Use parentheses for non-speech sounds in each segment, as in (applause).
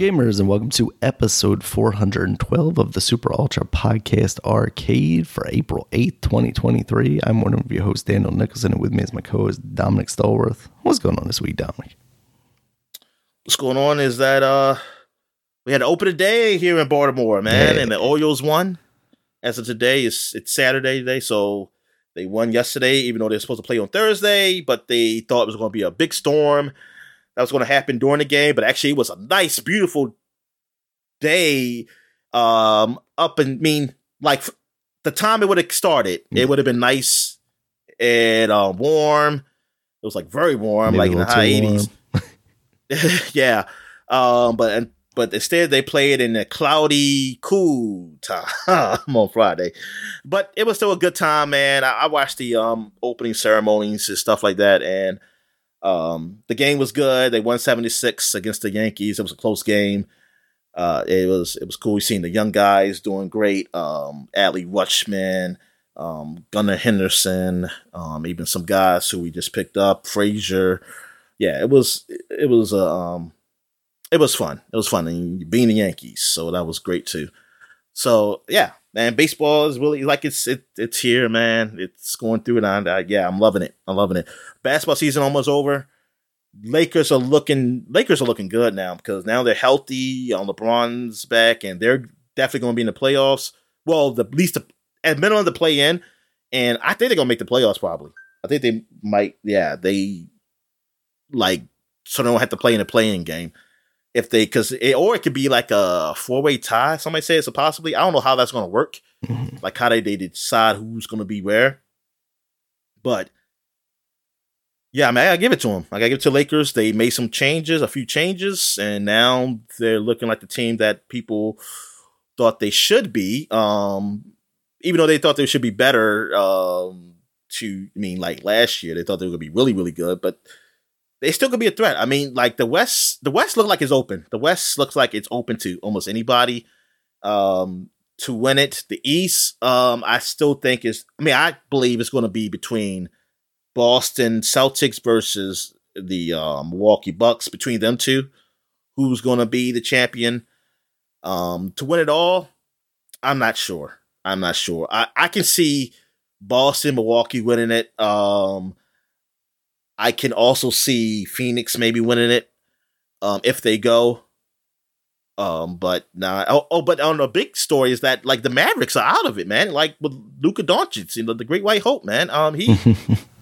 gamers, and welcome to episode 412 of the Super Ultra Podcast Arcade for April 8th, 2023. I'm one of your hosts, Daniel Nicholson, and with me is my co host, Dominic Stallworth. What's going on this week, Dominic? What's going on is that uh we had an opening day here in Baltimore, man, and the Orioles won. As of today, it's it's Saturday today, so they won yesterday, even though they're supposed to play on Thursday, but they thought it was going to be a big storm that was going to happen during the game, but actually it was a nice, beautiful day. Um, up and mean like the time it would have started, mm. it would have been nice and uh, warm. It was like very warm, Maybe like in the high eighties. (laughs) yeah, um, but and but instead they played in a cloudy, cool time (laughs) on Friday. But it was still a good time, man. I, I watched the um opening ceremonies and stuff like that, and um, the game was good. They won 76 against the Yankees. It was a close game. Uh, it was it was cool seeing the young guys doing great. Um, Adley Rutschman, um, Gunnar Henderson, um, even some guys who we just picked up, Frazier. Yeah, it was it was uh, um, it was fun. It was fun and being the Yankees, so that was great too. So yeah, man, baseball is really like it's it, it's here, man. It's going through it. And I, yeah, I'm loving it. I'm loving it. Basketball season almost over. Lakers are looking Lakers are looking good now because now they're healthy. On LeBron's back, and they're definitely going to be in the playoffs. Well, the least the, at minimum the play in, and I think they're going to make the playoffs probably. I think they might. Yeah, they like so they don't have to play in a playing game if they because it, or it could be like a four way tie. Somebody say it's a possibly. I don't know how that's going to work. (laughs) Like how they they decide who's going to be where. But yeah, I mean, I give it to them. I give it to Lakers. They made some changes, a few changes, and now they're looking like the team that people thought they should be. Um, even though they thought they should be better. Um, to I mean, like last year, they thought they were to be really, really good, but they still could be a threat. I mean, like the West, the West looks like it's open. The West looks like it's open to almost anybody um, to win it. The East, um, I still think is. I mean, I believe it's going to be between Boston Celtics versus the uh, Milwaukee Bucks. Between them two, who's going to be the champion um, to win it all? I'm not sure. I'm not sure. I, I can see Boston, Milwaukee winning it. Um, I can also see Phoenix maybe winning it um, if they go. Um, but nah. Oh, oh, but on the big story is that like the Mavericks are out of it, man. Like with Luka Doncic, you know, the Great White Hope, man. Um, he, (laughs)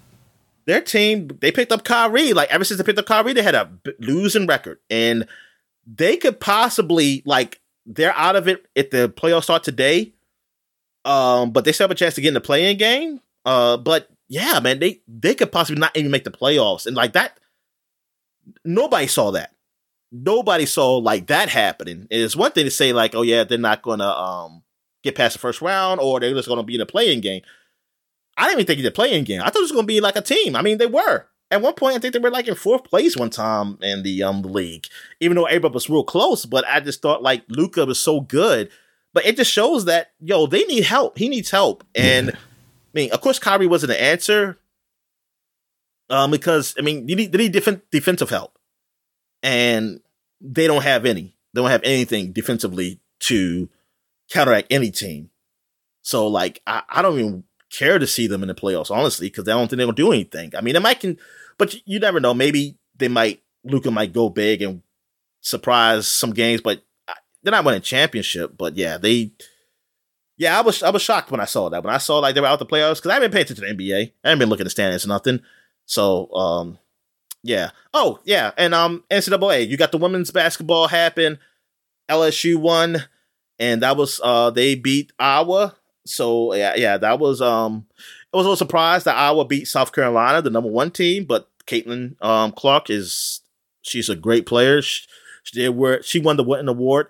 their team, they picked up Kyrie. Like ever since they picked up Kyrie, they had a losing record, and they could possibly like they're out of it if the playoffs start today. Um, but they still have a chance to get in the playing game. Uh, but yeah, man, they they could possibly not even make the playoffs, and like that, nobody saw that. Nobody saw like that happening. it's one thing to say like, oh yeah, they're not gonna um get past the first round, or they're just gonna be in a playing game. I didn't even think it's play playing game. I thought it was gonna be like a team. I mean, they were. At one point, I think they were like in fourth place one time in the um league, even though everybody was real close. But I just thought like Luka was so good. But it just shows that yo, they need help. He needs help, and I mean, of course, Kyrie wasn't the answer. Um, because I mean, you need they need different defensive help, and they don't have any. They don't have anything defensively to counteract any team. So, like, I, I don't even care to see them in the playoffs, honestly, because I don't think they're gonna do anything. I mean, they might can, but you, never know. Maybe they might Luka might go big and surprise some games, but they're not winning championship. But yeah, they yeah, I was I was shocked when I saw that. When I saw like they were out the playoffs because I haven't paid attention to the NBA. I haven't been looking at the standings or nothing. So um, yeah. Oh yeah, and um, NCAA. You got the women's basketball happen. LSU won, and that was uh they beat Iowa. So yeah, yeah, that was um, it was a little surprise that Iowa beat South Carolina, the number one team. But Caitlin um Clark is she's a great player. She, she did she won the Wooden Award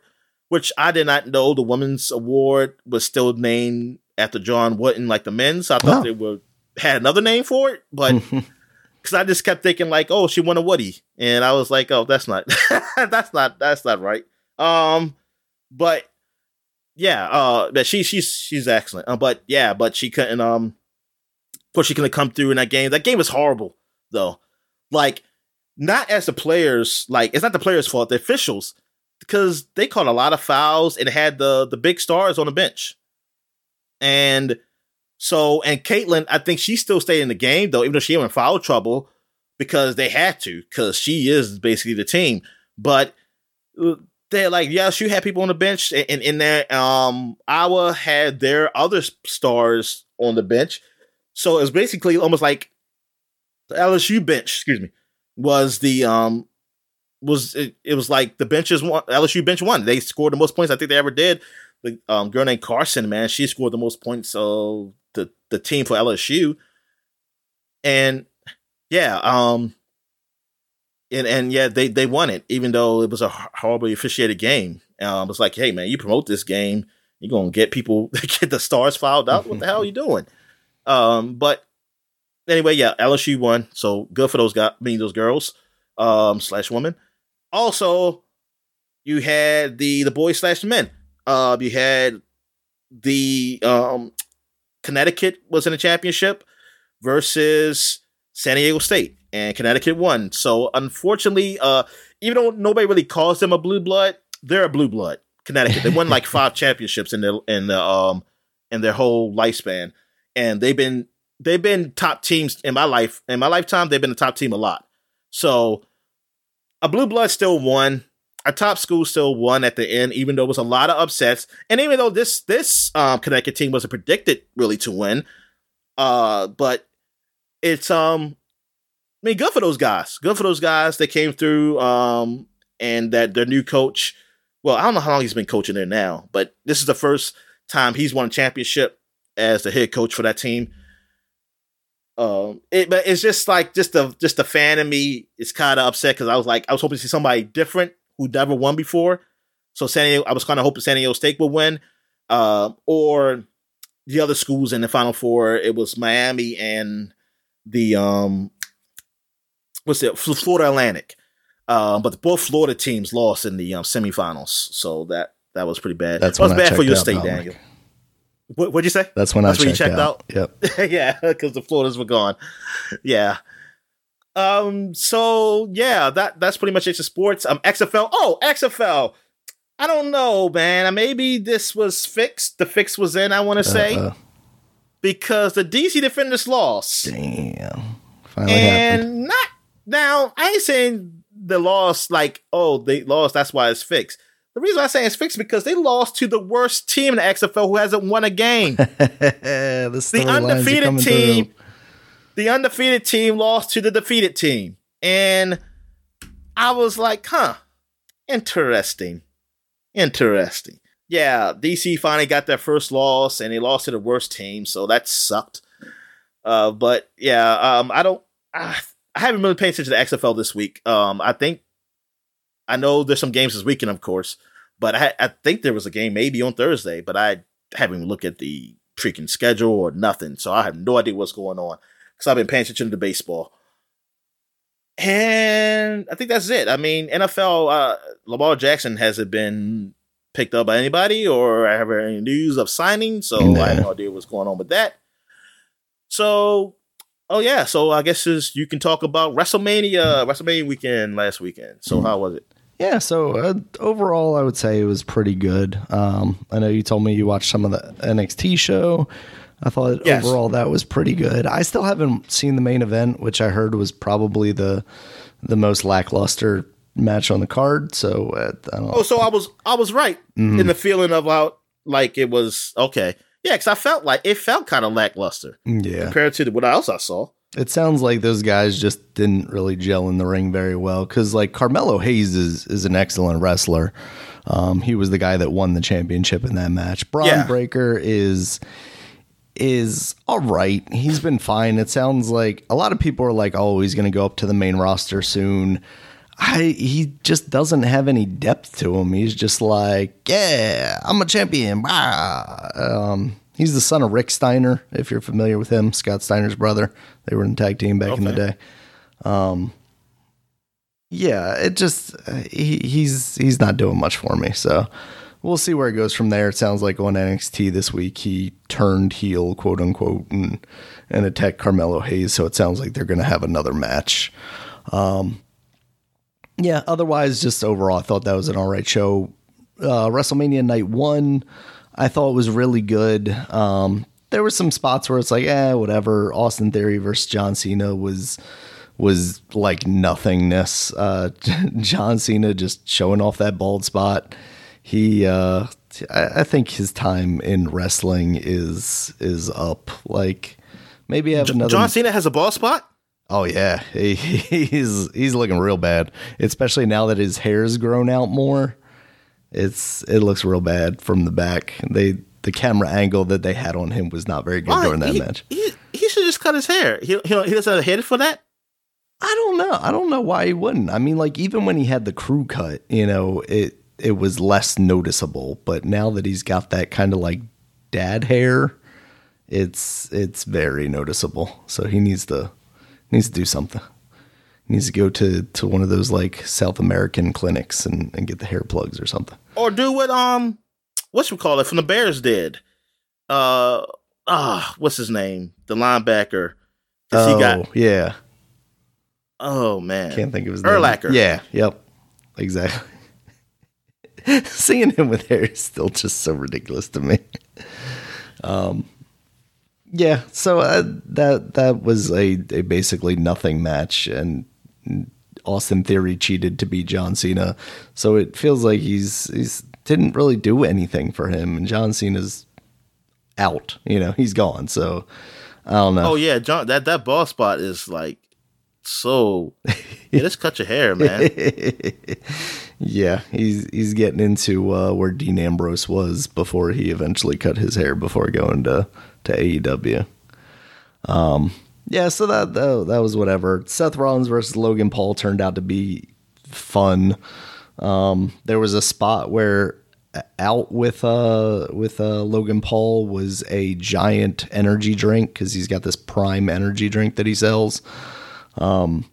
which I did not know the women's award was still named after John Wooden like the men's. I thought oh. they were had another name for it, but (laughs) because I just kept thinking like, oh, she won a Woody, and I was like, oh, that's not (laughs) that's not that's not right. Um, but yeah, uh, but she she's she's excellent. Uh, but yeah, but she couldn't um, of course she couldn't come through in that game. That game was horrible though. Like not as the players, like it's not the players' fault. The officials because they caught a lot of fouls and had the the big stars on the bench, and so and Caitlin, I think she still stayed in the game though, even though she in foul trouble because they had to because she is basically the team. But uh, they're like, yes, you had people on the bench, and in there, um, Iowa had their other stars on the bench, so it was basically almost like the LSU bench. Excuse me, was the um was it, it was like the benches won LSU bench won. They scored the most points I think they ever did. The um, girl named Carson, man, she scored the most points of the the team for LSU. And yeah, um and and yeah, they they won it, even though it was a horribly officiated game. Um, it's like, hey man, you promote this game, you're gonna get people (laughs) get the stars filed out. What the hell are you doing? Um, but anyway, yeah, LSU won, so good for those guys, I mean those girls, um, slash women. Also, you had the the boys slash men. Uh, you had the um, Connecticut was in a championship versus San Diego State, and Connecticut won. So unfortunately, uh, even though nobody really calls them a blue blood, they're a blue blood. Connecticut. They won like (laughs) five championships in their in the um in their whole lifespan, and they've been they've been top teams in my life in my lifetime. They've been the top team a lot. So a blue blood still won. A top school still won at the end, even though it was a lot of upsets, and even though this this um, Connecticut team wasn't predicted really to win, uh, but it's um, I mean, good for those guys. Good for those guys that came through, um, and that their new coach. Well, I don't know how long he's been coaching there now, but this is the first time he's won a championship as the head coach for that team. Um, it, but it's just like just the just the fan of me is kind of upset because I was like I was hoping to see somebody different who never won before. So San Diego, I was kind of hoping San Diego State would win, uh, or the other schools in the Final Four. It was Miami and the um, what's it, Florida Atlantic. Uh, but both Florida teams lost in the um, semifinals, so that that was pretty bad. That's that was bad for your out, state, Dominic. Daniel. What, what'd you say? That's when That's I when checked, checked out. Yep. (laughs) yeah, because the Floridas were gone. Yeah. Um. So yeah, that that's pretty much it for sports. Um. XFL. Oh, XFL. I don't know, man. Maybe this was fixed. The fix was in. I want to say Uh, because the DC Defenders lost, damn. Finally happened. and not now. I ain't saying the loss like oh they lost. That's why it's fixed. The reason why I say it's fixed because they lost to the worst team in the XFL who hasn't won a game. (laughs) the the undefeated team, through. the undefeated team lost to the defeated team, and I was like, "Huh, interesting, interesting." Yeah, DC finally got their first loss, and they lost to the worst team, so that sucked. Uh, but yeah, um, I don't, I, I haven't really paid attention to the XFL this week. Um, I think I know there's some games this weekend, of course, but I, I think there was a game maybe on Thursday, but I haven't even looked at the freaking schedule or nothing, so I have no idea what's going on because I've been paying attention to baseball. And I think that's it. I mean, NFL, uh, Lamar Jackson hasn't been picked up by anybody or I have any news of signing, so I have no idea what's going on with that. So, oh yeah, so I guess is you can talk about WrestleMania, WrestleMania weekend last weekend. So how was it? Yeah, so uh, overall, I would say it was pretty good. Um, I know you told me you watched some of the NXT show. I thought Yes. overall that was pretty good. I still haven't seen the main event, which I heard was probably the the most lackluster match on the card. So uh, I don't know. Oh, so I was I was right Mm-hmm. in the feeling of how like it was okay. Yeah, because I felt like it felt kind of lackluster yeah, compared to the, what else I saw. it sounds like those guys just didn't really gel in the ring very well. Because like Carmelo Hayes is is an excellent wrestler. Um, he was the guy that won the championship in that match. Bron Yeah. Breakker is is all right. He's been fine. It sounds like a lot of people are like, "Oh, he's going to go up to the main roster soon." I he just doesn't have any depth to him. He's just like, "Yeah, I'm a champion." Bah. Um, he's the son of Rick Steiner, if you're familiar with him, Scott Steiner's brother. They were in tag team back in the day. Um, yeah, it just uh, he, he's he's not doing much for me. So we'll see where it goes from there. It sounds like on NXT this week he turned heel, quote unquote, and and attacked Carmelo Hayes. So it sounds like they're going to have another match. Um, yeah, otherwise, just overall, I thought that was an all right show. Uh, WrestleMania Night One, I thought was really good. Um, there were some spots where it's like, eh, whatever. Austin Theory versus John Cena was was like nothingness. Uh, (laughs) John Cena just showing off that bald spot. He, uh, I, I think his time in wrestling is is up. Like maybe have another. John Cena has a bald spot. Oh yeah, (laughs) he, he's he's looking real bad, especially now that his hair's grown out more. It's it looks real bad from the back. They the camera angle that they had on him was not very good Why? during that he, match. He, he should just cut his hair. He, he, he doesn't have a head for that. I don't know. I don't know why he wouldn't. I mean, like even when he had the crew cut, you know, it it was less noticeable. But now that he's got that kind of like dad hair, it's it's very noticeable. So he needs to needs to do something. He needs to go to to one of those like South American clinics and, and get the hair plugs or something. Or do what um what's we call it from the Bears did. Uh ah, what's his name? The linebacker. Oh he got yeah, oh man. can't think of his name. Urlacher. Yeah, yep, exactly. (laughs) Seeing him with hair is still just so ridiculous to me. Um, yeah, so uh, that that was a, a basically nothing match, and Austin Theory cheated to beat John Cena, so it feels like he's he's didn't really do anything for him, and John Cena's out. You know, he's gone. So I don't know. Oh yeah, John that that bald spot is like so yeah, just cut your hair, man. (laughs) yeah, he's he's getting into uh, where Dean Ambrose was before he eventually cut his hair before going to to AEW. Um, yeah, so that, that that was whatever. Seth Rollins versus Logan Paul turned out to be fun. Um, there was a spot where out with uh with uh Logan Paul was a giant energy drink because he's got this prime energy drink that he sells. Um,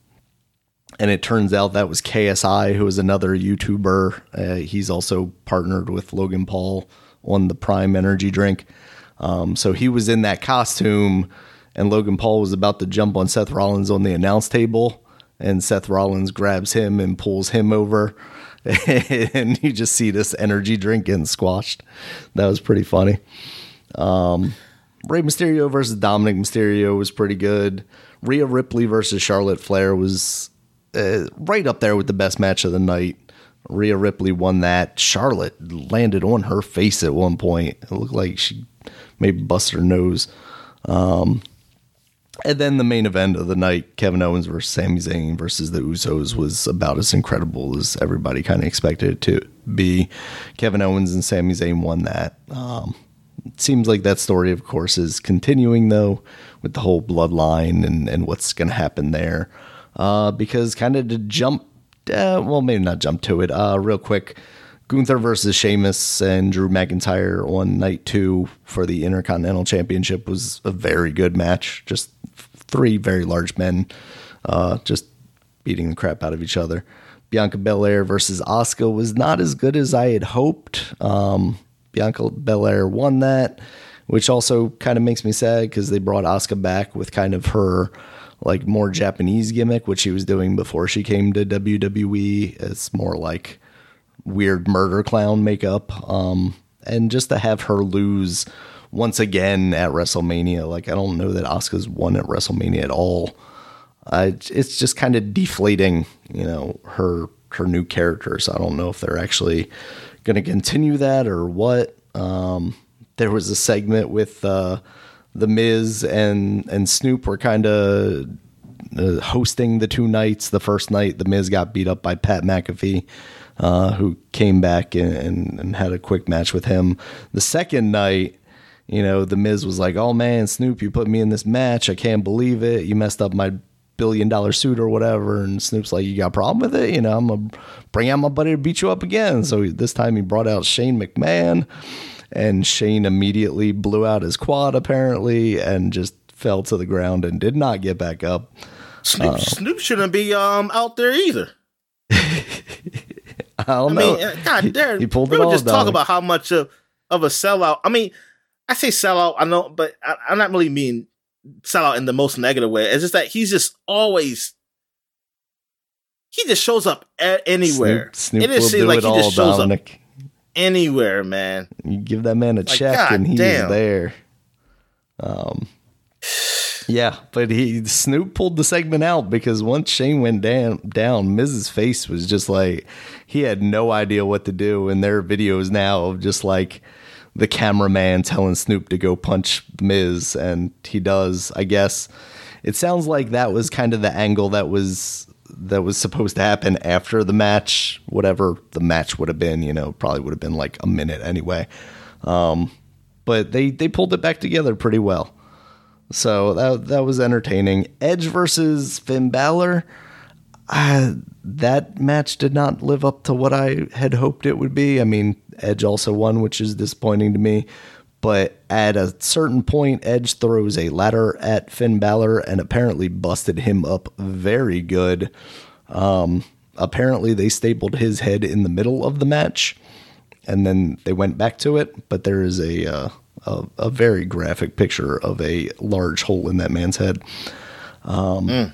and it turns out that was KSI, who is another YouTuber. Uh, he's also partnered with Logan Paul on the Prime Energy drink. Um, so he was in that costume, and Logan Paul was about to jump on Seth Rollins on the announce table, and Seth Rollins grabs him and pulls him over, (laughs) and you just see this energy drink getting squashed. That was pretty funny. Um, Rey Mysterio versus Dominic Mysterio was pretty good. Rhea Ripley versus Charlotte Flair was uh, right up there with the best match of the night. Rhea Ripley won that. Charlotte landed on her face at one point. It looked like she maybe bust her nose. Um, and then the main event of the night, Kevin Owens versus Sami Zayn versus the Usos, was about as incredible as everybody kind of expected it to be. Kevin Owens and Sami Zayn won that. Um, it seems like that story, of course, is continuing though with the whole bloodline and, and what's going to happen there. Uh, because kind of to jump, uh, well, maybe not jump to it, uh, real quick. Gunther versus Sheamus and Drew McIntyre on night two for the Intercontinental Championship was a very good match. Just three very large men, uh, just beating the crap out of each other. Bianca Belair versus Asuka was not as good as I had hoped. Um, Bianca Belair won that, which also kind of makes me sad because they brought Asuka back with kind of her like more Japanese gimmick, which she was doing before she came to WWE. It's more like weird murder clown makeup. Um, and just to have her lose once again at WrestleMania, like I don't know that Asuka's won at WrestleMania at all. Uh, it's just kind of deflating, you know, her her new character. So I don't know if they're actually going to continue that or what. Um, there was a segment with uh, the Miz and and Snoop were kind of uh, hosting the two nights. The first night, the Miz got beat up by Pat McAfee, uh, who came back and, and, and had a quick match with him. The second night, you know, the Miz was like, "Oh man, Snoop, you put me in this match. I can't believe it. You messed up my." billion dollar suit or whatever and Snoop's like you got a problem with it you know I'm gonna bring out my buddy to beat you up again so this time he brought out Shane McMahon and Shane immediately blew out his quad apparently and just fell to the ground and did not get back up. Snoop, Snoop shouldn't be um out there either. (laughs) (laughs) I don't I know. mean, uh, God damn, He pulled we it were just talk about how much of, of a sellout. I mean, I say sellout, I know, but I, I'm not really mean sellout in the most negative way. It's just that he's just always he just shows up a- anywhere. Snoop, Snoop it just will seems do like he all, just shows Dominic. up anywhere, man. You give that man a Like, check God and he's damn. there. Um, yeah, but he Snoop pulled the segment out because once Shane went down, down, Miz's face was just like he had no idea what to do. And there are videos now of just like the cameraman telling Snoop to go punch Miz, and he does. I guess it sounds like that was kind of the angle that was that was supposed to happen after the match, whatever the match would have been. You know, probably would have been like a minute anyway. Um, but they they pulled it back together pretty well. So that that was entertaining. Edge versus Finn Balor. Uh, that match did not live up to what I had hoped it would be. I mean, Edge also won, which is disappointing to me. But at a certain point, Edge throws a ladder at Finn Balor and apparently busted him up very good. Um, apparently, they stapled his head in the middle of the match and then they went back to it. But there is a uh, a, a very graphic picture of a large hole in that man's head. Um,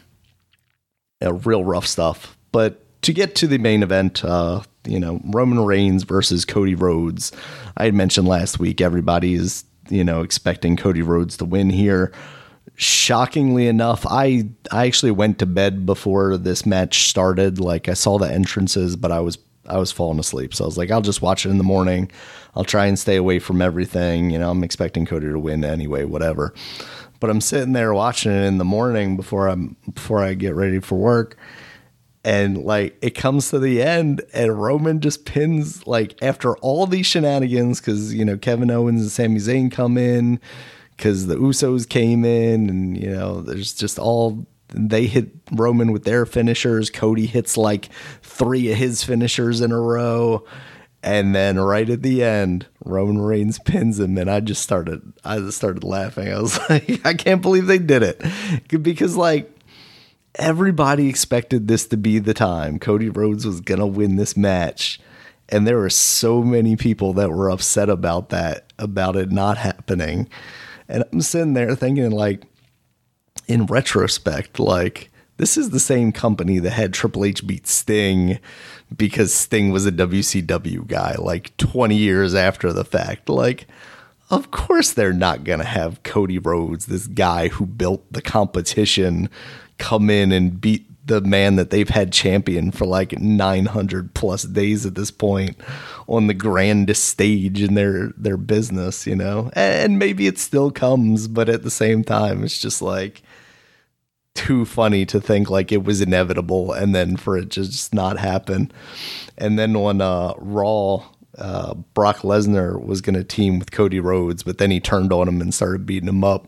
uh, real rough stuff. But to get to the main event, uh, you know, Roman Reigns versus Cody Rhodes. I had mentioned last week everybody is you know expecting Cody Rhodes to win here. Shockingly enough, I I actually went to bed before this match started. Like I saw the entrances, but I was I was falling asleep. So I was like, I'll just watch it in the morning. I'll try and stay away from everything. You know, I'm expecting Cody to win anyway, whatever. But I'm sitting there watching it in the morning before I'm before I get ready for work. And like it comes to the end, and Roman just pins like after all these shenanigans, because you know Kevin Owens and Sami Zayn come in, because the Usos came in, and you know there's just all they hit Roman with their finishers. Cody hits like three of his finishers in a row. And then right at the end, Roman Reigns pins him, and I just started, I just started laughing. I was (laughs) like, I can't believe they did it, because like everybody expected this to be the time Cody Rhodes was gonna win this match, and there were so many people that were upset about that, about it not happening. And I'm sitting there thinking, like, in retrospect, like this is the same company that had Triple H beat Sting because Sting was a WCW guy like 20 years after the fact. Like, of course they're not going to have Cody Rhodes, this guy who built the competition, come in and beat the man that they've had champion for like 900 plus days at this point on the grandest stage in their their business, you know. And maybe it still comes, but at the same time it's just like too funny to think like it was inevitable and then for it to just not happen. And then on uh, Raw, uh, Brock Lesnar was going to team with Cody Rhodes, but then he turned on him and started beating him up.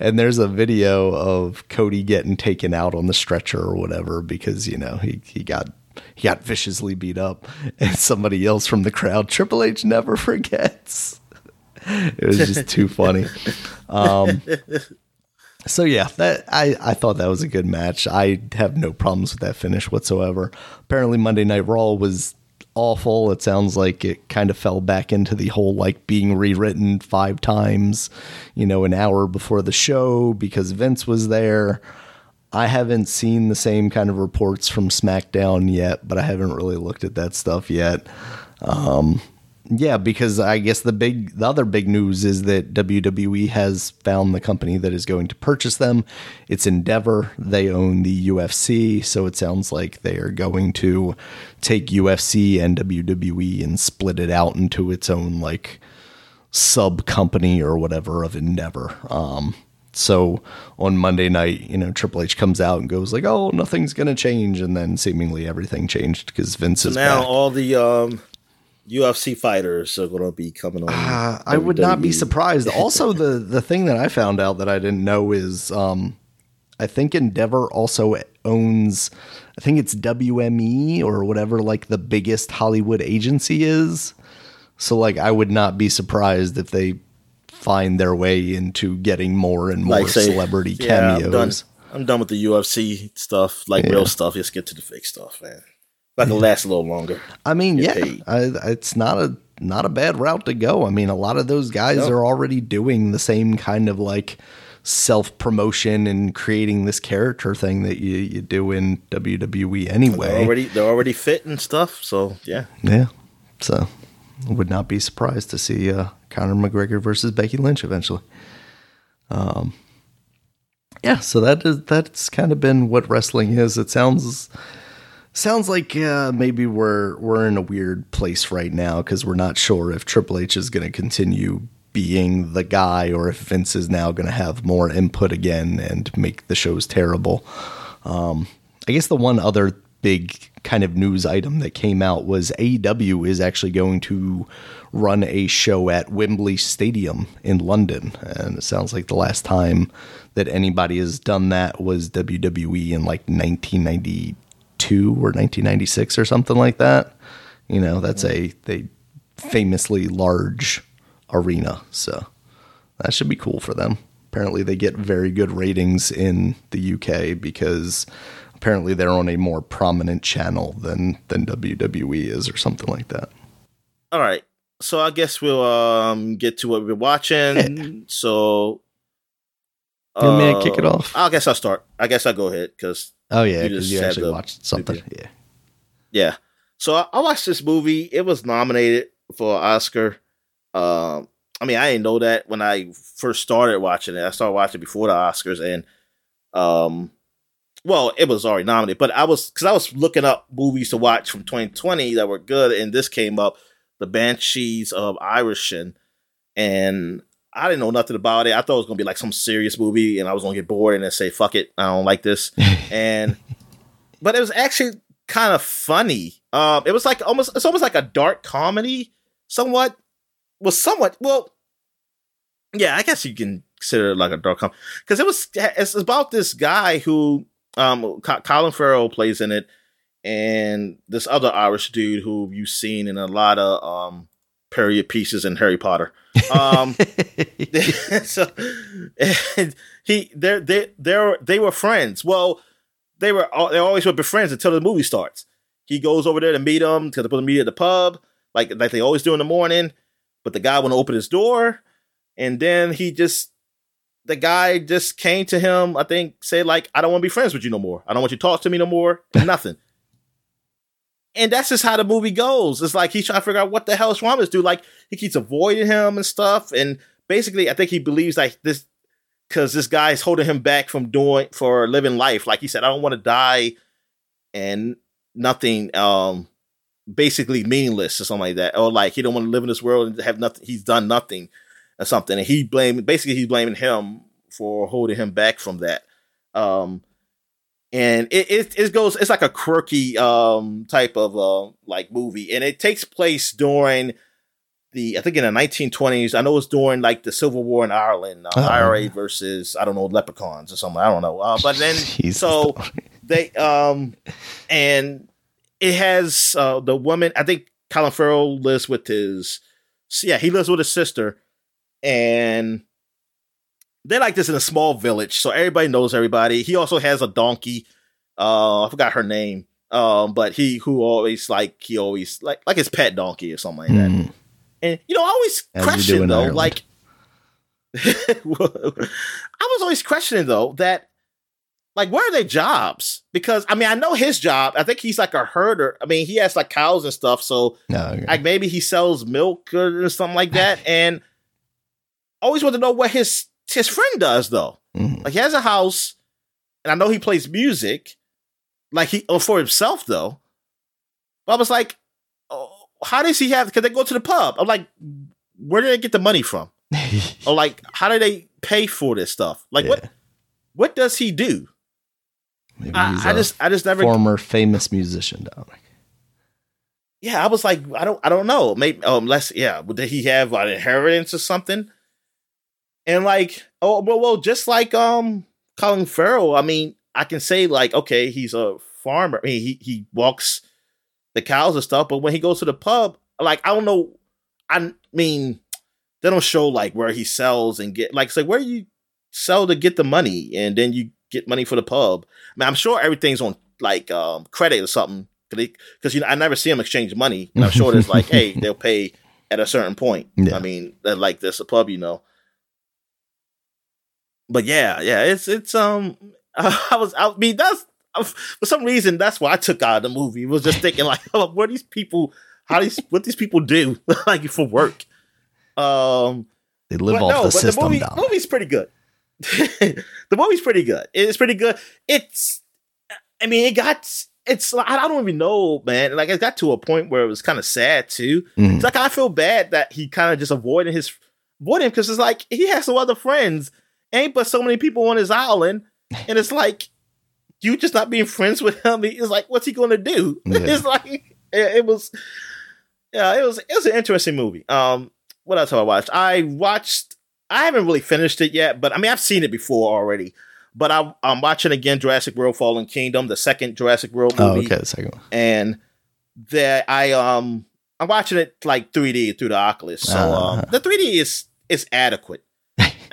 And there's a video of Cody getting taken out on the stretcher or whatever because you know he he got he got viciously beat up, (laughs) and somebody else from the crowd, Triple H never (laughs) forgets. it was just too funny. (laughs) Um, so yeah, that I, I thought that was a good match. I have no problems with that finish whatsoever. Apparently Monday Night Raw was awful. It sounds like it kind of fell back into the whole like being rewritten five times, you know, an hour before the show because Vince was there. I haven't seen the same kind of reports from SmackDown yet, but I haven't really looked at that stuff yet. Um, yeah, because I guess the big, the other big news is that WWE has found the company that is going to purchase them. It's Endeavor. They own the UFC, so it sounds like they are going to take UFC and WWE and split it out into its own like sub company or whatever of Endeavor. Um, so on Monday night, you know, Triple H comes out and goes like, "Oh, nothing's going to change," and then seemingly everything changed because Vince So is now back. all the um, UFC fighters are going to be coming on. Uh, I would not be surprised. (laughs) Also, the the thing that I found out that I didn't know is, um, I think Endeavor also owns, I think it's WME or whatever, like the biggest Hollywood agency is. So, like, I would not be surprised if they find their way into getting more and more Like, say, celebrity Yeah, I'm done. cameos. I'm done with the UFC stuff, like real stuff. Let's get to the fake stuff, man. That can last a little longer. I mean, yeah. I, it's not a not a bad route to go. I mean, a lot of those guys No. are already doing the same kind of like self promotion and creating this character thing that you, you do in WWE anyway. They're already they're already fit and stuff. So yeah, yeah. So would not be surprised to see uh, Conor McGregor versus Becky Lynch eventually. Um, yeah, so that is that's kind of been what wrestling is. It sounds sounds like uh, maybe we're we're in a weird place right now because we're not sure if Triple H is going to continue being the guy or if Vince is now going to have more input again and make the shows terrible. Um, I guess the one other big kind of news item that came out was AEW is actually going to run a show at Wembley Stadium in London. And it sounds like the last time that anybody has done that was WWE in like 1992 or 1996 or something like that. You know, that's a they famously large arena, so that should be cool for them. Apparently, they get very good ratings in the UK because apparently they're on a more prominent channel than than WWE is or something like that. All right. So I guess we'll um get to what we've been watching. (laughs) so you uh, me kick it off? I guess I'll start. I guess I'll go ahead because oh yeah, because you, you actually watched something. Yeah, yeah. So I, I, watched this movie. It was nominated for an Oscar. Um, I mean, I didn't know that when I first started watching it. I started watching before the Oscars, and um, well, it was already nominated, but I was because I was looking up movies to watch from 2020 that were good, and this came up, The Banshees of Inisherin, and I didn't know nothing about it. I thought it was gonna be like some serious movie, and I was gonna get bored and then say, "Fuck it, I don't like this." (laughs) and but it was actually kind of funny. Um, it was like almost it's almost like a dark comedy, somewhat. Was somewhat well. Yeah, I guess you can consider it like a dark comedy because it was. It's about this guy who um, Colin Farrell plays in it, and this other Irish dude who you've seen in a lot of um, period pieces in Harry Potter. Um, (laughs) (laughs) so he they they they they were friends. Well, they were they always would be friends until the movie starts. He goes over there to meet them to put the meet at the pub, like like they always do in the morning. But the guy wouldn't open his door, and then he just the guy just came to him, I think, said like, I don't want to be friends with you no more. I don't want you to talk to me no more. (laughs) Nothing. And that's just how the movie goes. It's like he's trying to figure out what the hell is dude. Like he keeps avoiding him and stuff. And basically, I think he believes like this because this guy's holding him back from doing for living life. Like he said, I don't want to die and nothing um basically meaningless or something like that. Or like he don't want to live in this world and have nothing he's done nothing or something. And he blamed basically he's blaming him for holding him back from that. Um, and it, it, it goes it's like a quirky um type of uh, like movie, and it takes place during the I think in the 1920s. I know it's during like the Civil War in Ireland, uh, oh. IRA versus I don't know leprechauns or something. I don't know, uh, but then (laughs) so they um and it has uh, the woman. I think Colin Farrell lives with his yeah he lives with his sister and they're like this in a small village, so everybody knows everybody. He also has a donkey. Uh, I forgot her name. Um, but he who always like he always like like his pet donkey or something like that. Mm. And you know, I always As question though, Ireland. like (laughs) I was always questioning though that like where are their jobs? Because I mean, I know his job. I think he's like a herder. I mean, he has like cows and stuff, so no, okay. like maybe he sells milk or something like that. (sighs) and always want to know what his his friend does though. Mm-hmm. Like he has a house, and I know he plays music, like he or for himself though. But I was like, oh, how does he have? Because they go to the pub. I'm like, where do they get the money from? (laughs) or like, how do they pay for this stuff? Like, yeah. what what does he do? I, I just I just never former famous musician, Dominic. Yeah, I was like, I don't I don't know. Maybe um, less yeah. Did he have an inheritance or something? And like, oh well, well, just like um Colin Farrell, I mean, I can say like, okay, he's a farmer. I mean, he he walks the cows and stuff, but when he goes to the pub, like I don't know. I mean, they don't show like where he sells and get like say like, where you sell to get the money and then you get money for the pub. I mean, I'm sure everything's on like um credit or something because you know I never see them exchange money. And I'm sure there's like, (laughs) hey, they'll pay at a certain point. Yeah. I mean, like this a pub, you know. But yeah, yeah, it's it's um, (laughs) I was I mean that's for some reason that's why I took out of the movie. Was just thinking like, (laughs) oh, what these people, how these what these people do (laughs) like for work. Um, they live off no, the system. The movie, movie's pretty good. the movie's pretty good. It's pretty good. It's, I mean, it got. It's I don't even know, man. Like it got to a point where it was kind of sad too. Mm-hmm. It's like I feel bad that he kind of just avoided his avoiding because it's like he has some other friends, ain't but so many people on his island, and it's like you just not being friends with him. It's like what's he going to do? Yeah. (laughs) It's like it, was, yeah, it was it was an interesting movie. Um, what else have I watched? I watched. I haven't really finished it yet, but I mean, I've seen it before already. But I, am watching again Jurassic World: Fallen Kingdom, the second Jurassic World oh, movie. Oh, okay, the second one. And that I um I'm watching it like 3D through the Oculus, so uh, um, the 3D is is adequate.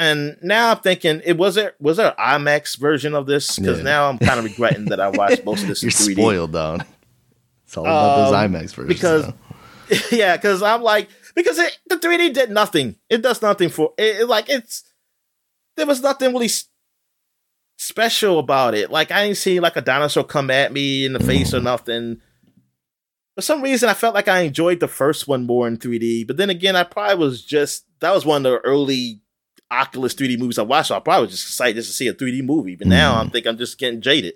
And now I'm thinking, it was there was there an IMAX version of this? Because yeah. now I'm kind of regretting that I watched most of this. (laughs) You're 3D. spoiled, though. It's all about um, those IMAX versions. Because (laughs) yeah, because I'm like because it, the 3D did nothing. It does nothing for it, it, Like it's there was nothing really special about it. Like I didn't see like a dinosaur come at me in the face or mm. nothing. For some reason, I felt like I enjoyed the first one more in 3D. But then again, I probably was just that was one of the early Oculus 3D movies I watched. So I probably was just excited just to see a 3D movie. But now mm. I'm think I'm just getting jaded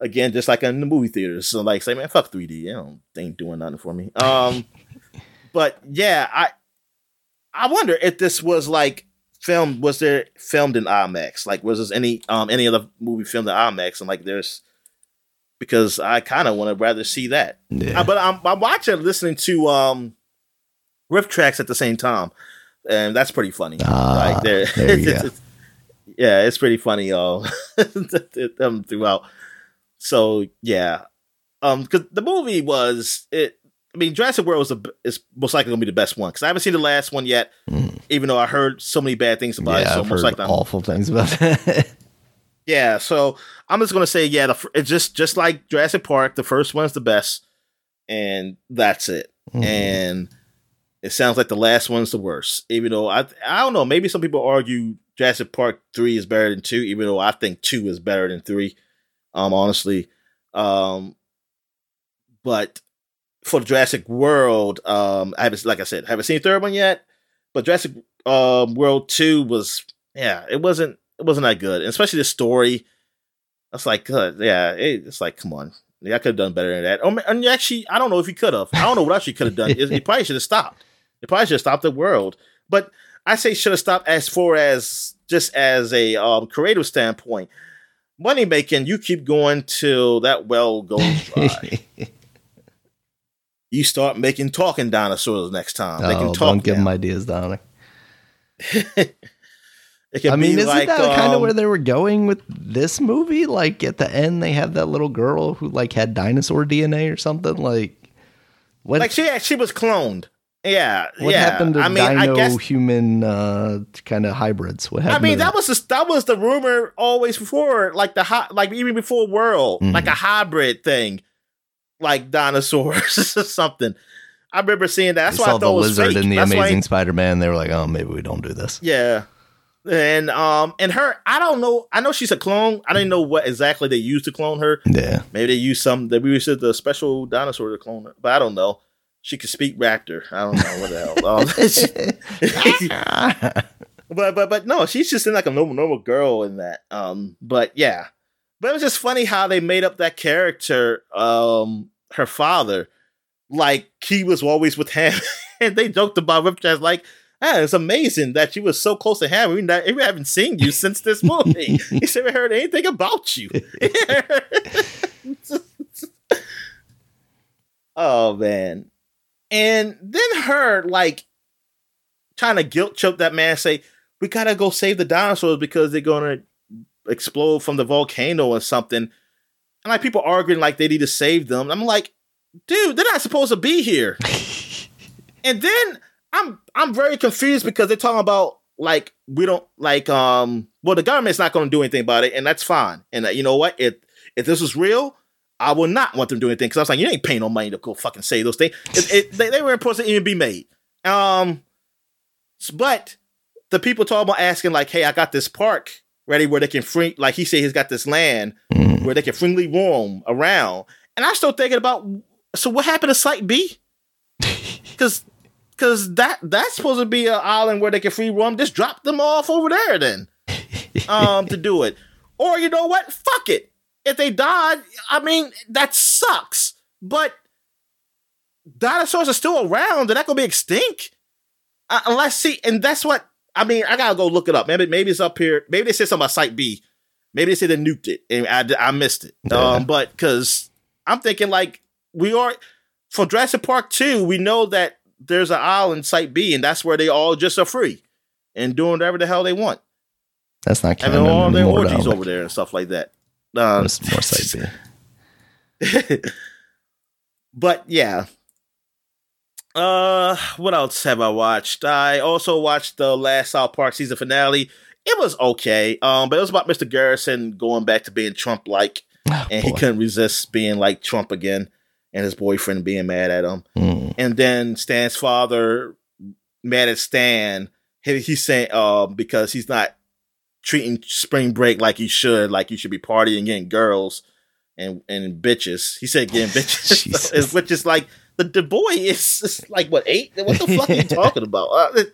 again, just like in the movie theaters. So like, say man, fuck 3D. You know, they ain't doing nothing for me. Um. (laughs) But yeah, I I wonder if this was like filmed. Was there filmed in IMAX? Like, was this any um any other movie filmed in IMAX? And like, there's because I kind of want to rather see that. Yeah. Uh, but I'm I'm watching, listening to um riff tracks at the same time, and that's pretty funny. Ah, like there, there (laughs) it's, it's, yeah, it's pretty funny, y'all. (laughs) them throughout. So yeah, um, because the movie was it I mean, Jurassic World is, a, is most likely going to be the best one because I haven't seen the last one yet, mm. even though I heard so many bad things about yeah, it. So I've most likely awful things about it. (laughs) yeah, so I'm just going to say, yeah, the, it's just just like Jurassic Park. The first one's the best, and that's it. Mm. And it sounds like the last one's the worst. Even though I I don't know, maybe some people argue Jurassic Park three is better than two, even though I think two is better than three. Um, honestly, um, but for the Jurassic World, um, I haven't, like I said, haven't seen the third one yet, but Jurassic um, World Two was, yeah, it wasn't, it wasn't that good, and especially the story. That's like, uh, yeah, it, it's like, come on, yeah, I could have done better than that. Oh, and actually, I don't know if he could have. I don't know what else he could have done. he probably should have stopped. He probably should have stopped the world. But I say should have stopped as far as just as a um, creative standpoint. Money making, you keep going till that well goes dry (laughs) you start making talking dinosaurs next time. Oh, they can talk don't give them ideas, Dominic. (laughs) I mean, isn't like, that um, kind of where they were going with this movie? Like at the end, they have that little girl who like had dinosaur DNA or something. Like what? Like she she was cloned. Yeah. What yeah. happened to I mean, dino guess, human uh, kind of hybrids? What happened? I mean, that, that was the, that was the rumor always before, like the hot, like even before World, mm-hmm. like a hybrid thing like dinosaurs (laughs) or something. I remember seeing that. That's they why I thought the lizard in the That's Amazing Spider-Man. They were like, "Oh, maybe we don't do this." Yeah, and um, and her, I don't know. I know she's a clone. I didn't know what exactly they used to clone her. Yeah, maybe they used some. They used the special dinosaur to clone her, but I don't know. She could speak raptor. I don't know what the hell. Um, (laughs) but but but no, she's just in like a normal normal girl in that. Um, but yeah, but it was just funny how they made up that character. Um, her father, like he was always with him, (laughs) and they joked about RiffTrax like, ah, it's amazing that you were so close to him. We, not, we haven't seen you since this movie. he said we heard anything about you. (laughs) oh man. And then her like trying to guilt choke that man, say, We gotta go save the dinosaurs because they're gonna explode from the volcano or something and like people arguing like they need to save them. I'm like, dude, they're not supposed to be here. (laughs) and then I'm I'm very confused because they're talking about like we don't like um well the government's not going to do anything about it and that's fine. And uh, you know what? If if this was real, I would not want them to do anything because I was like, you ain't paying no money to go fucking say those things. It, it, they, they weren't supposed to even be made. Um, but the people talking about asking like, hey, I got this park ready where they can free like he said he's got this land Mm. where they can freely roam around. And I'm still thinking about so what happened to Site B? (laughs) Because because that that's supposed to be an island where they can free roam. Just drop them off over there then, (laughs) um, to do it. Or you know what? Fuck it. If they died, I mean that sucks. But dinosaurs are still around. They're not gonna be extinct uh, unless see. And that's what I mean. I gotta go look it up. Maybe maybe it's up here. Maybe they said something about Site B. Maybe they said they nuked it and I, I missed it. Yeah. Um, but because I'm thinking like we are for Jurassic Park 2, we know that there's an island Site B, and that's where they all just are free and doing whatever the hell they want. That's not Having canon all their orgies over there and stuff like that. Uh, That's more side B. (laughs) but yeah. Uh, what else have I watched? I also watched the last South Park season finale. It was okay. Um, but it was about Mr. Garrison going back to being Trump like, Oh, and he couldn't resist being like Trump again, and his boyfriend being mad at him. Mm. And then Stan's father mad at Stan. He, he's saying um because he's not treating spring break like you should, like you should be partying getting girls and and bitches. He said getting (laughs) bitches, (laughs) which is like the, the boy is, is like what eight? What the fuck are you (laughs) talking about? Uh,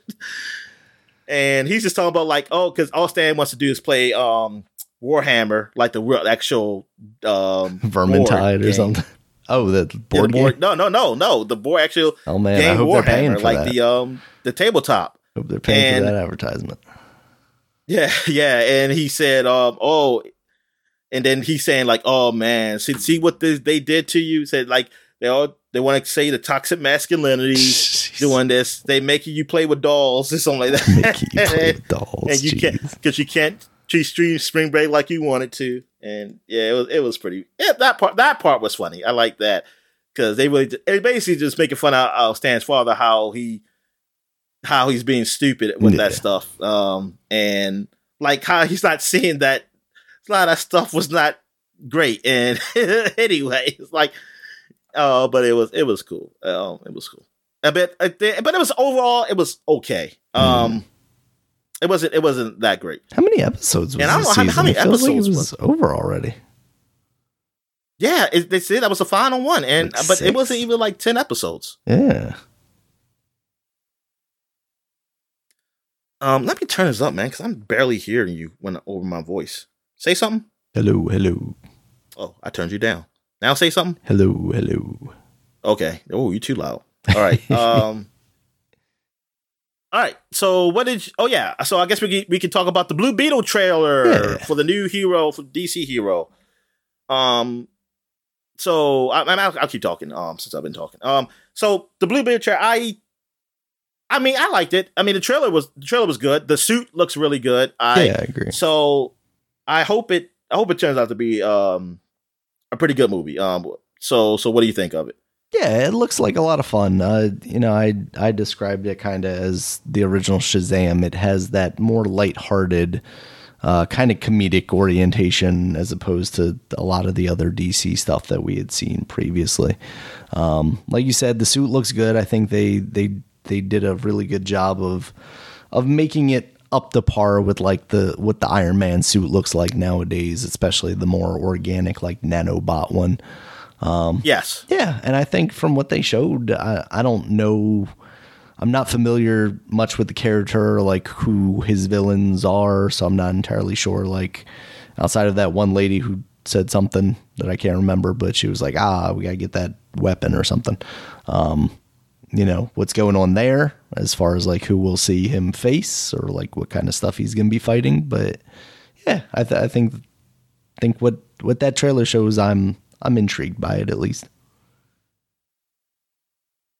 and he's just talking about like oh, because all Stan wants to do is play um Warhammer, like the real actual um Vermintide or game. something. Oh, the Yeah, the board game. board- No, no, no, no. The board actual Oh man, I game hope they're paying Warhammer, for like that. the um the tabletop. hope they're paying and- for that advertisement. Yeah, (laughs) yeah. And he said, um, oh, and then he's saying like, oh man, see, see what this, they did to you. Said like they all they want to say the toxic masculinity (laughs) doing this. They making you play with dolls or something like that. You play (laughs) with dolls. and you can't because you can't treat stream spring break like you wanted to. And yeah, it was it was pretty. Yeah, that part that part was funny. I like that because they really they basically just making fun of uh, Stan's father how he how he's being stupid with that stuff. Um, and like how he's not seeing that a lot of stuff was not great. And (laughs) anyway, it's like, oh, but it was it was cool. Um, it was cool. A bit, uh, but it was overall it was okay. Um, it wasn't it wasn't that great. How many episodes was And I don't know how- how many feels like it episodes was over already. Yeah, it, they said that was the final one, and Like but it wasn't even like ten episodes. Yeah. Um, let me turn this up, man, because I'm barely hearing you when over my voice. Say something. Hello, hello, Oh, I turned you down. Now say something. hello, hello. Okay. Oh, you too loud. All right. (laughs) Um. all right. So what did? You, oh yeah. So I guess we can, we can talk about the Blue Beetle trailer Yeah. for the new hero for DC hero. Um. So I, I- I'll, I'll keep talking. Um, since I've been talking. Um. So the Blue Beetle trailer, I. I mean, I liked it. I mean, the trailer was the trailer was good. The suit looks really good. I yeah, I agree. so I hope it I hope it turns out to be um a pretty good movie. Um so so what do you think of it? Yeah, it looks like a lot of fun. Uh, you know, I I described it kind of as the original Shazam. It has that more lighthearted, uh, kind of comedic orientation as opposed to a lot of the other DC stuff that we had seen previously. Um, like you said, the suit looks good. I think they they they did a really good job of of making it up to par with like the what the Iron Man suit looks like nowadays, especially the more organic like nanobot one. Yes. Yeah, and I think from what they showed, I, I don't know. I'm not familiar much with the character, like who his villains are, so I'm not entirely sure. Like outside of that one lady who said something that I can't remember, but she was like, "Ah, we gotta get that weapon or something." Um, you know what's going on there as far as like who we'll see him face or like what kind of stuff he's gonna be fighting. But yeah, I, th- I think think what what that trailer shows, I'm I'm intrigued by it at least.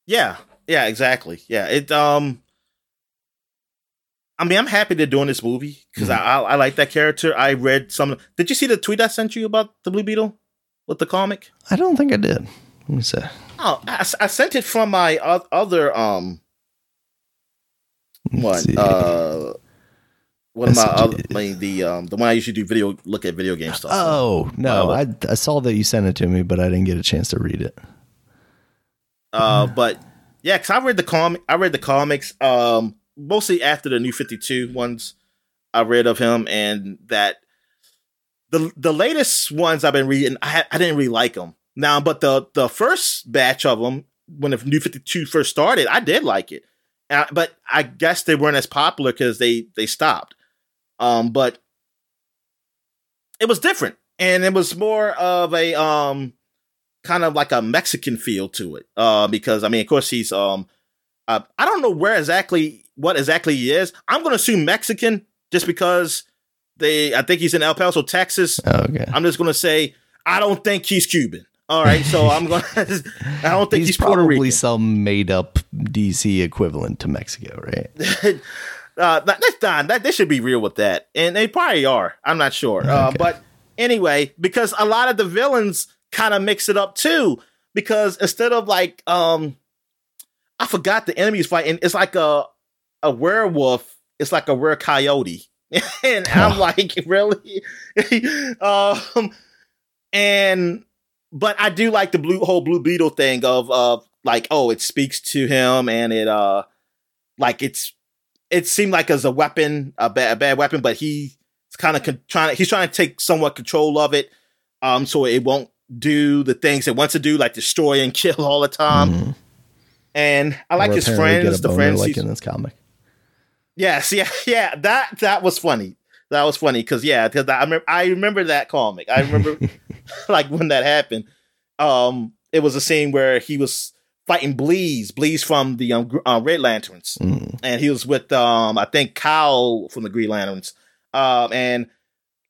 Yeah. Yeah, exactly. Yeah. It um I mean, I'm happy they're doing this movie because I, I I like that character. I read some. Did you see the tweet I sent you about the Blue Beetle with the comic? I don't think I did. Let me see. Oh, I, I sent it from my other um one. Uh, one of my other, mean, the um the one I usually do video look at video game stuff. oh no, Uh, I I saw that you sent it to me, but I didn't get a chance to read it. Uh, but yeah, because I read the comic. I read the comics. Um, mostly after the new Fifty Two ones. I read of him, and that the the latest ones I've been reading, I I didn't really like them now, but the the first batch of them when the New Fifty Two first started, I did like it, uh, but I guess they weren't as popular because they they stopped. Um, but it was different, and it was more of a um kind of like a Mexican feel to it. Uh, because I mean, of course, he's um, uh, I don't know where exactly what exactly he is. I'm going to assume Mexican just because they. I think he's in El Paso, Texas. Okay. I'm just going to say I don't think he's Cuban. All right, so I'm going. (laughs) to I don't think he's, he's probably Rican. some made up DC equivalent to Mexico, right? (laughs) uh, that, that's not. That they should be real with that, and they probably are. I'm not sure, uh, but anyway, because a lot of the villains kind of mix it up too. Because instead of like, um, I forgot the enemies fighting. It's like a a werewolf. It's like a rare coyote, (laughs) and I'm like, really? um, and but I do like the blue whole blue beetle thing of of like, oh, it speaks to him, and it uh, like it's it seemed like as a weapon, a bad a bad weapon, but he's kind of con- trying. He's trying to take somewhat control of it, um, so it won't do the things it wants to do, like destroy and (laughs) kill all the time. Mhm. And I like Or his friends. a The friends, like in this comic. Yes, (laughs) yeah, yeah. That that was funny. That was funny because yeah, because I remember I remember that comic. I remember (laughs) (laughs) like when that happened. Um, it was a scene where he was fighting Bleez, Bleez from the um, uh, Red Lanterns, Mm. and he was with um I think Kyle from the Green Lanterns. Um, and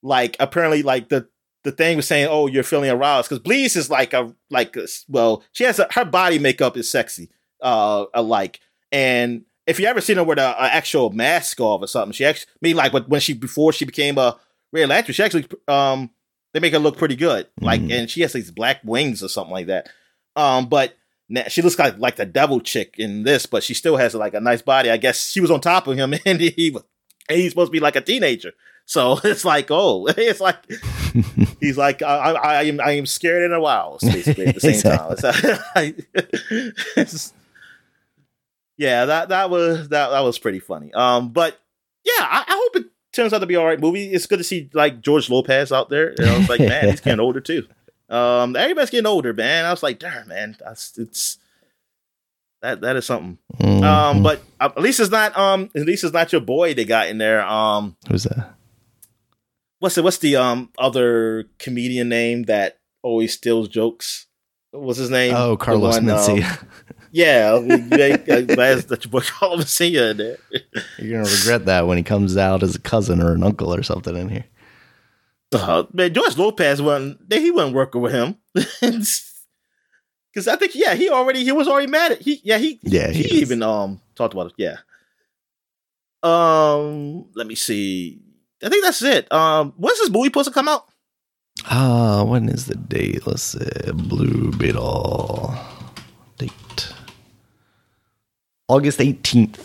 like apparently like the the thing was saying, oh, you're feeling aroused because Bleez is like a like a, well, she has a, her body makeup is sexy, uh, alike, and if you ever seen her with a, a actual mask off or something, she actually I mean like when when she before she became a Red Lantern, she actually um they make her look pretty good, like Mhm. and she has these black wings or something like that. Um, but she looks like like the devil chick in this, but she still has like a nice body. I guess she was on top of him, (laughs) and he was and he's supposed to be like a teenager. So (laughs) it's like, oh, (laughs) it's like he's like, I, I, I am, I am scared and aroused, basically at the same time. It's- it's- yeah, that that was that that was pretty funny. Um, but yeah, I, I hope it turns out to be all right movie. It's good to see like George Lopez out there. And I was like, man, he's (laughs) getting older too. Um, everybody's getting older, man. I was like, darn, man, that's it's that that is something. Um, Mhm. but uh, at least it's not um, at least it's not your boy they got in there. Um, who's that? what's the what's the um other comedian name that always steals jokes? What's his name? Oh, Carlos one, um, Mencia. (laughs) yeah, that's that your boy Carlos Mencia in there. (laughs) You're gonna regret that when he comes out as a cousin or an uncle or something in here. Uh, man, George Lopez wasn't he wasn't working with him (laughs) because I think yeah he already he was already mad at he yeah he Yeah, he, he even um talked about it yeah. Um, let me see. I think that's it. Um, when's this movie supposed to come out? Ah, when is the date? Let's see. Blue Beetle date. August 18th.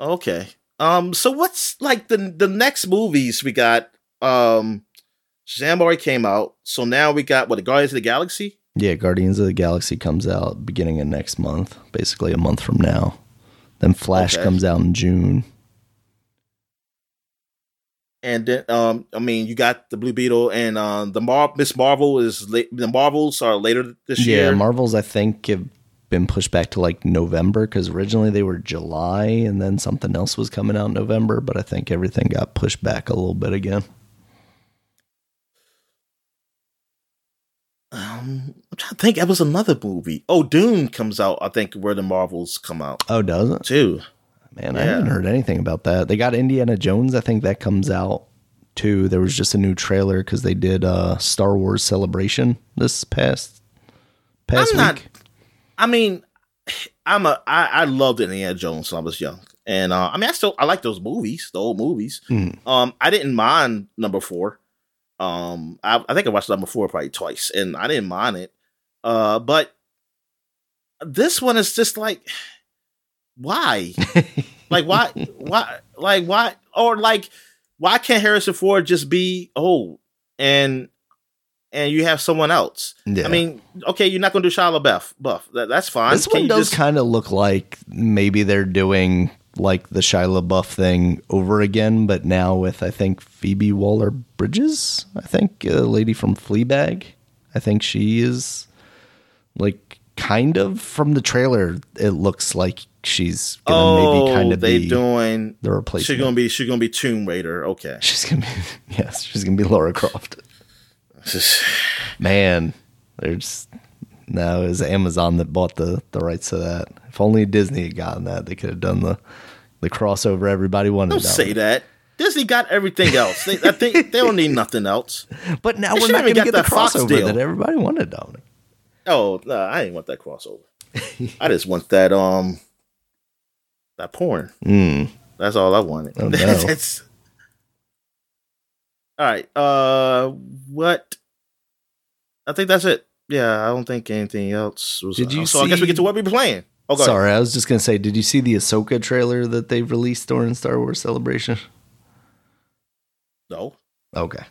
Okay. Um. So what's like the the next movies we got? Um, Shazam already came out, so now we got what the Guardians of the Galaxy. Yeah, Guardians of the Galaxy comes out beginning of next month, basically a month from now. Then Flash Okay. comes out in June. And then, um, I mean, you got the Blue Beetle and um, the Mar- Miss Marvel is la- the Marvels are later this Yeah, year. Yeah, Marvels I think have been pushed back to like November because originally they were July and then something else was coming out in November, but I think everything got pushed back a little bit again. um, I'm trying to think. It was another movie. Oh, Dune comes out. I think where the Marvels come out Oh, does it? too. Man, I Yeah. haven't heard anything about that. They got Indiana Jones. I think that comes out too. There was just a new trailer because they did a Star Wars Celebration this past past I'm not- week. I mean, (sighs) I'm a I, I loved Indiana Jones when I was young, and uh, I mean, I still I like those movies, the old movies. Mm. Um, I didn't mind number four. Um, I, I think I watched number four probably twice, and I didn't mind it. Uh, but this one is just like, (sighs) why? like why? (laughs) Why? Like why? Or like, why can't Harrison Ford just be old and and you have someone else? Yeah. I mean, okay, you're not going to do Shia LaBeouf. Buff, that, that's fine. this Can one does just- kind of look like maybe they're doing like the Shia LaBeouf thing over again, but now with I think Phoebe Waller Bridges. I think a lady from Fleabag. I think she is like kind of from the trailer. It looks like she's gonna oh, maybe kind of they be doing. the replacement. She's gonna be. She's gonna be Tomb Raider. Okay. She's gonna be (laughs) yes, she's gonna be Laura Croft. (sighs) Man, there's no, it was Amazon that bought the the rights to that. If only Disney had gotten that, they could have done the the crossover everybody wanted. Don't say that. Disney got everything else. They, I think they don't need nothing else. (laughs) But now They we're shouldn't going to get the crossover that everybody wanted, Dominic. Oh no, I ain't want that crossover. (laughs) I just want that um that porn. Mm. That's all I wanted. Oh, no. (laughs) That's- all right. Uh, what? I think that's it. Yeah, I don't think anything else was. Did you so I guess we get to what we're playing. Oh, go ahead. Sorry, I was just going to say, did you see the Ahsoka trailer that they released during Star Wars Celebration? No. Okay.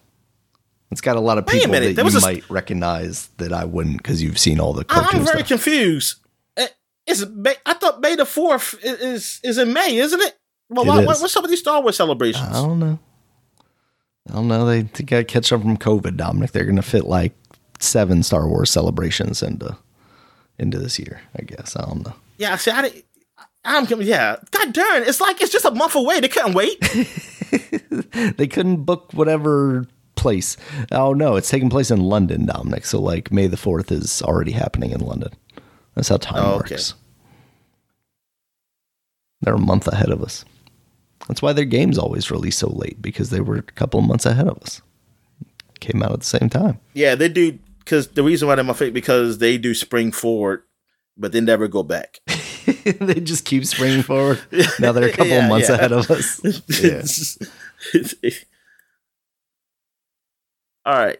It's got a lot of people minute, that you a- might recognize that I wouldn't because you've seen all the I'm very stuff. confused. Eh, Is May, I thought May the fourth is, is is in May, isn't it? Well, It why, what's some of these Star Wars celebrations? I don't know. I don't know. They, they got to catch up from COVID, Dominic. They're going to fit like seven Star Wars celebrations into into this year. I guess I don't know. Yeah, see, I. I'm coming. Yeah, God darn! It's like it's just a month away. They couldn't wait. (laughs) They couldn't book whatever place. Oh no, it's taking place in London, Dominic. So like May the fourth is already happening in London. That's how time Oh, okay. works. They're a month ahead of us. That's why their games always release so late because they were a couple of months ahead of us. Came out at the same time. Yeah, they do. Because the reason why they're my favorite because they do spring forward, but they never go back. (laughs) (laughs) they just keep springing forward. Now they're a (laughs) couple Yeah, of months yeah. ahead of us. Yeah. All right.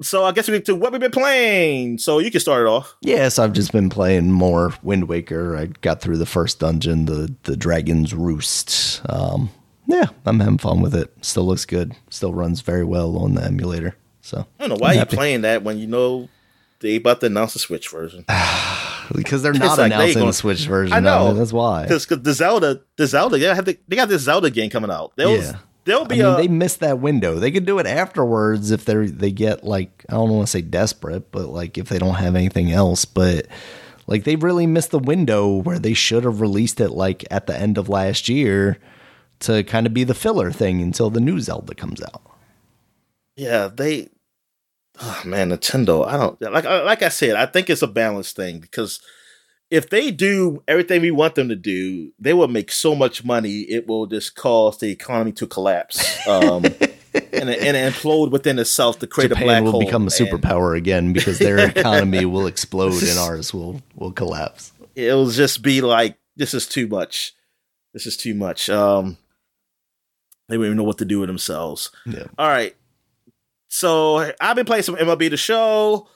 So I guess we get to what we've been playing. So you can start it off. Yes, I've just been playing more Wind Waker. I got through the first dungeon, the the Dragon's Roost. Um, yeah, I'm having fun with it. Still looks good. Still runs very well on the emulator. So I don't know why you happy. playing that when you know they about to announce the Switch version. (sighs) because they're not like they announcing gonna- the Switch version. I know. that's why. Because the Zelda, the Zelda, they they got this Zelda game coming out. There'll, Yeah. There'll I be mean, a they missed that window. They could do it afterwards if they they get like I don't want to say desperate, but like if they don't have anything else. But like they really missed the window where they should have released it like at the end of last year to kind of be the filler thing until the new Zelda comes out. yeah they. Oh man, Nintendo. I don't like like I said. I think it's a balance thing because if they do everything we want them to do, they will make so much money. It will just cause the economy to collapse um, (laughs) and, and implode within itself to create a black Japan will hole. become a and superpower again because their (laughs) economy will explode and (laughs) ours will will collapse. It'll just be like this is too much. This is too much. Um, they don't even know what to do with themselves. Yeah. All right. So I've been playing some MLB the Show,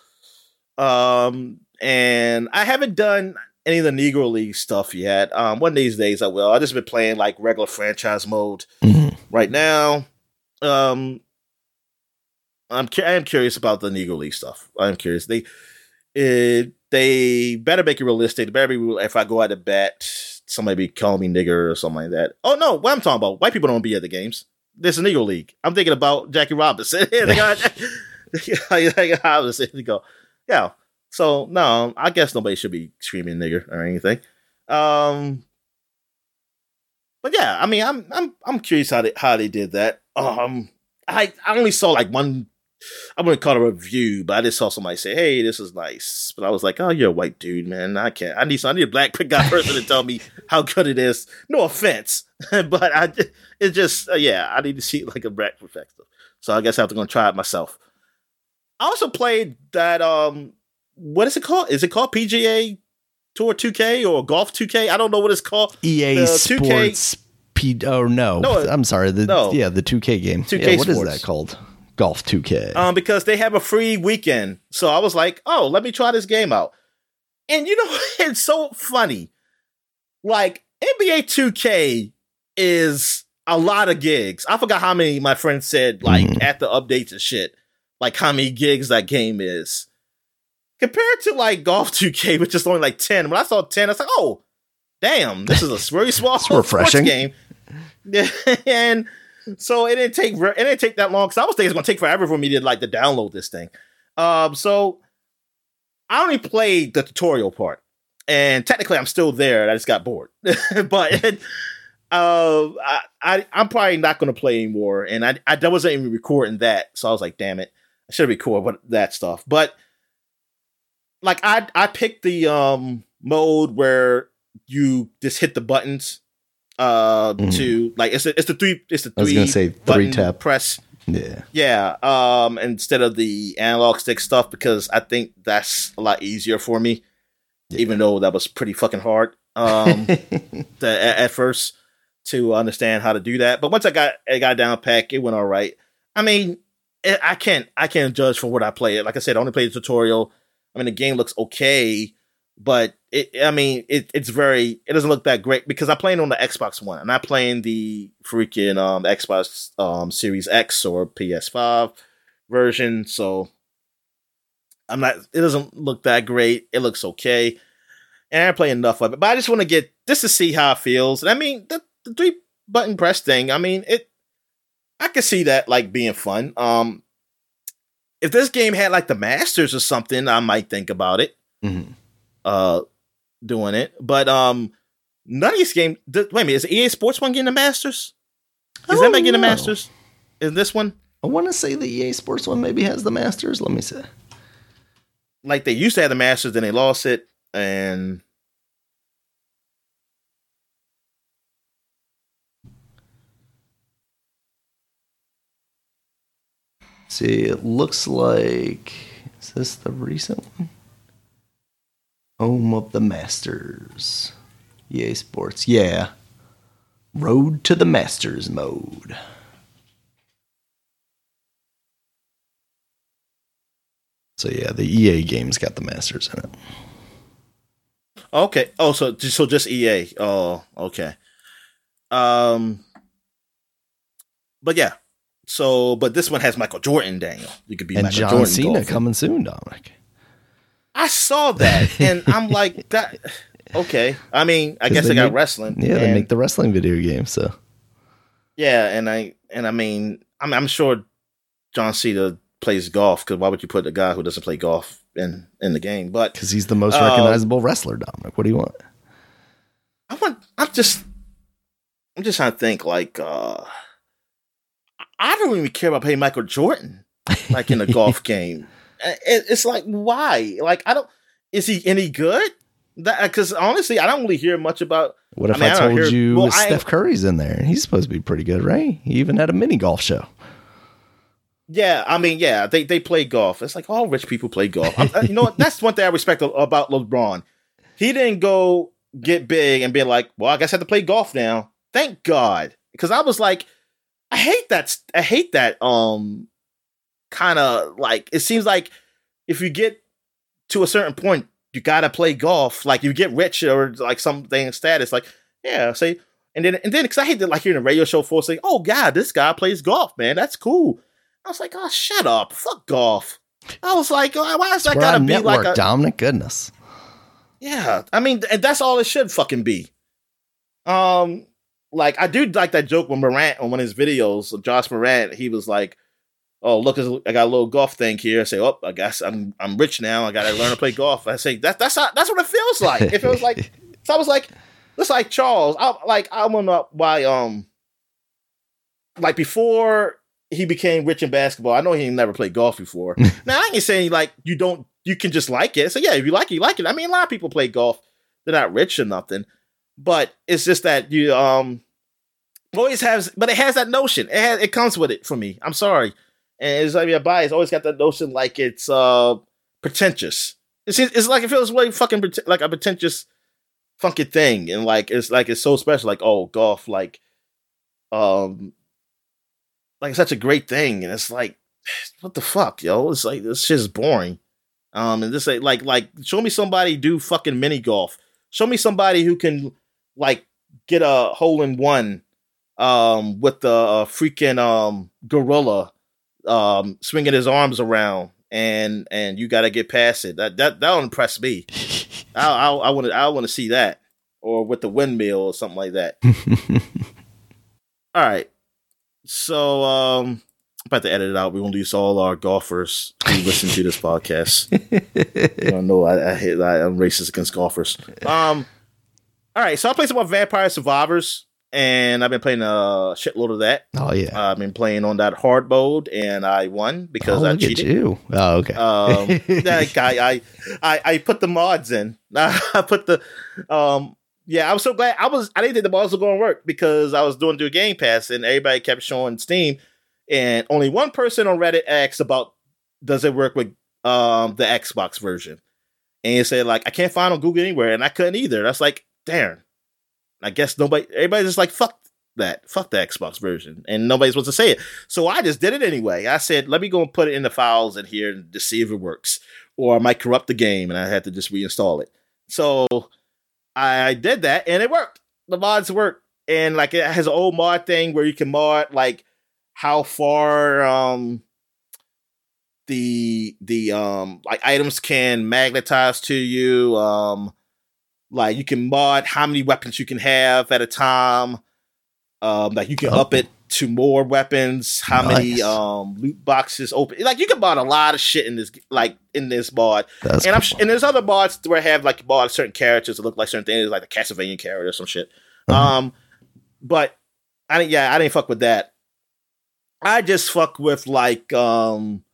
um, and I haven't done any of the Negro League stuff yet. Um, one of these days I will. I just been playing like regular franchise mode Mhm. right now. Um, I'm cu- I am curious about the Negro League stuff. I'm curious. They it, they better make it realistic. They better be real- if I go out to bet, somebody be calling me nigger or something like that. Oh no, what I'm talking about? White people don't be at the games. This is Negro League. I'm thinking about Jackie Robinson. (laughs) they got (laughs) (laughs) Jackie Robinson. Go, yeah. So no, I guess nobody should be screaming nigger or anything. Um, but yeah, I mean, I'm I'm I'm curious how they how they did that. Um, I I only saw like one. I wouldn't call it a review, but I just saw somebody say, "Hey, this is nice." But I was like, "Oh, you're a white dude, man. I can't. I need some. I need a black (laughs) guy person to tell me how good it is." No offense, (laughs) but I it's just uh, yeah. I need to see like a black perspective. So I guess I have to go and try it myself. I also played that. Um, what is it called? Is it called PGA Tour 2K or Golf 2K? I don't know what it's called. EA The 2K E Sports oh no. No, I'm sorry. The no. yeah, the 2K game. 2K yeah, what is that called? Golf 2K. um, because they have a free weekend. So I was like, oh, let me try this game out. And you know, (laughs) it's so funny. Like NBA 2K is a lot of gigs. I forgot how many my friend said, like Mhm. at the updates and shit, like how many gigs that game is. Compared to like Golf 2K, (laughs) which is only like 10. When I saw 10, I was like, oh, damn, this is a (laughs) very small refreshing. game. (laughs) And so it didn't take it didn't take that long because I was thinking it's gonna take forever for me to like to download this thing. Um, so I only played the tutorial part, and technically I'm still there. I just got bored, but uh, I, I I'm probably not gonna play anymore. And I I wasn't even recording that, so I was like, damn it, I should record what that stuff. But like I I picked the um mode where you just hit the buttons uh Mhm. to like it's a, it's the three it's the three I was gonna say three tap. press Yeah. yeah um instead of the analog stick stuff because I think that's a lot easier for me even though that was pretty fucking hard um (laughs) to, at, at first to understand how to do that but once I got I got down pack it went all right I mean it, I can't I can't judge for what I played like I said I only played the tutorial I mean the game looks okay but it I mean it, it's very it doesn't look that great because I'm playing on the Xbox One. I'm not playing the freaking um Xbox um Series X or PS5 version, so I'm not it doesn't look that great. It looks okay. And I play enough of it. But I just want to get just to see how it feels. And I mean the, the three button press thing, I mean it I could see that like being fun. Um if this game had like the Masters or something, I might think about it Mhm. uh doing it. But um none of these games th- wait a minute, is EA Sports one getting the Masters? Is anybody getting the. Masters? Is this one? I want to say the EA Sports one maybe has the Masters. Let me see. Like they used to have the Masters, then they lost it, and See, it looks like is this the recent one? Home of the Masters. EA Sports. Yeah. Road to the Masters mode. So yeah, the EA game's got the Masters in it. okay. Oh, so so just EA. Oh, okay. Um, but yeah. So, but this one has Michael Jordan. Daniel, you could be and Michael John Jordan. Cena golfing. coming soon, Dominic. I saw that, (laughs) and I'm like, that. Okay, I mean, I guess they they got make- wrestling. Yeah, they make the wrestling video game, so Yeah, and I and I mean, I'm I'm sure John Cena plays golf because why would you put a guy who doesn't play golf in in the game? But because he's the most Uh, recognizable wrestler, Dominic. What do you want? I want I'm just I'm just trying to think like uh I don't even care about playing Michael Jordan like in a golf (laughs) game. It's like why? Like I don't is he any good? That because honestly, I don't really hear much about. What if I mean, I, I told hear- you well, I- Steph Curry's in there? He's supposed to be pretty good, right? He even had a mini golf show. Yeah, I mean, yeah, they they play golf. It's like all rich people play golf. Uh, you know what? That's one thing I respect about LeBron. He didn't go get big and be like, "Well, I guess I have to play golf now." Thank God, because I was like, I hate that. I hate that. Um, kind of like it seems like if you get to a certain point, you gotta play golf. Like you get rich or like something status. Like yeah, say. And then, and then, because I hate that like hearing a radio show for saying, "Oh God, this guy plays golf, man. That's cool." I was like, "Oh, shut up, fuck golf." I was like, "Why why is that gotta be network, like a Dominic. Goodness. yeah?" I mean, and that's all it should fucking be. Um, like I do like that joke when Morant on one of his videos, Josh Morant, he was like, "Oh, look, I got a little golf thing here." I say, "Oh, I guess I'm I'm rich now. I got to learn to play golf." I say, "That that's how, that's what it feels like." If It feels like (laughs) so I was like, "It's like Charles." I like I wonder why um like before he became rich in basketball. I know he never played golf before. (laughs) now I ain't saying like you don't you can just like it. So yeah, if you like it, you like it. I mean, a lot of people play golf. They're not rich or nothing, but it's just that you um always has, but it has that notion. It has it comes with it for me. I'm sorry, and it's like your bias always got that notion like it's uh pretentious. It's it's like it feels really fucking prete- like a pretentious funky thing, and like it's like it's so special. Like oh, golf, like um, like such a great thing, and it's like (sighs) what the fuck, yo? It's like this shit's boring. Um, and this like like like show me somebody do fucking mini golf. Show me somebody who can like get a hole in one um with the uh, freaking um gorilla um swinging his arms around and and you got to get past it. That that that'll impress me. (laughs) I I I want to I want to see that. or with the windmill or something like that. (laughs) all right. So um I'm about to edit it out. We're gonna lose all our golfers who listen to this podcast. (laughs) Don't know. I, I hate I, I'm racist against golfers. Um all right, so I played some more Vampire Survivors, and I've been playing a shitload of that. Oh yeah. I've been playing on that hard mode, and I won because oh, I cheated. you. Oh okay. Um, (laughs) that guy, I, I, I put the mods in. (laughs) I put the, um, yeah, I was so glad. I was, I didn't think the mods were going to work because I was doing through Game Pass, and everybody kept showing Steam, and only one person on Reddit asked about does it work with um the Xbox version, and he said like I can't find on Google anywhere, and I couldn't either. That's like, damn. I guess nobody, everybody's just like fuck that, fuck the Xbox version, and nobody's supposed to say it. So I just did it anyway. I said, let me go and put it in the files in here and to see if it works, or I might corrupt the game, and I had to just reinstall it. So I did that, and it worked. The mods work, and like it has an old mod thing where you can mod like how far um the the um like items can magnetize to you. Um, like you can mod how many weapons you can have at a time. Um, like you can Oh. up it to more weapons. How many um loot boxes open? Like you can mod a lot of shit in this like in this mod. That's and I'm sh- and there's other mods where I have like mod certain characters that look like certain things, like the Castlevania character or some shit. Uh-huh. Um, but I didn't. Yeah, I didn't fuck with that. I just fuck with like um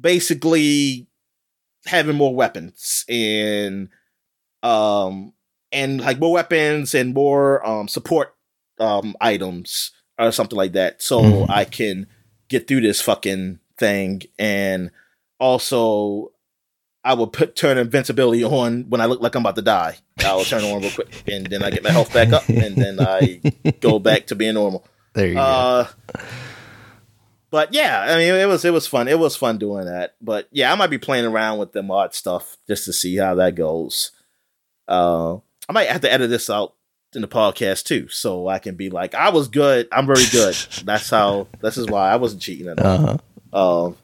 basically having more weapons and um and like more weapons and more um support um items or something like that so Mhm. I can get through this fucking thing and also I will put turn invincibility on when I look like I'm about to die. I will turn it on real quick and then I get my health back up and then I (laughs) go back to being normal. there you Uh, but yeah, I mean, it was it was fun. It was fun doing that. But yeah, I might be playing around with the mod stuff just to see how that goes. Uh, I might have to edit this out in the podcast too, so I can be like, I was good. I'm very good. (laughs) That's how. This is why I wasn't cheating at all. Uh-huh. Um,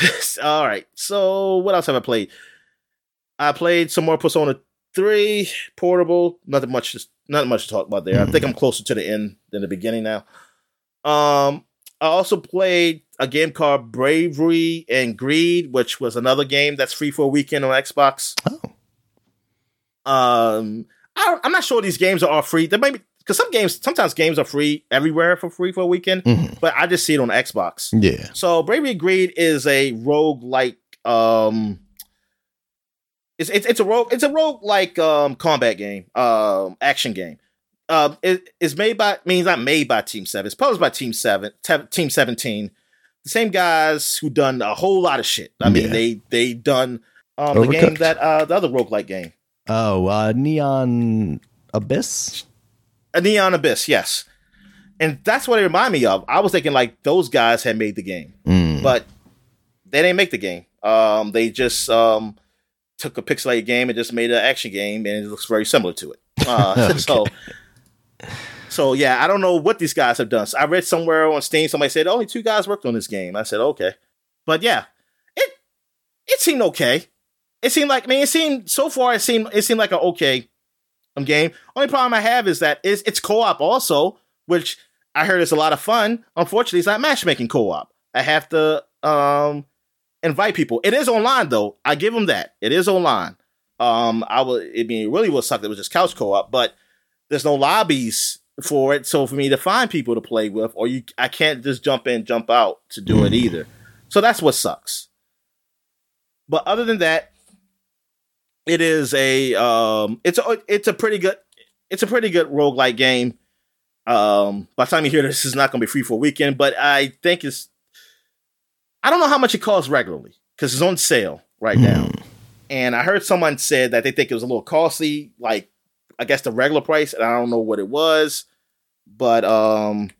(laughs) all right. So what else have I played? I played some more Persona Three Portable. Nothing much. Not much to talk about there. I think I'm closer to the end than the beginning now. Um, I also played a game called Bravery and Greed, which was another game that's free for a weekend on Xbox. Oh. Um, I, I'm not sure these games are all free. They maybe because some games, sometimes games are free everywhere for free for a weekend, Mhm. but I just see it on Xbox. Yeah. So Bravery Greed is a rogue like um it's, it's it's a rogue it's a rogue like um combat game, um action game. Um it, it's made by means not made by Team 7. It's published by Team 7, Te- Team 17. The same guys who done a whole lot of shit. I mean, Yeah. they they done um the game that uh the other rogue like game. Oh, uh, Neon Abyss. A Neon Abyss, yes. And that's what it reminded me of. I was thinking like those guys had made the game. Mm. but they didn't make the game. Um, they just um, took a pixelated game and just made an action game, and it looks very similar to it. (laughs) Uh, (laughs) Okay. So, so yeah, I don't know what these guys have done. So I read somewhere on Steam somebody said only two guys worked on this game. I said okay, but yeah, it it seemed okay. It seemed like I mean, it seemed so far it seemed it seemed like an okay um, game. Only problem I have is that it's, it's co-op also, which I heard is a lot of fun. Unfortunately, it's not matchmaking co-op. I have to um invite people. It is online though. I give them that. It is online. Um, I would. I mean, it really suck. That it was just couch co-op, but there's no lobbies for it. So for me to find people to play with, or you, I can't just jump in, jump out to do it either. So that's what sucks. But other than that, it is a um, it's a it's a pretty good it's a pretty good roguelike game. Um, by the time you hear this, it's not going to be free for a weekend, but I think it's. I don't know how much it costs regularly because it's on sale right now. Mm. And I heard someone said that they think it was a little costly, like I guess the regular price, and I don't know what it was, but um,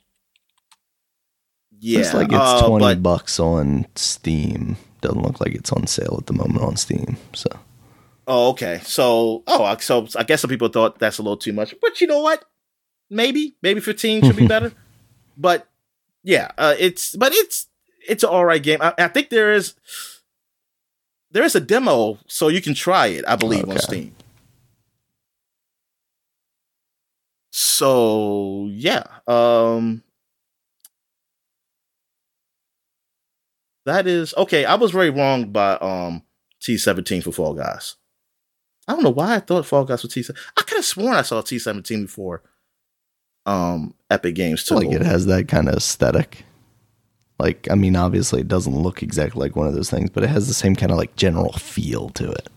yeah, Looks like it's uh, twenty but- bucks on Steam. Doesn't look like it's on sale at the moment on Steam. So Oh, okay. So, oh, so I guess some people thought that's a little too much, but you know what? Maybe, maybe fifteen should be (laughs) better. But yeah, uh, it's but it's it's an all right game. I, I think there is there is a demo, so you can try it. I believe on Steam. So yeah, um, that is okay. I was very wrong by um T seventeen for Fall Guys. I don't know why I thought Fall Guys was T. I could have sworn I saw T seventeen before. Um, Epic Games too. Like it has that kind of aesthetic. Like, I mean, obviously it doesn't look exactly like one of those things, but it has the same kind of like general feel to it.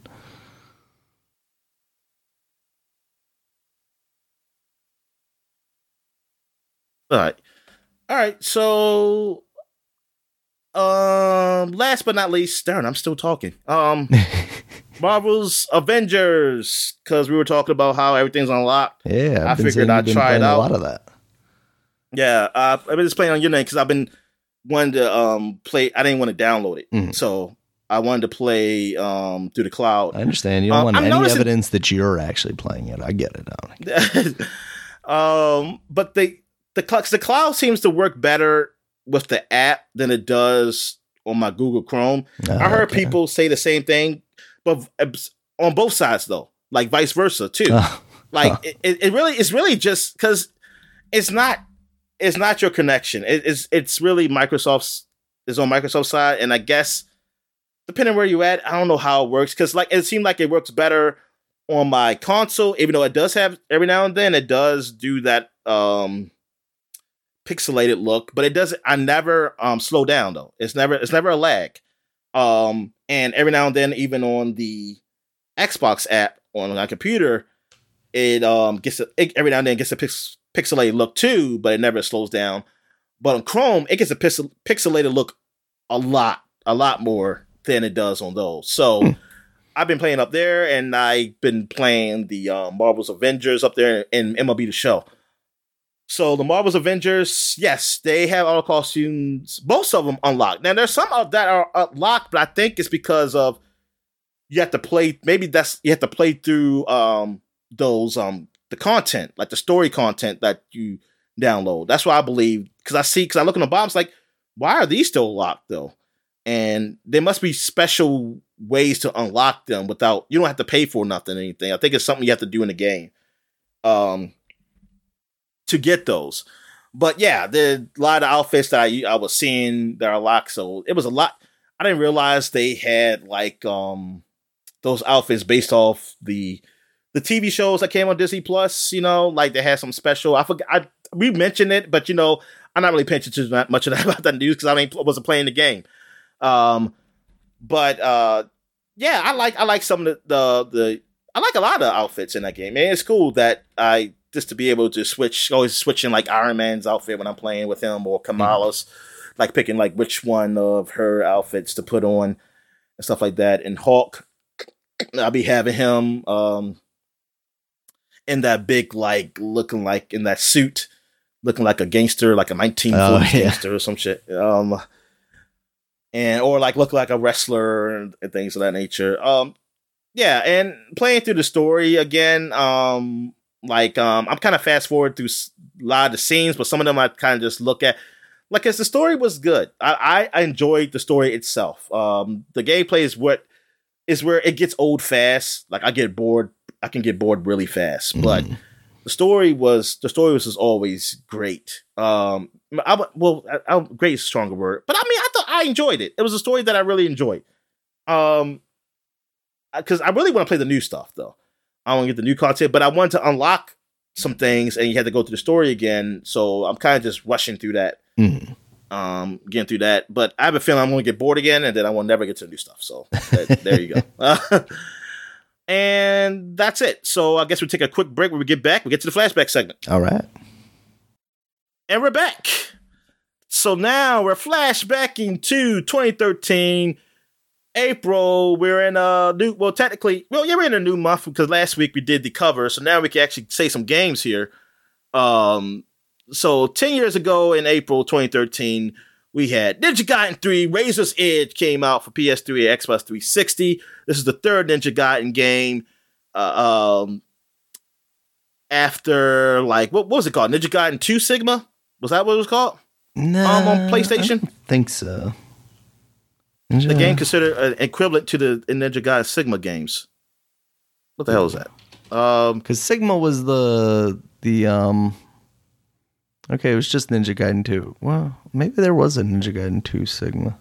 All right. All right. So um last but not least, darn, I'm still talking. Um (laughs) Marvel's Avengers, because we were talking about how everything's unlocked. Yeah, I've i figured I'd try it out. A lot of that. Yeah, uh, I've been just playing on your name because I've been wanting to um play. I didn't want to download it, mm. so I wanted to play um through the cloud. I understand. You don't um, want I'm any noticing- evidence that you're actually playing it. I get it. (laughs) um, but the the the cloud seems to work better with the app than it does on my Google Chrome. Oh, I heard okay. people say the same thing but on both sides though, like vice versa too. Uh, (laughs) like uh. It, it really, it's really just because it's not, it's not your connection. It, it's it's really Microsoft's is on Microsoft's side, and I guess depending where you at, I don't know how it works because like it seemed like it works better on my console, even though it does have every now and then it does do that um pixelated look, but it doesn't. I never um slow down though. It's never it's never a lag. Um, and every now and then, even on the Xbox app on my computer, it um gets a, it, every now and then gets a pix, pixelated look too, but it never slows down. But on Chrome, it gets a pixel, pixelated look a lot, a lot more than it does on those. So hmm. I've been playing up there, and I've been playing the uh, Marvel's Avengers up there in MLB The Show. So the Marvel's Avengers, yes, they have all costumes, most of them unlocked. Now there's some of that are unlocked, but I think it's because of you have to play. Maybe that's you have to play through um those um the content, like the story content that you download. That's why I believe because I see because I look in the it's like why are these still locked though? And there must be special ways to unlock them without you don't have to pay for nothing anything. I think it's something you have to do in the game. Um, to get those. But yeah, the a lot of outfits that I I was seeing that are locked, so it was a lot. I didn't realize they had like um those outfits based off the the TV shows that came on Disney Plus. You know, like they had some special. I forgot. I we mentioned it, but you know, I'm not really paying attention to much of that (laughs) about that news because I mean, wasn't playing the game. Um, but uh, yeah, I like I like some of the, the the I like a lot of outfits in that game. And it's cool that I just to be able to switch, always switching like Iron Man's outfit when I'm playing with him or Kamala's, mm-hmm. like picking like which one of her outfits to put on and stuff like that. And Hulk, (clears throat) I'll be having him um in that big like looking like in that suit, looking like a gangster, like a 1940s oh, (laughs) yeah. gangster or some shit. Um, and or like look like a wrestler and, and things of that nature. Um, yeah, and playing through the story again. Um, like um, I'm kind of fast forward through a lot of the scenes, but some of them I kind of just look at. Like, cause the story was good. I, I enjoyed the story itself. Um, the gameplay is what is where it gets old fast. Like I get bored. I can get bored really fast. Mm. But the story was the story was always great. Um, I well, I, I, great is a stronger word, but I mean, I thought I enjoyed it. It was a story that I really enjoyed. Um, because I really want to play the new stuff though. I want to get the new content, but I wanted to unlock some things, and you had to go through the story again. So I'm kind of just rushing through that, mm-hmm. um, getting through that. But I have a feeling I'm going to get bored again, and then I will never get to the new stuff. So that, there you go. (laughs) (laughs) and that's it. So I guess we will take a quick break. When we get back, we get to the flashback segment. All right. And we're back. So now we're flashbacking to 2013 April, we're in a new. Well, technically, well, yeah, we're in a new month because last week we did the cover, so now we can actually say some games here. Um, so ten years ago in April 2013, we had Ninja Gaiden 3, Razor's Edge came out for PS3 and Xbox 360. This is the third Ninja Gaiden game. Uh, um, after like what, what was it called? Ninja Gaiden 2 Sigma? Was that what it was called? No, um, on PlayStation. I think so. Ninja. The game considered uh, equivalent to the Ninja Gaiden Sigma games. What the hell is that? Um, Because Sigma was the the um. Okay, it was just Ninja Gaiden two. Well, maybe there was a Ninja Gaiden two Sigma.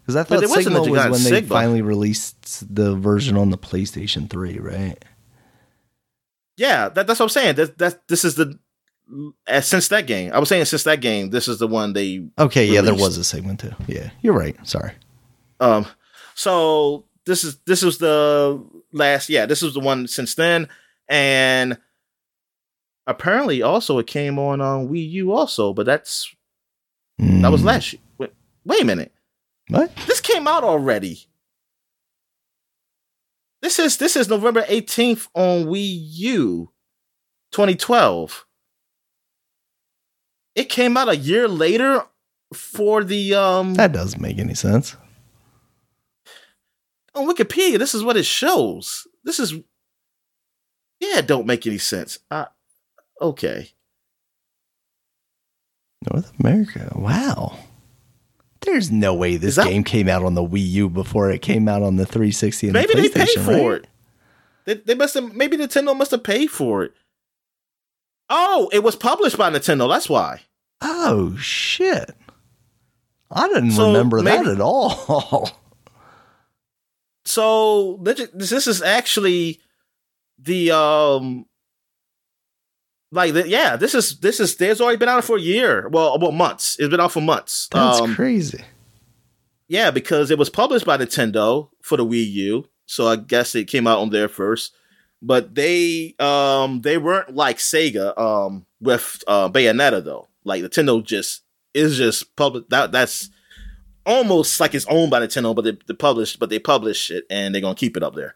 Because I thought there was Sigma was Gaiden when they finally released the version on the PlayStation three, right? yeah, that, that's what I'm saying. That that this is the uh, since that game. I was saying since that game, this is the one they Okay, yeah, there was a Sigma too. Yeah, you're right. Sorry. Um, so this is this was the last. Yeah, this was the one since then, and apparently also it came on on Wii U also, but that's that was Mm. last. year. Wait, wait a minute, What? this came out already. This is this is November eighteenth on Wii U, twenty twelve. It came out a year later for the um That doesn't make any sense. On Wikipedia, this is what it shows. This is yeah, it don't make any sense. Uh, okay. North America. Wow. There's no way this that- game came out on the Wii U before it came out on the 360 and Maybe the they paid for right? it. They, they must have. Maybe Nintendo must have paid for it. Oh, it was published by Nintendo. That's why. Oh shit! I didn't So, remember that at all. (laughs) So this is actually the um. Like the, yeah, this is this is. There's already been out for a year. Well, well, months. It's been out for months. That's Um, crazy. Yeah, because it was published by Nintendo for the Wii U, so I guess it came out on there first. But they um they weren't like Sega um with uh Bayonetta though. Like Nintendo just is just public that that's almost like it's owned by Nintendo, but they, they published but they publish it and they're gonna keep it up there.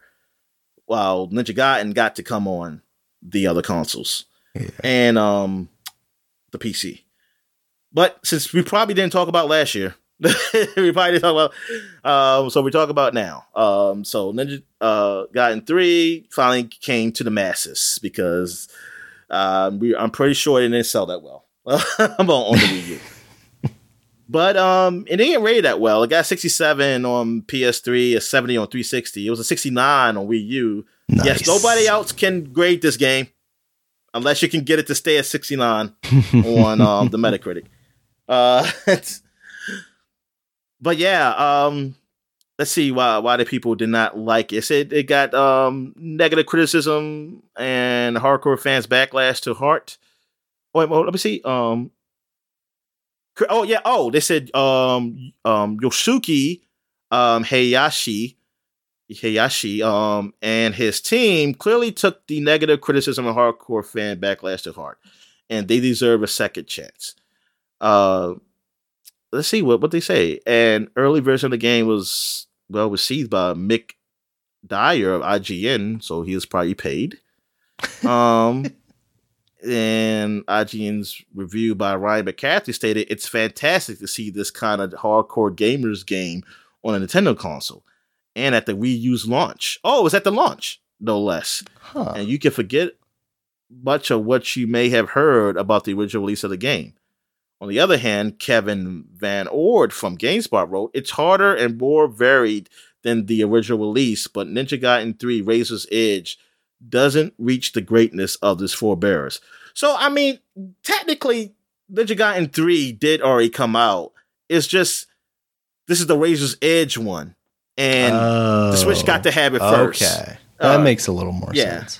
While Ninja Gaiden got to come on the other consoles Yeah. and um the PC. But since we probably didn't talk about last year, (laughs) we probably didn't talk about. Um, so we talk about now. Um, so Ninja uh, Gaiden three finally came to the masses because um, we I'm pretty sure it didn't sell that well. (laughs) I'm on, on the Wii U. (laughs) But um, it didn't rate that well. It got 67 on PS3, a 70 on 360. It was a 69 on Wii U. Nice. Yes, nobody else can grade this game unless you can get it to stay at 69 (laughs) on um, the Metacritic. Uh, (laughs) but yeah, um, let's see why why the people did not like it. It it got um, negative criticism and hardcore fans backlash to heart. Wait, well, let me see. Um, oh yeah. Oh, they said um, um, Yosuke um, Hayashi Hayashi um, and his team clearly took the negative criticism and hardcore fan backlash to heart, and they deserve a second chance. Uh, let's see what what they say. An early version of the game was well received by Mick Dyer of IGN, so he was probably paid. Um, (laughs) and IGN's review by Ryan McCaffrey stated it's fantastic to see this kind of hardcore gamers game on a Nintendo console and at the Wii U's launch. Oh, it was at the launch, no less. Huh. And you can forget much of what you may have heard about the original release of the game. On the other hand, Kevin VanOrd from GameSpot wrote, It's harder and more varied than the original release, but Ninja Gaiden 3 Razor's Edge doesn't reach the greatness of this forebearers. So, I mean, technically, Ninja Gaiden 3 did already come out. It's just, this is the Razor's Edge one. And the Switch got to have it first. Oh, Okay. That Uh, makes a little more yeah. sense.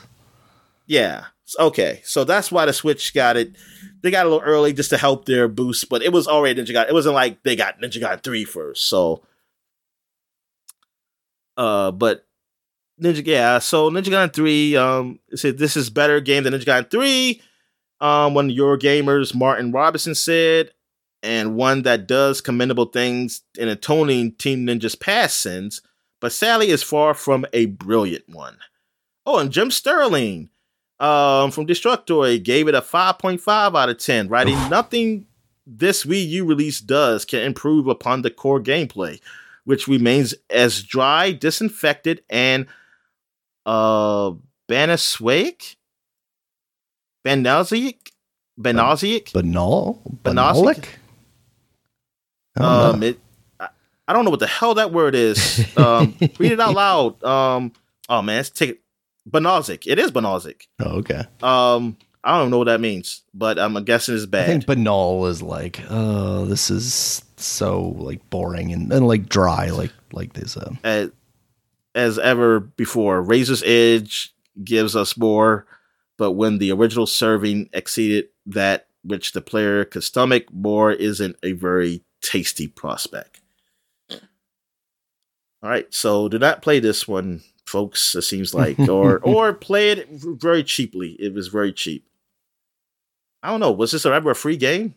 Yeah. Okay. So that's why the Switch got it. They got a little early just to help their boost, but it was already Ninja Gaiden. It wasn't like they got Ninja Gaiden 3 first. So uh but Ninja yeah, so Ninja Gaiden 3 um said this is better game than Ninja Gaiden 3. Um one of your gamers Martin Robinson said and one that does commendable things in atoning Team Ninja's past sins, but sadly is far from a brilliant one. Oh, and Jim Sterling um, from Destructoid gave it a 5.5 out of 10, writing nothing this Wii U release does can improve upon the core gameplay, which remains as dry, disinfected, and uh Banaswaic? Banasic? Banasic? Banal? Banasic? Banalic? I don't Um know. it I, I don't know what the hell that word is. (laughs) Um read it out loud. Um oh man, let's take it. It is Banalzic. Oh, okay. Um, I don't know what that means, but I'm guessing it's bad. I think banal is like, oh, this is so like boring and, and like dry, like like this. Uh, as, ever before, Razor's Edge gives us more, but when the original serving exceeded that which the player could stomach, more isn't a very tasty prospect. All right, so do not play this one, folks. It seems like, (laughs) or or play it very cheaply. It was very cheap. I don't know. Was this ever a free game?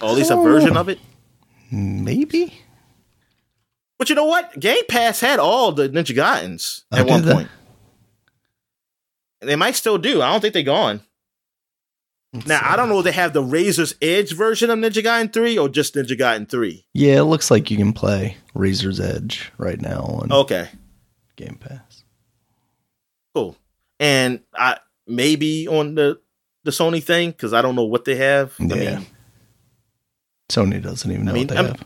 Or at least a version of it? maybe. But you know what? Game Pass had all the Ninja Gaidens Oh, at one they? point. They might still do. I don't think they're gone. Let's Now, see. I don't know if they have the Razor's Edge version of Ninja Gaiden 3 or just Ninja Gaiden 3. Yeah, it looks like you can play Razor's Edge right now on Okay, Game Pass. cool. And I maybe on the the Sony thing because I don't know what they have. I Yeah. mean, Sony doesn't even know mean, what they I'm- have.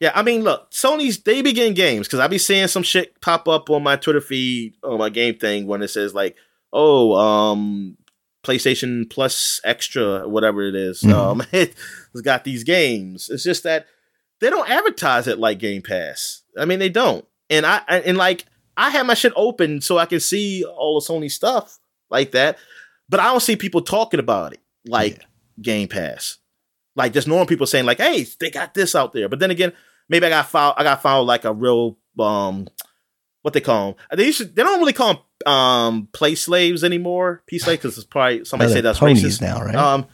Yeah, I mean, look, Sony's they be getting games because I be seeing some shit pop up on my Twitter feed on my game thing when it says like, oh, um, PlayStation Plus Extra, whatever it is. Mhm. Um, (laughs) it's got these games. It's just that they don't advertise it like Game Pass. I mean, they don't. And I I- and like I have my shit open so I can see all the Sony stuff like that, but I don't see people talking about it like Game Pass. Like just normal people saying like, "Hey, they got this out there." But then again, maybe I got found. I got found like a real um, what they call them. They used to, they don't really call them um play slaves anymore. P slaves because it's probably somebody say that's ponies racist. now, right? Um,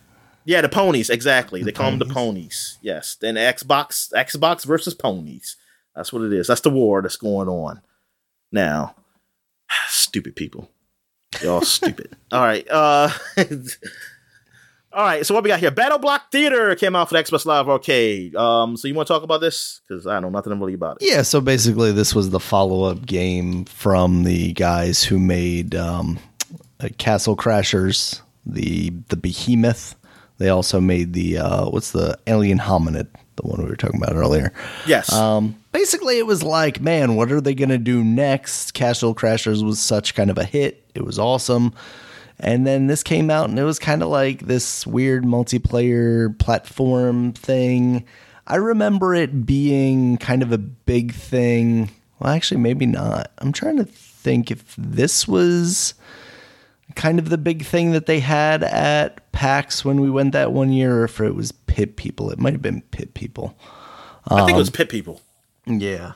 yeah, the ponies exactly. The they call them the ponies. ponies. Yes. Then Xbox, Xbox versus ponies. That's what it is. That's the war that's going on now. (sighs) Stupid people. Y'all stupid. (laughs) All right. Uh, (laughs) all right. So what we got here? Battle Block Theater came out for the Xbox Live Arcade. Um, so you want to talk about this? Because I don't know nothing really about it. Yeah, so basically, this was the follow up game from the guys who made um, uh, Castle Crashers, the the Behemoth. They also made the uh, what's the Alien Hominid, the one we were talking about earlier. Yes. Um, basically, it was like, man, what are they going to do next? Castle Crashers was such kind of a hit. It was awesome. And then this came out, and it was kind of like this weird multiplayer platform thing. I remember it being kind of a big thing. Well, actually, maybe not. I'm trying to think if this was kind of the big thing that they had at PAX when we went that one year, or if it was Pit People. It might have been Pit People. I think it um, was Pit People. Yeah.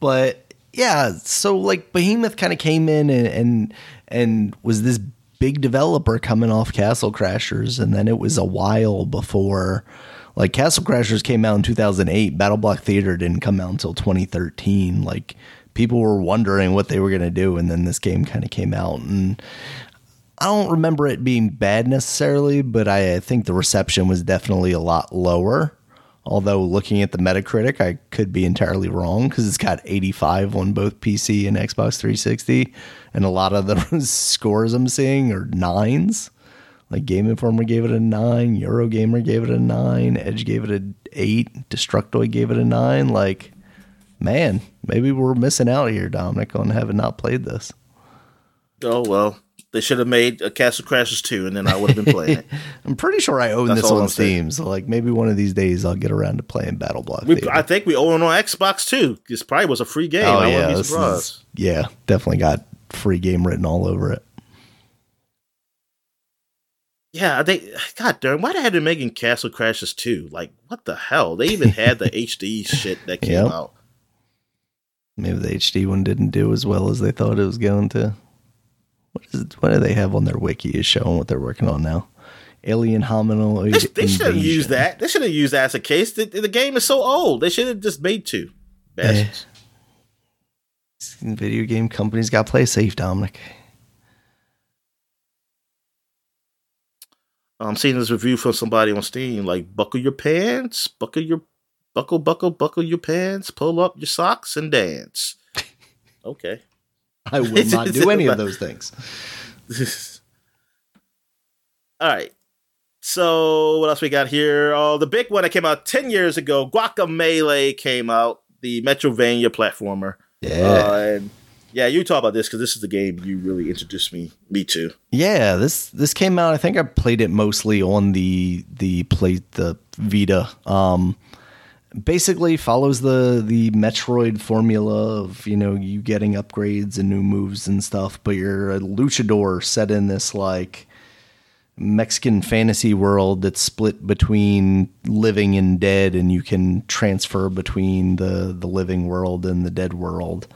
But yeah, so like Behemoth kind of came in and, and and was this big developer coming off Castle Crashers and then it was a while before like Castle Crashers came out in 2008, Battle Block Theater didn't come out until 2013. Like people were wondering what they were going to do and then this game kind of came out and I don't remember it being bad necessarily, but I, I think the reception was definitely a lot lower. Although looking at the Metacritic, I could be entirely wrong because it's got 85 on both PC and Xbox 360, and a lot of the (laughs) scores I'm seeing are nines. Like Game Informer gave it a nine, Eurogamer gave it a nine, Edge gave it an eight, Destructoid gave it a nine. Like, man, maybe we're missing out here, Dominic, on having not played this. Oh well, they should have made a Castle Crashers 2 and then I would have been playing it. (laughs) I'm pretty sure I own That's this on I'm saying. So like maybe one of these days I'll get around to playing Battle Block. We, I think we own it on Xbox too. This probably was a free game. Oh I yeah, wouldn't be surprised. is, yeah, definitely got free game written all over it. Yeah, they God darn, why they had to making Castle Crashers 2? Like, what the hell? They even had the (laughs) HD shit that came Yep. out. Maybe the HD one didn't do as well as they thought it was going to. What is it, what do they have on their wiki is showing what they're working on now? Alien hominal. They, they should have used that. They should have used that as a case. The, the game is so old. They should have just made two. Bastards. Eh. Video game companies got to play safe, Dominic. I'm seeing this review from somebody on Steam. Like, buckle your pants, buckle your, buckle, buckle, buckle your pants, pull up your socks and dance. (laughs) Okay. (laughs) I will not do any of those things. (laughs) All right. So what else we got here? Oh, the big one that came out ten years ago, Guacamelee came out, the Metroidvania platformer. Yeah. Uh, and Yeah, you talk about this because this is the game you really introduced me me to. Yeah, this this came out. I think I played it mostly on the the play the Vita. Um, basically follows the the Metroid formula of you know you getting upgrades and new moves and stuff, but you're a luchador set in this like Mexican fantasy world that's split between living and dead, and you can transfer between the the living world and the dead world.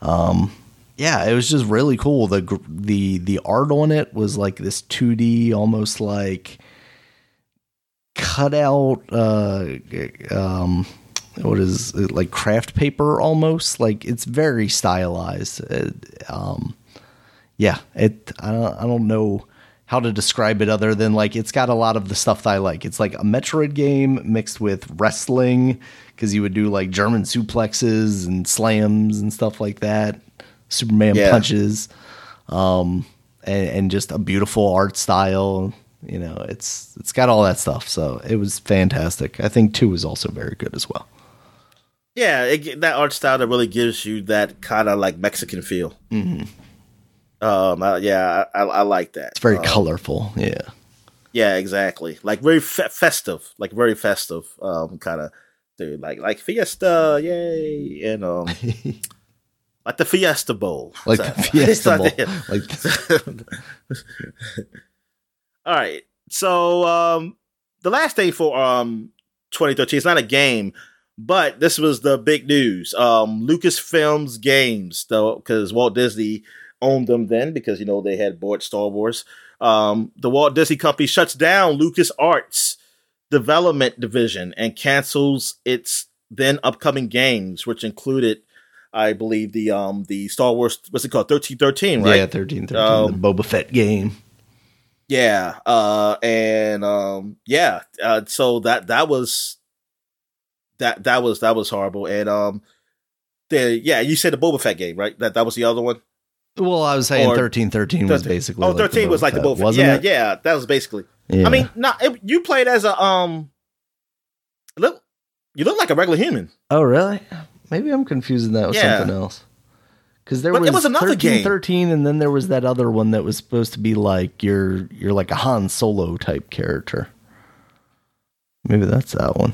Um, yeah, it was just really cool. the the The art on it was like this two D, almost like cut out. Uh, um, what is it, like craft paper almost? Like it's very stylized. It, um, yeah, it. I don't. I don't know how to describe it other than like it's got a lot of the stuff that I like. It's like a Metroid game mixed with wrestling because you would do like German suplexes and slams and stuff like that, Superman yeah. punches, um, and, and just a beautiful art style. You know, it's it's got all that stuff. So it was fantastic. I think two was also very good as well. Yeah, it, that art style that really gives you that kind of like Mexican feel. Mm-hmm. Um, I, yeah, I, I, like that. It's very um, colorful. Yeah. Yeah, exactly. Like very fe- festive, like very festive, um, kind of dude. Like like Fiesta, yay, and um, (laughs) like the Fiesta Bowl, like so, (laughs) the Fiesta Bowl. like, (laughs) all right. So um, the last day for um 2013. It's not a game, but this was the big news. Um, Lucasfilms Games, though, because Walt Disney owned them then because you know they had bought Star Wars. Um, the Walt Disney Company shuts down LucasArts development division and cancels its then upcoming games, which included, I believe, the um the Star Wars what's it called thirteen thirteen, right? Yeah, thirteen thirteen, um, the Boba Fett game. Yeah, uh, and um, yeah, uh, so that that was that that was that was horrible, and um, the yeah, you said the Boba Fett game, right? That that was the other one. Well, I was saying or, thirteen thirteen was basically. Oh, like 13 was like the Boba Fett. Yeah, it? yeah, that was basically. Yeah. I mean, not it, you played as a um. Look, you look like a regular human. Oh, really? Maybe I'm confusing that with yeah. something else. Because there was, was another 13, game. 13, and then there was that other one that was supposed to be like you're you're like a Han Solo type character. Maybe that's that one.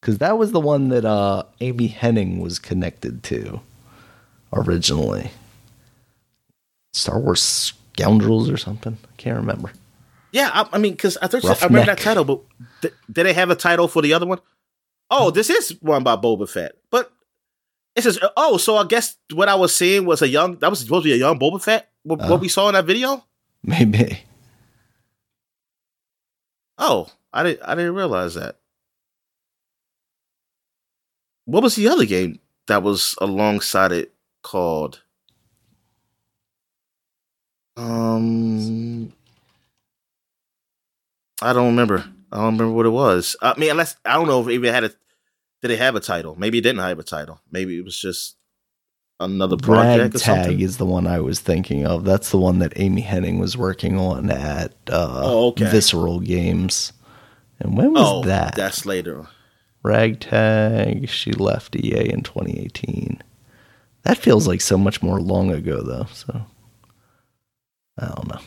Because that was the one that uh, Amy Hennig was connected to originally. Star Wars Scoundrels or something. I can't remember. Yeah, I, I mean, because I, thought I remember that title, but th- did they have a title for the other one? Oh, this is one by Boba Fett, but it says, oh, so I guess what I was seeing was a young. That was supposed to be a young Boba Fett. What, oh. what we saw in that video? Maybe. Oh, I didn't. I didn't realize that. What was the other game that was alongside it called? Um, I don't remember. I don't remember what it was. I mean, unless I don't know if it had a. Did it have a title? Maybe it didn't have a title. Maybe it was just another project. Tag is the one I was thinking of. That's the one that Amy Hennig was working on at uh, oh, okay. Visceral Games. And when was oh, that? That's later. Ragtag. She left EA in 2018. That feels like so much more long ago, though. So I don't know.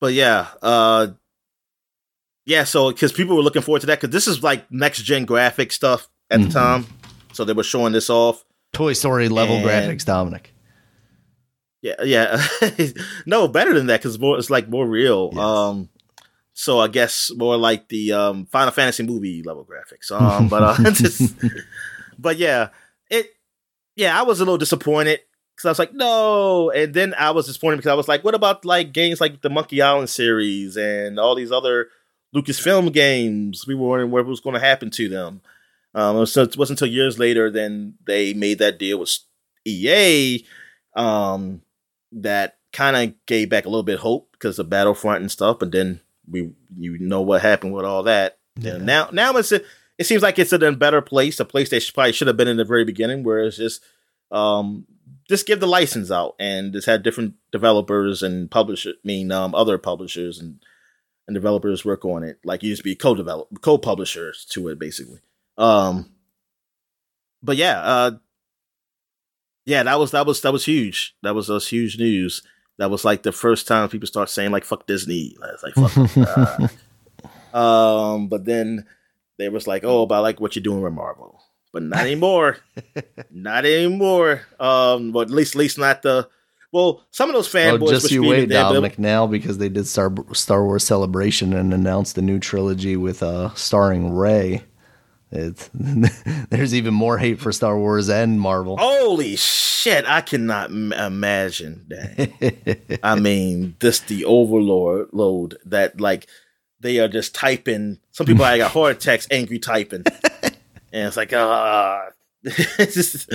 But yeah, uh, yeah. So because people were looking forward to that because this is like next gen graphic stuff at mm-hmm. the time, so they were showing this off. Toy Story level and, graphics, Dominic. Yeah, yeah. (laughs) no, better than that because more it's like more real. Yes. Um, so I guess more like the um, Final Fantasy movie level graphics. (laughs) Um, but uh, (laughs) just, but yeah, it. Yeah, I was a little disappointed because I was like, no. And then I was disappointed because I was like, what about like games like the Monkey Island series and all these other Lucasfilm games? We were wondering what was going to happen to them. Um, so it wasn't until years later then they made that deal with EA um, that kind of gave back a little bit hope because of Battlefront and stuff. But then we, you know what happened with all that. Yeah. And now, now it's a, it seems like it's in a better place, a place that probably should have been in the very beginning, where it's just um, just give the license out and just have different developers and publishers, I mean, um, other publishers and and developers work on it. Like you used to be co-develop, co-publishers to it, basically. Um, but yeah, uh, Yeah, that was that was that was huge. That was us huge news. That was like the first time people start saying like "fuck Disney." Like, "Fuck." (laughs) um, but then they was like, "Oh, but I like what you're doing with Marvel." But not anymore. (laughs) not anymore. Um, but at least, at least not the. Well, some of those fanboys. Oh, just were you wait, Dominic, now because they did Star Star Wars Celebration and announced the new trilogy with uh starring Rey. It's (laughs) there's even more hate for Star Wars and Marvel. Holy shit! I cannot m- imagine that. (laughs) I mean, this the overload load that like they are just typing. Some people I got (laughs) heart attacks, angry typing, and it's like, ah, just,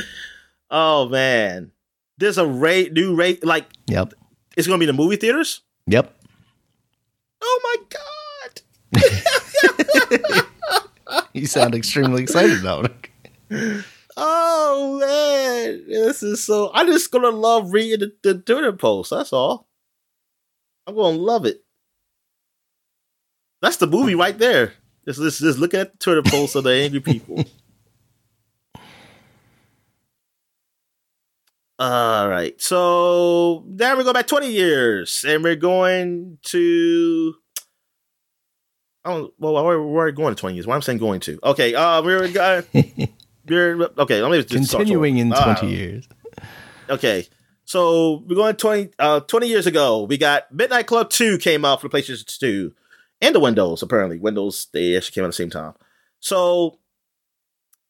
oh man, there's a rate new rate like Yep. it's gonna be in the movie theaters. Yep. Oh my god! (laughs) You sound extremely excited, Dominic. Oh man, this is so. I'm just gonna love reading the, the Twitter posts. That's all. I'm gonna love it. That's the movie right there. Just, just, just looking at the Twitter posts of the angry people. (laughs) All right, so now we go back 20 years, and we're going to. Oh well, we're, we're going to 20 years. Why I'm saying going to? Okay, uh, we're uh, (laughs) we're okay. Let me just Continuing in 20 Uh, years. Okay. So we're going 20, uh, 20 years ago. We got Midnight Club 2 came out for the PlayStation 2 and the Windows, apparently. Windows, they actually came out at the same time. So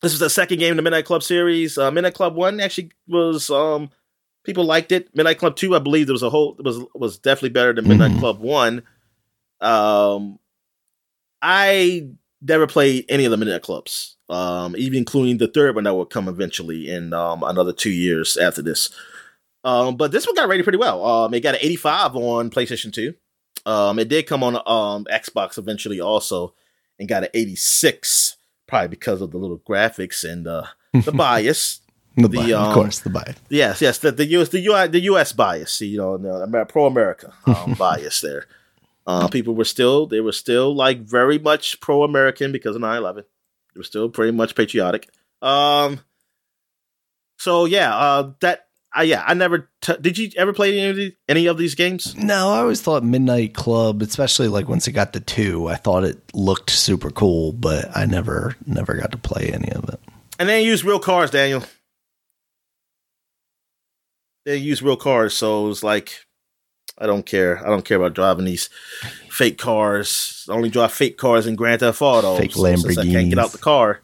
this was the second game in the Midnight Club series. Uh, Midnight Club 1 actually was, um, people liked it. Midnight Club 2, I believe there was a whole, was, was definitely better than Midnight Mhm. Club 1. Um, I never played any of the Midnight Clubs, um, even including the third one that will come eventually in um, another two years after this. Um, but this one got rated pretty well. Um, it got an 85 on PlayStation 2. Um, it did come on um, Xbox eventually also and got an 86, probably because of the little graphics and uh, the (laughs) bias. The, the, buy, um, of course, the bias. Yes, yes, the, the US the US the US bias, you know, the pro America (laughs) um, bias there. Uh, people were still they were still like very much pro American because of 9-11. They were still pretty much patriotic. Um, so yeah, uh, that uh, yeah, I never t- did. You ever play any of these, any of these games? No, I always thought Midnight Club, especially like once it got to two, I thought it looked super cool, but I never never got to play any of it. And they use real cars, Daniel. They use real cars, so it's like I don't care. I don't care about driving these fake cars. I only drive fake cars in Grand Theft Auto. Fake Lamborghinis. Since I can't get out the car.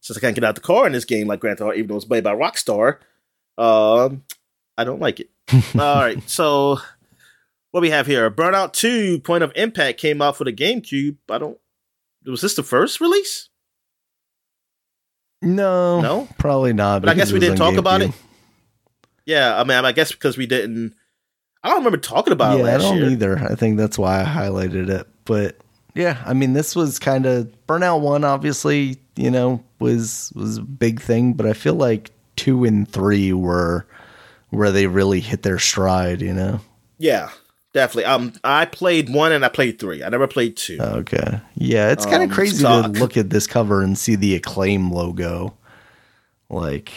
Since I can't get out the car in this game like Grand Theft Auto, even though it's made by Rockstar, um, I don't like it. (laughs) All right, so what we have here? Burnout Two: Point of Impact came out for the GameCube. I don't. Was this the first release? No, No? probably not. But I guess we didn't talk about it. Yeah, I mean, I guess because we didn't. I don't remember talking about it yeah, I don't year. either. I think that's why I highlighted it. But yeah, I mean, this was kind of Burnout One. Obviously, you know, was was a big thing, but I feel like two and three were where they really hit their stride. You know. Yeah, definitely. Um, I played one and I played three. I never played two. Okay. Yeah, it's kind of Um, crazy so- to look at this cover and see the acclaim logo. Like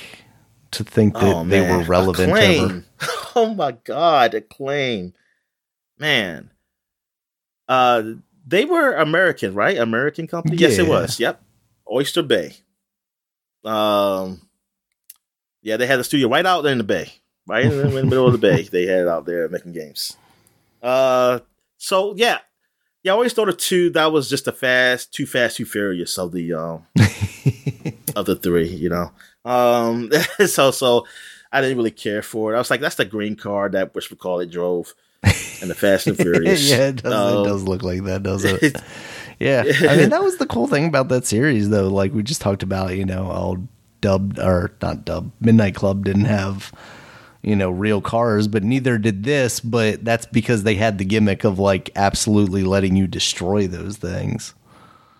to think that oh they were relevant ever. Acclaim. (laughs) Oh my god, acclaim, man. Uh, they were American, right? American company. Yes, it was. Yep, Oyster Bay. Um, yeah, they had a studio right out there in the bay, right in the, in the middle of the bay. (laughs) They had it out there making games. Uh, so yeah, yeah. I always thought of two. That was just a fast, too fast, too furious of the um (laughs) of the three, you know. Um, (laughs) so so I didn't really care for it. I was like, that's the green car that which we call it drove, and the Fast and Furious. yeah, it does, Um, it does look like that, does it? Yeah, I mean that was the cool thing about that series, though. Like we just talked about, you know, all dubbed or not dubbed. Midnight Club didn't have, you know, real cars, but neither did this. But that's because they had the gimmick of like absolutely letting you destroy those things.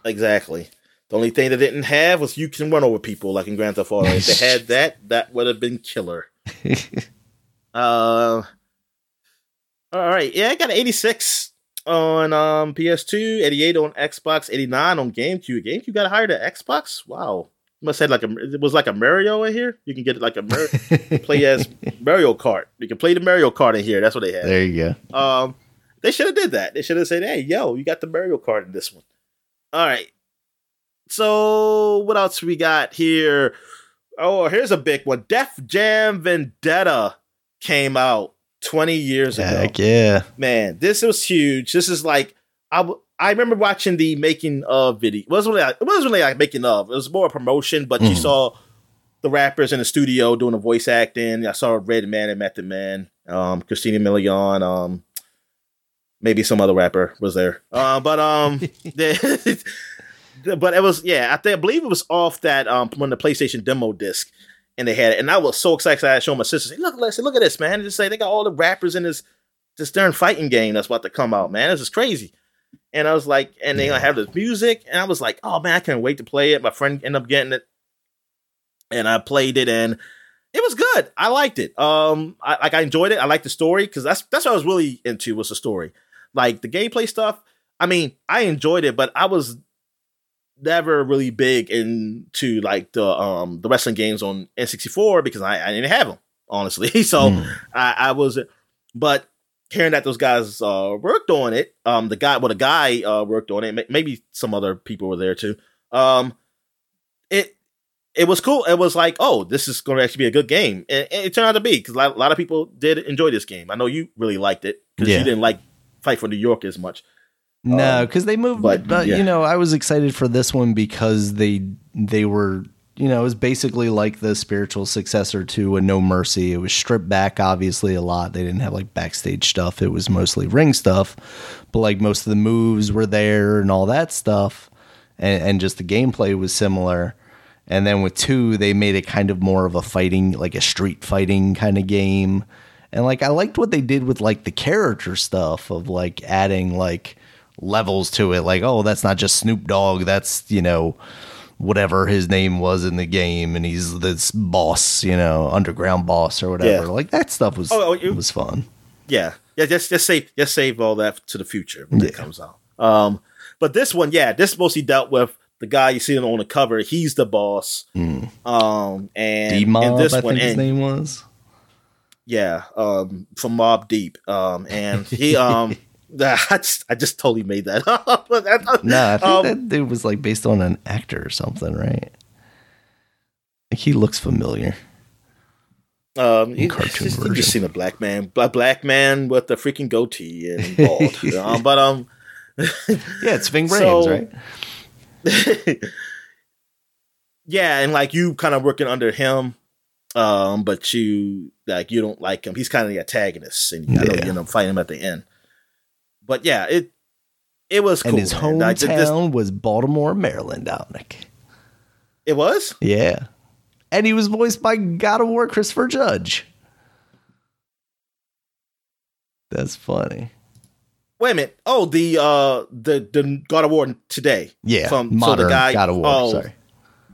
exactly. The only thing they didn't have was you can run over people like in Grand Theft Auto. If they had that, (laughs) that would have been killer. (laughs) Uh, all right. Yeah, I got an 86 on um, PS2, 88 on Xbox, 89 on GameCube. GameCube got higher than Xbox? Wow. Must have like a it was like a Mario in here. You can get it like a Mar- (laughs) play as Mario Kart. You can play the Mario Kart in here. That's what they had. There you go. Um, they should have did that. They should have said, "Hey, yo, you got the Mario Kart in this one." All right. So what else we got here? Oh, here's a big one. Def Jam Vendetta came out 20 years ago. Heck yeah. Man, this was huge. This is like I I remember watching the making of video. It wasn't really like, it wasn't really like making of. It was more a promotion, but mm. you saw the rappers in the studio doing the voice acting. I saw Redman and Method Man, um, Christina Milian, um, maybe some other rapper was there. Uh, but um, (laughs) they, (laughs) but it was yeah. I think I believe it was off that um when the PlayStation demo disc, and they had it, and I was so excited. I showed my sister, hey, look, let's look at this, man. Just say they got all the rappers in this this darn fighting game that's about to come out, man. This is crazy. And I was like, and they have this music, and I was like, oh man, I can't wait to play it. My friend ended up getting it, and I played it, and it was good. I liked it. Um, I like I enjoyed it. I liked the story because that's that's what I was really into was the story. Like the gameplay stuff. I mean, I enjoyed it, but I was never really big into like the um the wrestling games on N64 because I, I didn't have them honestly. (laughs) so mm. I, I was, but hearing that those guys uh worked on it, um the guy, well the guy uh worked on it, maybe some other people were there too. Um, it it was cool. It was like, oh, this is going to actually be a good game, and, and it turned out to be because a lot of people did enjoy this game. I know you really liked it because yeah. you didn't like Fight for New York as much. No, because um, they moved. But, but yeah. you know, I was excited for this one because they they were you know it was basically like the spiritual successor to a No Mercy. It was stripped back, obviously a lot. They didn't have like backstage stuff. It was mostly ring stuff, but like most of the moves were there and all that stuff, and, and just the gameplay was similar. And then with two, they made it kind of more of a fighting, like a street fighting kind of game. And like I liked what they did with like the character stuff of like adding like levels to it. Like, oh, that's not just Snoop Dogg. That's, you know, whatever his name was in the game and he's this boss, you know, underground boss or whatever. Yeah. Like that stuff was oh, it, was fun. Yeah. Yeah, just just save just save all that to the future when yeah. it comes out. Um but this one, yeah, this mostly dealt with the guy you see on the cover. He's the boss. Mm. Um and D-Mob, this I one, his name was. Yeah, um from Mobb Deep. Um and he um (laughs) (laughs) I just, I just totally made that (laughs) up. (laughs) no, I think um, that dude was like based on an actor or something, right? Like he looks familiar. Um, in cartoon just, version. Just seen a black man, a black man with a freaking goatee and bald. um, but um, yeah, it's Ving Rhames, so, right? yeah, and like you kind of working under him, um, but you like you don't like him. He's kind of the antagonist, and you, yeah. know, you end up fighting him at the end but yeah, it it was cool. And his man. hometown was Baltimore, Maryland, Dominic. It was? Yeah. And he was voiced by God of War Christopher Judge. That's funny. Wait a minute. Oh, the uh the the God of War today. Yeah. From modern so the guy God of War, oh, sorry.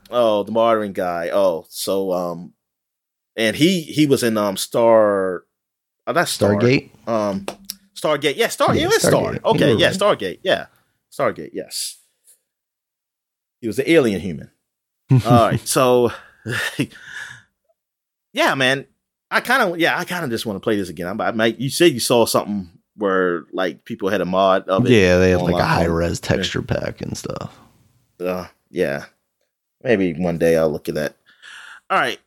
Oh, the modern guy. Oh, so um and he he was in um Star oh, that's Star, Stargate. Um Stargate. Yeah, Star. Yeah, it's Star. Okay, yeah, right. Stargate. Yeah, Stargate. Yes, he was an alien human. (laughs) All right, so (laughs) yeah, man, I kind of yeah, I kind of just want to play this again. I, I might. You said you saw something where like people had a mod of it. Yeah, they had like a high res texture pack and stuff. Uh, yeah, maybe one day I'll look at that. All right,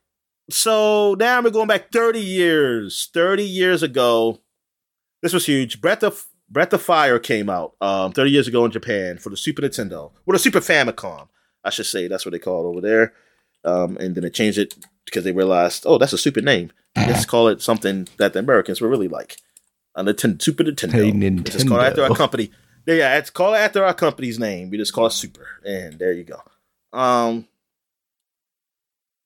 so now we're going back 30 years. 30 years ago, this was huge. Breath of Breath of Fire came out um, 30 years ago in Japan for the Super Nintendo, or the Super Famicom, I should say. That's what they call it over there. Um, and then they changed it because they realized, oh, that's a stupid name. Let's (laughs) call it something that the Americans were really like. A Nintendo, Super Nintendo. Hey, Nintendo. Just call it after our company. Yeah, it's call it after our company's name. We just call it Super, and there you go. Um,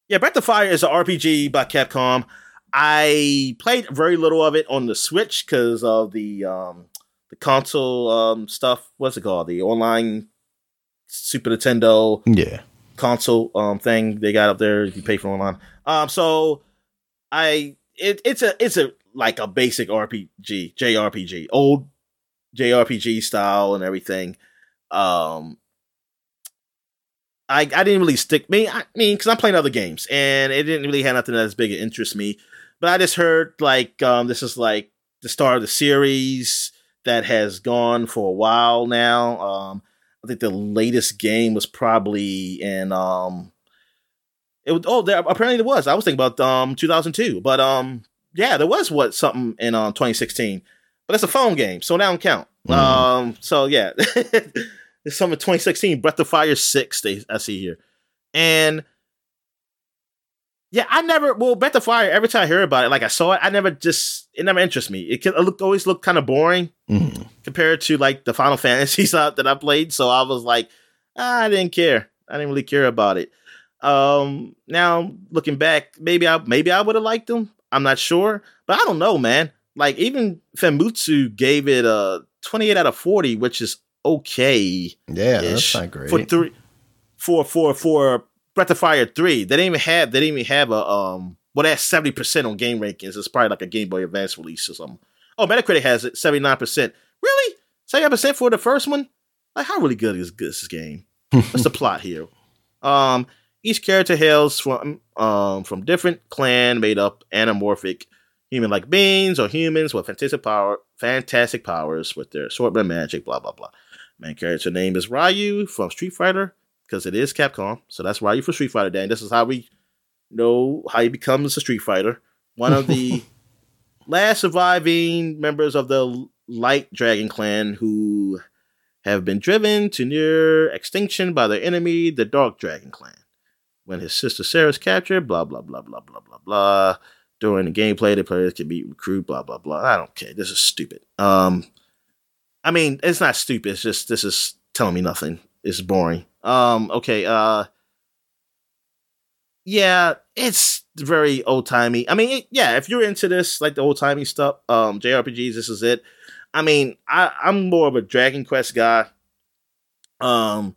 yeah, Breath of Fire is an RPG by Capcom. I played very little of it on the Switch because of the um, the console um, stuff. What's it called? The online Super Nintendo yeah console um, thing they got up there. If you pay for online, um, so I it, it's a it's a like a basic RPG JRPG old JRPG style and everything. Um, I, I didn't really stick me. I mean, because I'm playing other games, and it didn't really have nothing that as big of interest me. But I just heard like um, this is like the start of the series that has gone for a while now. Um, I think the latest game was probably in um, it was oh there apparently there was. I was thinking about um 2002, but um yeah, there was what something in um 2016, but it's a phone game, so that don't count. Mm. Um, so yeah. (laughs) It's something 2016, Breath of Fire 6, they, I see here. And yeah, I never, well, Breath of Fire, every time I hear about it, like I saw it, I never just, it never interests me. It, it looked, always looked kind of boring mm-hmm. compared to like the Final Fantasy (laughs) Fantasies that I played. So I was like, ah, I didn't care. I didn't really care about it. Um, now looking back, maybe I, maybe I would have liked them. I'm not sure, but I don't know, man. Like even Famitsu gave it a 28 out of 40, which is okay. Yeah, that's not great. For three, for for for Breath of Fire three, they didn't even have they didn't even have a um. Well, that's seventy percent on game rankings. It's probably like a Game Boy Advance release or something. Oh, Metacritic has it seventy nine percent. Really, seventy percent for the first one? Like, how really good is this game? (laughs) What's the plot here? Um, each character hails from um from different clan made up anamorphic human-like beings or humans with fantastic power, fantastic powers with their assortment of magic, blah blah blah. Main character name is Ryu from Street Fighter because it is Capcom. So that's Ryu for Street Fighter. Dan, this is how we know how he becomes a Street Fighter. One of the (laughs) last surviving members of the Light Dragon clan who have been driven to near extinction by their enemy, the Dark Dragon clan. When his sister Sarah is captured, blah blah blah blah blah blah blah. During the gameplay, the players can be recruited, blah blah blah. I don't care. This is stupid. Um, I mean, it's not stupid. It's just this is telling me nothing. It's boring. Um, okay. Uh, yeah, it's very old timey. I mean, it, yeah, if you're into this, like the old timey stuff, um, JRPGs, this is it. I mean, I, I'm more of a Dragon Quest guy. Um,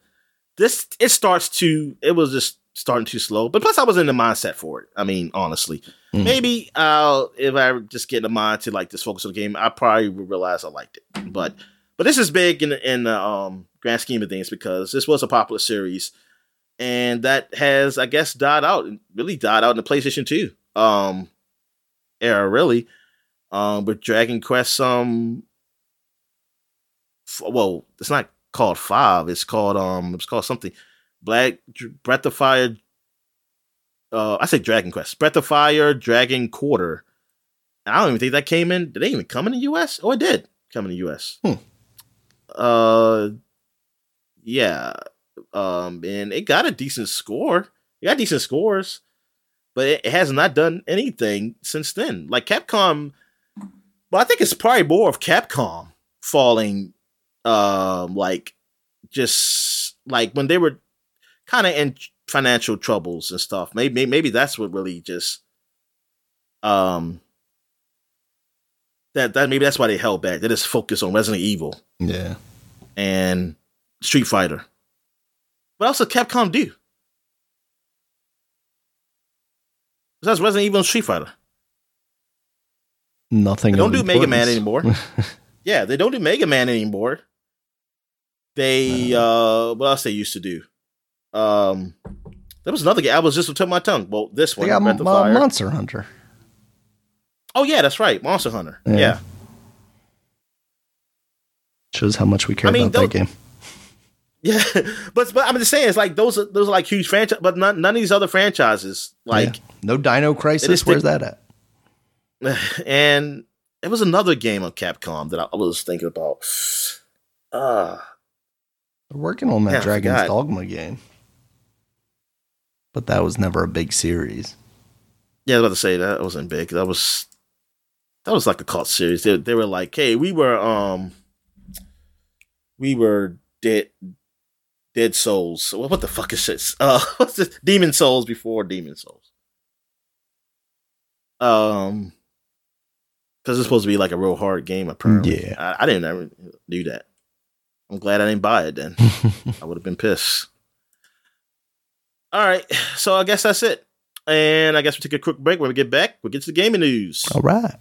this it starts to it was just starting too slow, but plus I was in the mindset for it. I mean, honestly, mm. maybe I'll if I just get in the mind to like just focus on the game, I probably would realize I liked it. But but this is big in in the um, grand scheme of things because this was a popular series, and that has, I guess, died out. Really died out in the PlayStation Two um, era, really. Um, with Dragon Quest, um, f- well, it's not called Five. It's called um, it's called something. Black Breath of Fire. Uh, I say Dragon Quest, Breath of Fire, Dragon Quarter. I don't even think that came in. Did they even come in the U.S.? Oh, it did come in the U.S. Hmm uh yeah um and it got a decent score it got decent scores but it, it has not done anything since then like capcom well i think it's probably more of capcom falling um like just like when they were kind of in financial troubles and stuff maybe maybe that's what really just um that that maybe that's why they held back. They just focused on Resident Evil. Yeah. And Street Fighter. What else does Capcom do? Besides Resident Evil and Street Fighter. Nothing. They don't do Mega Man anymore. (laughs) yeah, they don't do Mega Man anymore. They uh what else they used to do? Um there was another game. I was just on my tongue. Well, this one. They got M- Monster Hunter. Oh yeah, that's right, Monster Hunter. Yeah. yeah. Shows how much we care I mean, about that game. Yeah, (laughs) but but I'm just saying it's like those are those are like huge franchise, but none, none of these other franchises like yeah. no Dino Crisis. Where's that at? (sighs) And it was another game of Capcom that I was thinking about. Uh They're working on that yeah, Dragon's Dogma game, but that was never a big series. Yeah, I was about to say that wasn't big. That was that was like a cult series. They, they were like, hey, we were um we were dead dead souls. What the fuck is this? (laughs) Uh what's this? Demon Souls before Demon Souls. Um because it's supposed to be like a real hard game, apparently. Yeah. I, I didn't ever do that. I'm glad I didn't buy it then. (laughs) I would have been pissed. All right. So I guess that's it. And I guess we'll take a quick break. When we get back, we'll get to the gaming news. All right.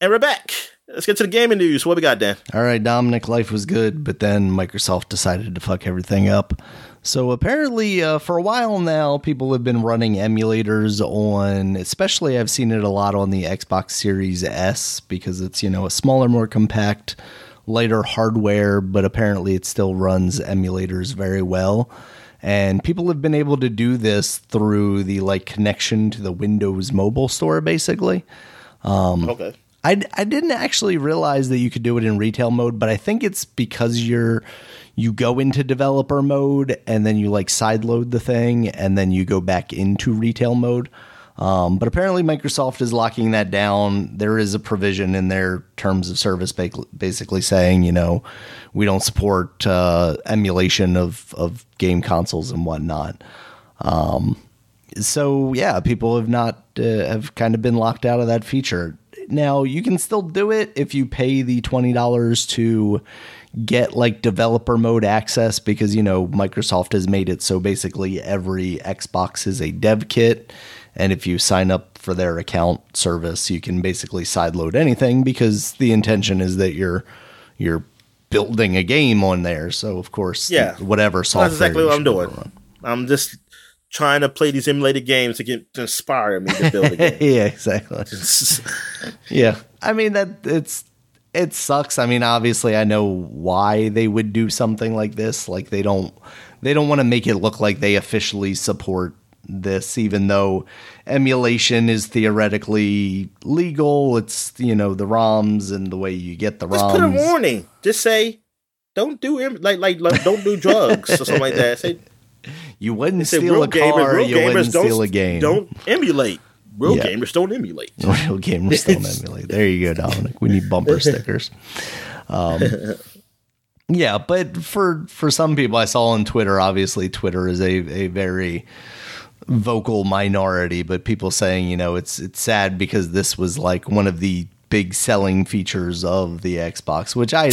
And we're back. Let's get to the gaming news. What we got, Dan? All right, Dominic, life was good, but then Microsoft decided to fuck everything up. So apparently, uh, for a while now, people have been running emulators on, especially I've seen it a lot on the Xbox Series S because it's, you know, a smaller, more compact, lighter hardware, but apparently it still runs emulators very well. And people have been able to do this through the like connection to the Windows mobile store, basically. Um, okay. I, I didn't actually realize that you could do it in retail mode, but I think it's because you're you go into developer mode and then you like sideload the thing and then you go back into retail mode. Um, but apparently, Microsoft is locking that down. There is a provision in their terms of service, basically saying, you know, we don't support uh, emulation of of game consoles and whatnot. Um, so yeah, people have not uh, have kind of been locked out of that feature. Now you can still do it if you pay the twenty dollars to get like developer mode access because you know Microsoft has made it so basically every Xbox is a dev kit. And if you sign up for their account service you can basically sideload anything because the intention is that you're you're building a game on there. So of course yeah. whatever software that's exactly what I'm doing. I'm just trying to play these emulated games to get to inspire me to build a game (laughs) yeah exactly (laughs) yeah I mean that it's it sucks. I mean, obviously, I know why they would do something like this. Like they don't they don't want to make it look like they officially support this, even though emulation is theoretically legal. It's you know the ROMs and the way you get the ROMs. Just put a warning. Just say, don't do like like, like don't do drugs or something like that. Say, you wouldn't steal a car. Gamers, you wouldn't steal a game. Don't emulate. Real yeah. gamers don't emulate. (laughs) Real gamers don't emulate. There you go, Dominic. We need bumper (laughs) stickers. Um, yeah, but for for some people, I saw on Twitter. Obviously, Twitter is a a very vocal minority, but people saying, you know, it's it's sad because this was like one of the big selling features of the Xbox, which I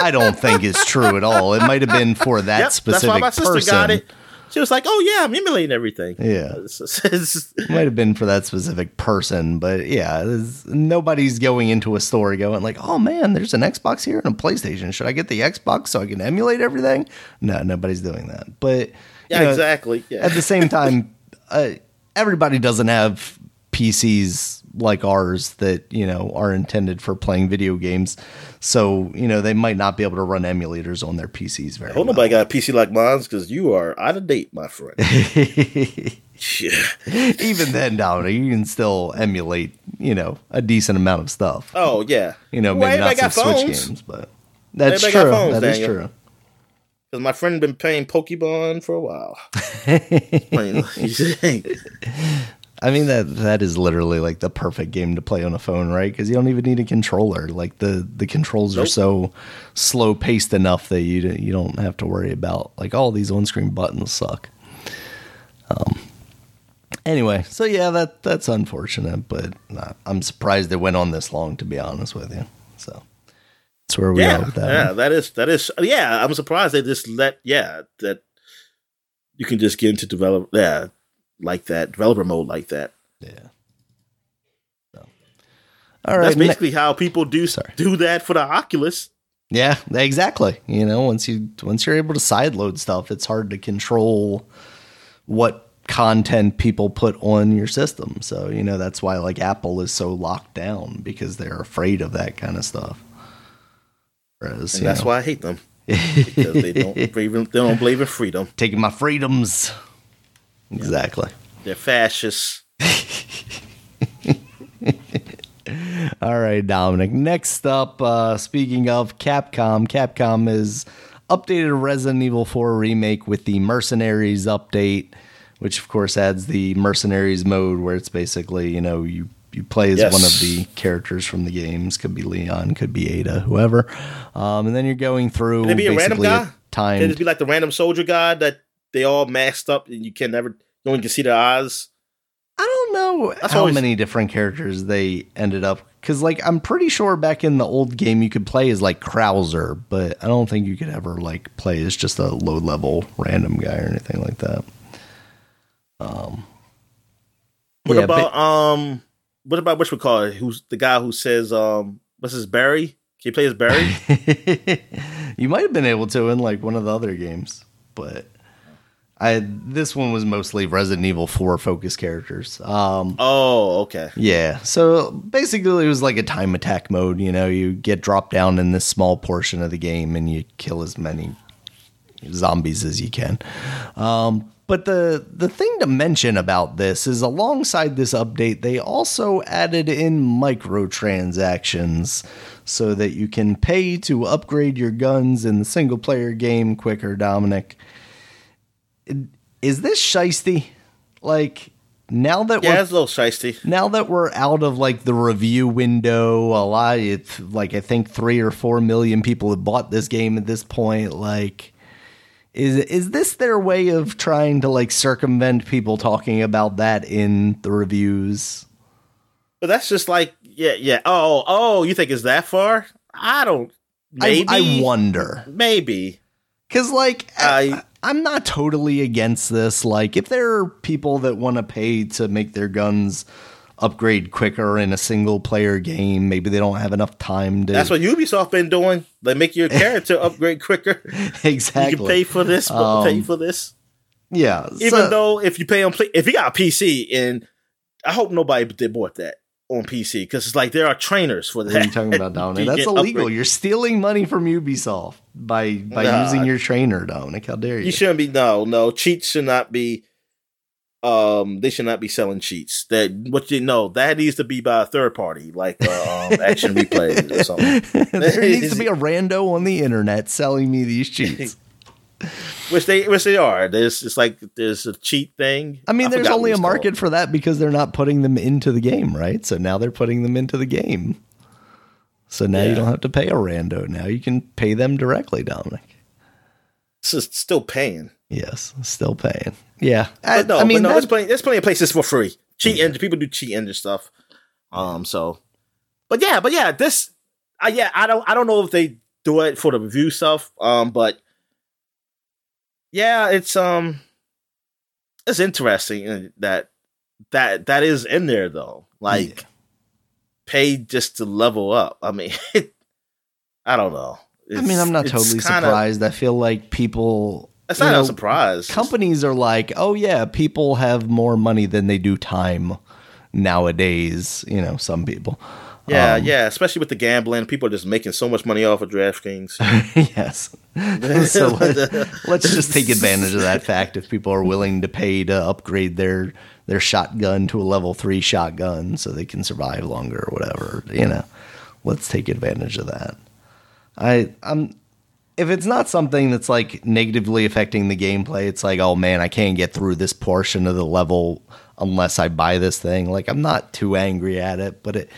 I don't think is true at all. It might have been for that (laughs) yep, specific person. She was like, "Oh yeah, I'm emulating everything." Yeah, (laughs) it might have been for that specific person, but yeah, nobody's going into a store going like, "Oh man, there's an Xbox here and a PlayStation. Should I get the Xbox so I can emulate everything?" No, nobody's doing that. But yeah, know, exactly. Yeah. At the same time, (laughs) uh, everybody doesn't have PCs like ours that you know are intended for playing video games. So you know they might not be able to run emulators on their PCs very. Hope well. nobody got a PC like mine because you are out of date, my friend. (laughs) yeah. Even then, Dominic, you can still emulate you know a decent amount of stuff. Oh yeah. You know maybe well, not some Switch games, but that's everybody true. Phones, that Daniel. is true. Because my friend been playing Pokemon for a while. (laughs) (laughs) I mean that that is literally like the perfect game to play on a phone, right? Because you don't even need a controller. Like the the controls nope. are so slow paced enough that you you don't have to worry about like all these on screen buttons suck. Um. Anyway, so yeah, that that's unfortunate, but I'm surprised it went on this long. To be honest with you, so that's where we yeah, are with that. Yeah, that is that is yeah. I'm surprised they just let yeah that you can just get into develop yeah like that, developer mode like that. Yeah. So. All right. That's basically how people do Sorry. do that for the Oculus. Yeah, exactly. You know, once you once you're able to sideload stuff, it's hard to control what content people put on your system. So, you know, that's why like Apple is so locked down because they're afraid of that kind of stuff. Whereas, and that's know, why I hate them. (laughs) because they don't believe in, they don't believe in freedom. Taking my freedoms. Exactly. They're fascists. (laughs) All right, Dominic. Next up, uh, speaking of Capcom, Capcom is updated Resident Evil 4 remake with the Mercenaries update, which of course adds the Mercenaries mode where it's basically, you know, you you play as yes. one of the characters from the games. Could be Leon, could be Ada, whoever. Um, and then you're going through. Can it be a random guy? Time. Can it be like the random soldier guy that they all masked up and you can never no one can see their eyes. I don't know That's how always, many different characters they ended up because like I'm pretty sure back in the old game you could play as like Krauser, but I don't think you could ever like play as just a low level random guy or anything like that. Um. What yeah, about but, um? What about which we call it? Who's the guy who says um What's his Barry? Can you play as Barry? (laughs) you might have been able to in like one of the other games, but I this one was mostly Resident Evil 4 focus characters. Um, oh, okay. Yeah. So basically, it was like a time attack mode. You know, you get dropped down in this small portion of the game and you kill as many zombies as you can. Um, but the the thing to mention about this is alongside this update, they also added in microtransactions so that you can pay to upgrade your guns in the single player game quicker, Dominic. Is this shisty? Like now that yeah, we're it's a little shisty. now that we're out of like the review window, a lot it's like I think three or four million people have bought this game at this point. Like is is this their way of trying to like circumvent people talking about that in the reviews? But that's just like yeah, yeah. Oh, oh, you think it's that far? I don't. Maybe. I, I wonder. Maybe. Cause like I, I'm not totally against this. Like if there are people that want to pay to make their guns upgrade quicker in a single player game, maybe they don't have enough time to. That's what Ubisoft been doing. They make your character (laughs) upgrade quicker. exactly. You can pay for this, um, pay for this. Yeah. Even so, though if you pay on play, if you got a PC, and I hope nobody did bought that on PC because it's like there are trainers for that. What are you talking about, (laughs) Dominic? That's illegal. Upgrade. You're stealing money from Ubisoft by by nah, using your trainer, Dominic. How dare you? You shouldn't be. No, no. Cheats should not be. Um, they should not be selling cheats. That what you know that needs to be by a third party, like uh, um, (laughs) Action Replay or something. there needs to be a rando on the internet selling me these cheats. (laughs) which they which they are. There's it's like there's a cheat thing. I mean, I there's only a market called. for that because they're not putting them into the game, right? So now they're putting them into the game. So now yeah. you don't have to pay a rando. Now you can pay them directly, Dominic. It's just still paying. Yes, still paying. Yeah, I, no, I mean, no, there's plenty, there's plenty of places for free. Cheat yeah. engine, people do cheat engine stuff. Um, so, but yeah, but yeah, this, I yeah, I don't, I don't know if they do it for the review stuff. Um, but yeah, it's um, it's interesting that that that is in there though. Like, yeah. pay just to level up. I mean, (laughs) I don't know. It's, I mean, I'm not totally kinda, surprised. I feel like people. That's not know, a surprise. Companies are like, oh yeah, people have more money than they do time nowadays. You know, some people. Yeah, um, yeah, especially with the gambling, people are just making so much money off of DraftKings. (laughs) yes. (laughs) so let, let's just take advantage of that fact if people are willing to pay to upgrade their their shotgun to a level 3 shotgun so they can survive longer or whatever, you know. Let's take advantage of that. I I'm if it's not something that's like negatively affecting the gameplay, it's like, oh man, I can't get through this portion of the level unless I buy this thing. Like I'm not too angry at it, but it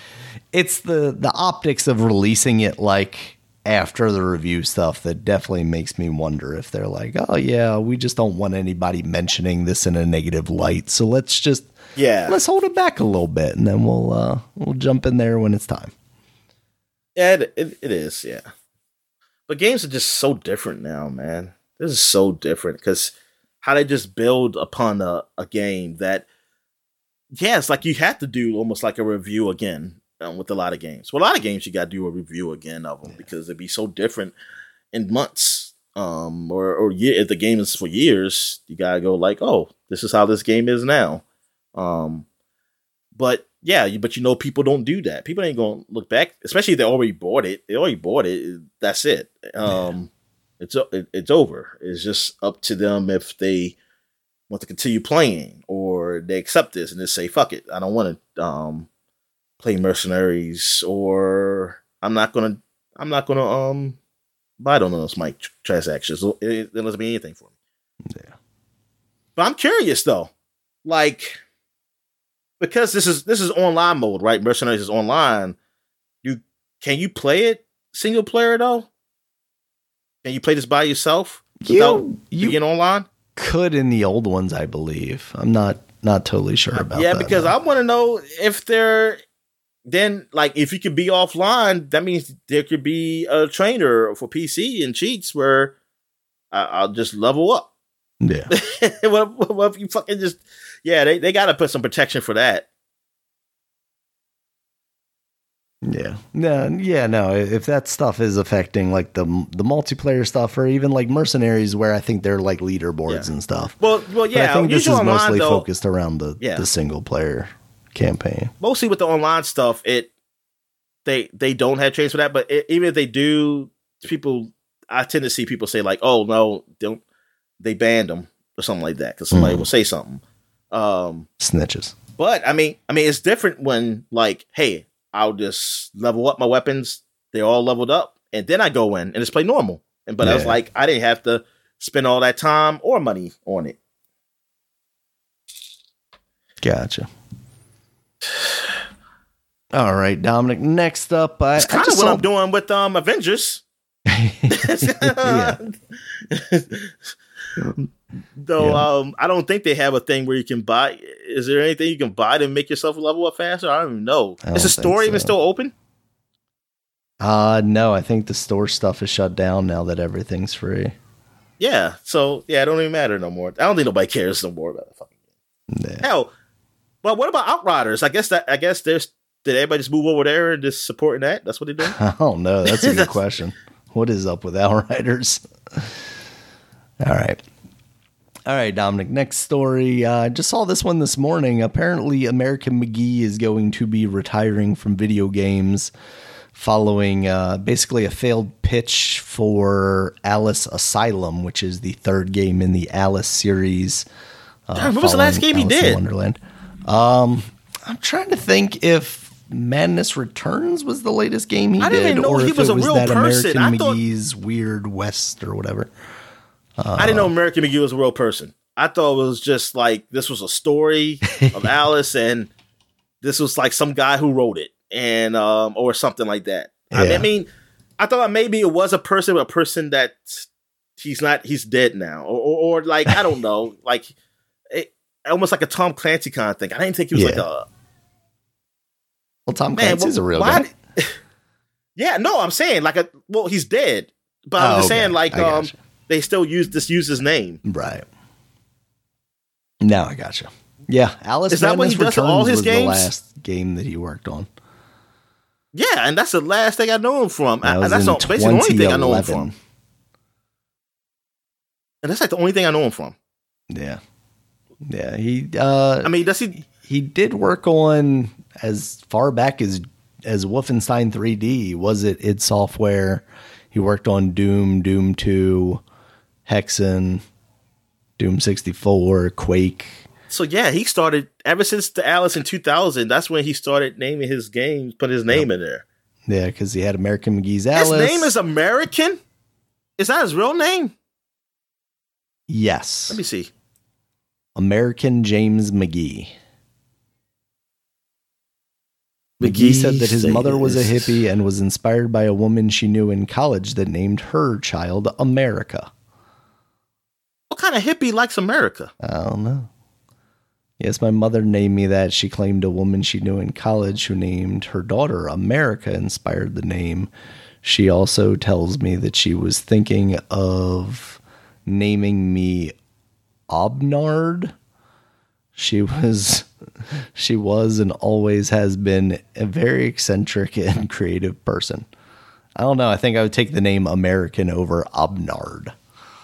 it's the the optics of releasing it like after the review stuff that definitely makes me wonder if they're like, oh yeah, we just don't want anybody mentioning this in a negative light, so let's just yeah let's hold it back a little bit, and then we'll uh, we'll jump in there when it's time. Yeah, it, it, it is. Yeah, but games are just so different now, man. This is so different because how they just build upon a, a game that yeah, it's like you have to do almost like a review again um, with a lot of games. Well, a lot of games you got to do a review again of them yeah. because it'd be so different in months. Um, or or year, if the game is for years, you gotta go like, oh, this is how this game is now. Um, but yeah, but you know, people don't do that. People ain't gonna look back, especially if they already bought it. They already bought it. That's it. Um, yeah. it's it, it's over. It's just up to them if they want to continue playing or they accept this and just say, "Fuck it, I don't want to." Um, play mercenaries or I'm not gonna I'm not gonna um buy on those mic transactions. It, it doesn't mean anything for me. Yeah. But I'm curious though. Like because this is this is online mode, right? Mercenaries is online. You can you play it single player though? Can you play this by yourself you, you get online? Could in the old ones, I believe. I'm not not totally sure about yeah, that. Yeah, because though. I want to know if they're then like if you could be offline, that means there could be a trainer for PC and cheats where I, will just level up. Yeah. (laughs) what, what, if you fucking just yeah they, they got to put some protection for that. Yeah. No, yeah, no. If that stuff is affecting like the the multiplayer stuff or even like mercenaries where I think they're like leaderboards Yeah. and stuff. Well, well, But yeah. I think this is mostly though, focused around the, Yeah. the single player campaign. mostly with the online stuff, it they they don't have trains for that. But it, even if they do, people I tend to see people say like, "Oh no, don't they banned them or something like that?" Because somebody Mhm. will say something. Um, Snitches. but I mean, I mean, it's different when like, hey, I'll just level up my weapons. They're all leveled up, and then I go in and just play normal. And but I was like, I didn't have to spend all that time or money on it. Gotcha. All right, Dominic. Next up, I, It's kind of what saw- I'm doing with um Avengers. (laughs) (laughs) Though Yeah. um, I don't think they have a thing where you can buy. Is there anything you can buy to make yourself level up faster? I don't even know. I Is the don't store even still open? Uh no, I think the store stuff is shut down now that everything's free. Yeah. So yeah, it don't even matter no more. I don't think nobody cares no more about the fucking Yeah. hell. But what about Outriders? I guess that I guess there's did everybody just move over there and just supporting that? That's what they're doing. (laughs) I don't know. That's a good (laughs) question. What is up with Outriders? (laughs) All right. All right, Dominic. Next story. Uh, I just saw this one this morning. Apparently, American McGee is going to be retiring from video games following uh, basically a failed pitch for Alice Asylum, which is the third game in the Alice series. Uh, Damn, what was the last game he Alice in did? Wonderland. Um, I'm trying to think if Madness Returns was the latest game he I did, didn't even know or he if was it a was real that person. American I thought- McGee's Weird West or whatever. I didn't know American McGee was a real person. I thought it was just like this was a story of (laughs) Alice and this was like some guy who wrote it and um or something like that. I, mean, Yeah. I mean, I thought maybe it was a person, a person that he's not, he's dead now, or, or, or like I don't know, like almost like a Tom Clancy kind of thing. I didn't think he was like a Well, Tom man. Clancy's wh- a real guy. did- (laughs) yeah, no, I'm saying like a well, he's dead, but I'm Oh, just okay. saying like um they still use this use his name. Right. Now I got you. Yeah, Alice Is that what he does all his was the games? last game that he worked on. Yeah, and that's the last thing I know him from. That I, that's basically the only thing I know him from. And that's like the only thing I know him from. Yeah. Yeah, he uh I mean, does he? he did work on as far back as as Wolfenstein 3D. Was it id Software? He worked on Doom, Doom 2, Hexen, Doom 64, Quake. So yeah, he started ever since the Alice in 2000. That's when he started naming his games, put his name in there. Yeah, because he had American McGee's Alice. His name is American. Is that his real name? yes, Let me see. American James McGee. McGee said that his mother was a hippie and was inspired by a woman she knew in college that named her child America. What kind of hippie likes America? I don't know. Yes, my mother named me that. She claimed a woman she knew in college who named her daughter America inspired the name. She also tells me that she was thinking of naming me Obnard. She was she was and always has been a very eccentric and creative person. I don't know. I think I would take the name American over Obnard.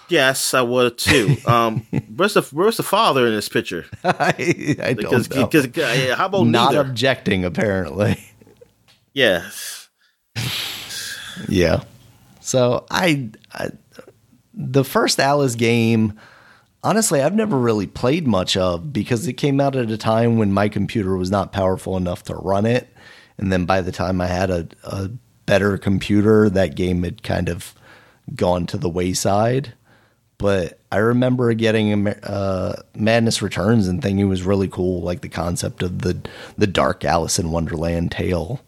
Yes, I would too. Um, where's the where's the father in this picture? (laughs) I, I Because don't know. because uh, how about Not neither? objecting, apparently. Yes. Yeah. So I, I, the first Alice game, honestly, I've never really played much of because it came out at a time when my computer was not powerful enough to run it, and then by the time I had a, a better computer, that game had kind of gone to the wayside. But I remember getting uh, Madness Returns and thinking it was really cool, like the concept of the the dark Alice in Wonderland tale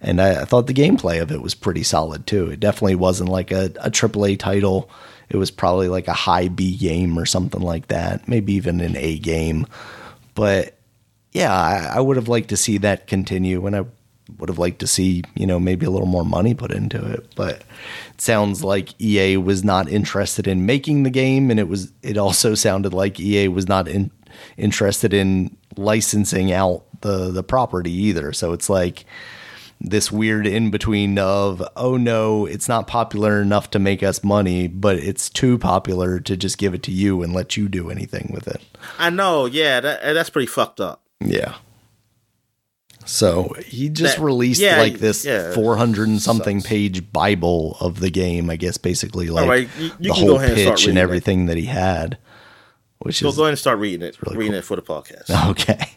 and I, I thought the gameplay of it was pretty solid too. It definitely wasn't like a, a AAA title. It was probably like a high B game or something like that, maybe even an A game. But yeah, I, I would have liked to see that continue, and I would have liked to see you know maybe a little more money put into it. But it sounds like EA was not interested in making the game, and it was it also sounded like EA was not in, interested in licensing out the the property either. So it's like this weird in between of oh no, it's not popular enough to make us money, but it's too popular to just give it to you and let you do anything with it. I know, yeah, that, eh, that's pretty fucked up. Yeah. So he just That- released yeah, like this yeah, 400 and something sucks. page Bible of the game, I guess basically like right, you- you the can go whole and pitch and it. everything that he had. Which So is go ahead and start reading it, really reading cool. it for the podcast. (laughs) okay.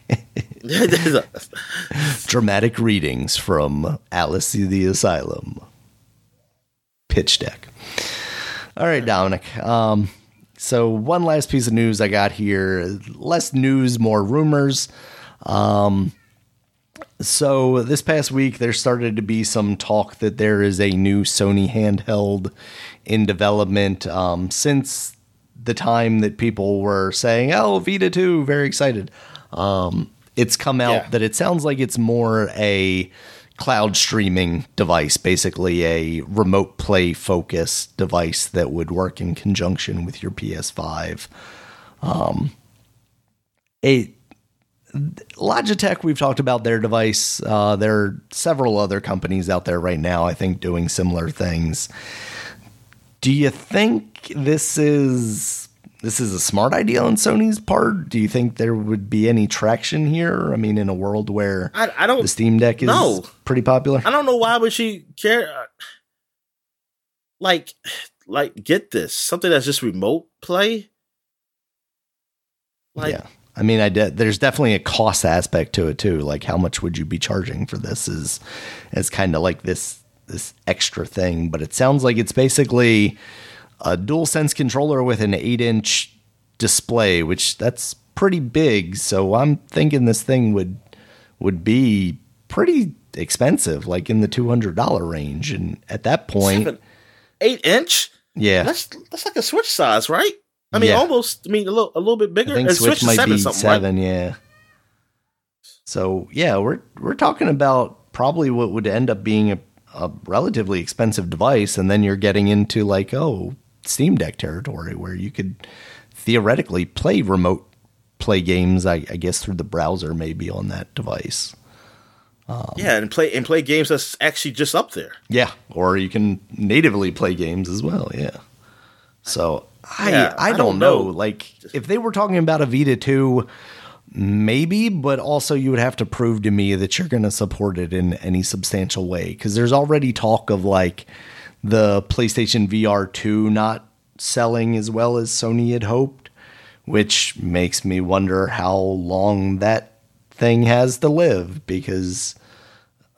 (laughs) Dramatic readings from Alice in the Asylum. Pitch deck. All right, Dominic. Um, so one last piece of news I got here. Less news, more rumors. Um, so this past week there started to be some talk that there is a new Sony handheld in development. Um, since the time that people were saying, "Oh, Vita 2, very excited." Um, it's come out Yeah. that it sounds like it's more a cloud streaming device, basically a remote play focused device that would work in conjunction with your PS5. Um, it Logitech, we've talked about their device. Uh, there are several other companies out there right now, I think, doing similar things. Do you think this is this is a smart idea on Sony's part? Do you think there would be any traction here? I mean, in a world where I, I don't the Steam Deck is No. pretty popular. I don't know why would she care. Uh, like, like get this something that's just remote play. Like, yeah. I mean, I de- there's definitely a cost aspect to it too. Like, how much would you be charging for this? Is is kind of like this this extra thing, but it sounds like it's basically a DualSense controller with an eight inch display, which that's pretty big. So I'm thinking this thing would would be pretty expensive, like in the two hundred dollar range. And at that point, seven, eight inch. yeah, That's that's like a Switch size, right? I mean, Yeah. almost. I mean, a little a little bit bigger. I think And Switch might seven be something, seven, yeah. So yeah, we're we're talking about probably what would end up being a, a relatively expensive device, and then you're getting into like oh Steam Deck territory where you could theoretically play remote play games. I, I guess through the browser maybe on that device. Right? Yeah, and play and play games that's actually just up there. Yeah, or you can natively play games as well. Yeah. So I Yeah, I, I don't, don't know. know. Like if they were talking about a Vita two, maybe, but also you would have to prove to me that you're going to support it in any substantial way because there's already talk of like the PlayStation VR two not selling as well as Sony had hoped, which makes me wonder how long that thing has to live because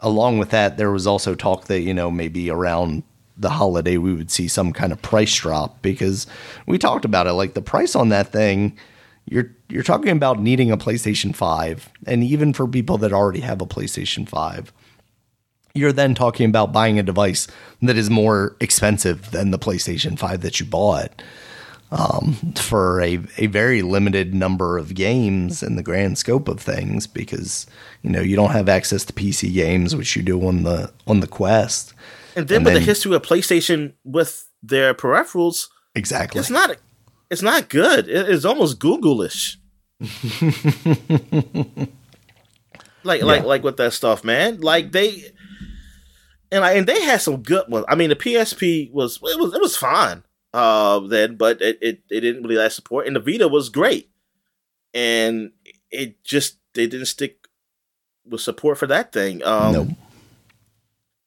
along with that, there was also talk that, you know, maybe around the holiday we would see some kind of price drop because we talked about it. Like the price on that thing, you're you're talking about needing a PlayStation 5. And even for people that already have a PlayStation 5, you're then talking about buying a device that is more expensive than the PlayStation 5 that you bought um, for a, a very limited number of games in the grand scope of things because you know you don't have access to PC games which you do on the on the Quest And then And with then- the history of PlayStation with their peripherals, exactly it's not it's not good. It- it's almost Google-ish. (laughs) like like like with that stuff, man. Like they and I and they had some good ones. I mean, the PSP was it was it was fine uh then, but it it, it didn't really last support. And the Vita was great, and it just they didn't stick with support for that thing. Um, Nope.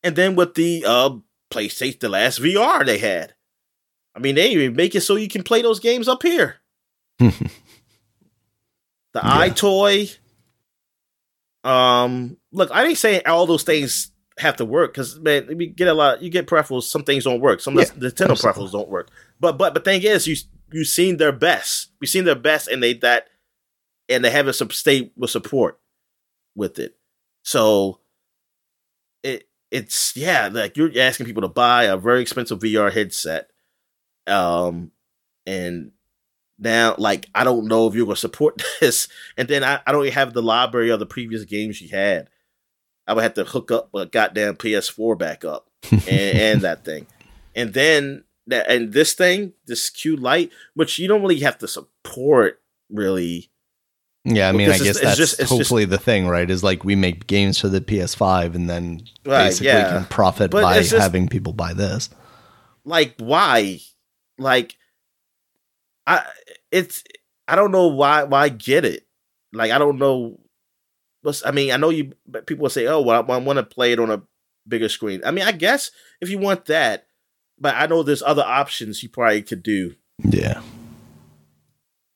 and then with the uh PlayStation, the last VR they had. I mean, they even make it so you can play those games up here. (laughs) the Yeah. EyeToy. Um, look, I ain't saying all those things have to work because man, we get a lot. You get peripherals. Some things don't work. Some Yeah, Nintendo absolutely. peripherals don't work. But but the thing is, you you've seen their best. You've seen their best, and they that and they have a sub- stay with support with it. So it it's yeah, like you're asking people to buy a very expensive VR headset, um, and now like I don't know if you're gonna support (laughs) this, and then I, I don't even have the library of the previous games you had. I would have to hook up a goddamn PS4 back up (laughs) and, and that thing, and then that and this thing, this Q Lite, which you don't really have to support really Yeah, I mean, I guess that's just- it's just- hopefully the thing, right? Is like we make games for the PS5 and then Right, basically yeah. can profit But by just- having people buy this. like why like i it's i don't know why why get it like i don't know what's i mean i know you but people will say oh well i, want to play it on a bigger screen i mean i guess if you want that but i know there's other options you probably could do Yeah.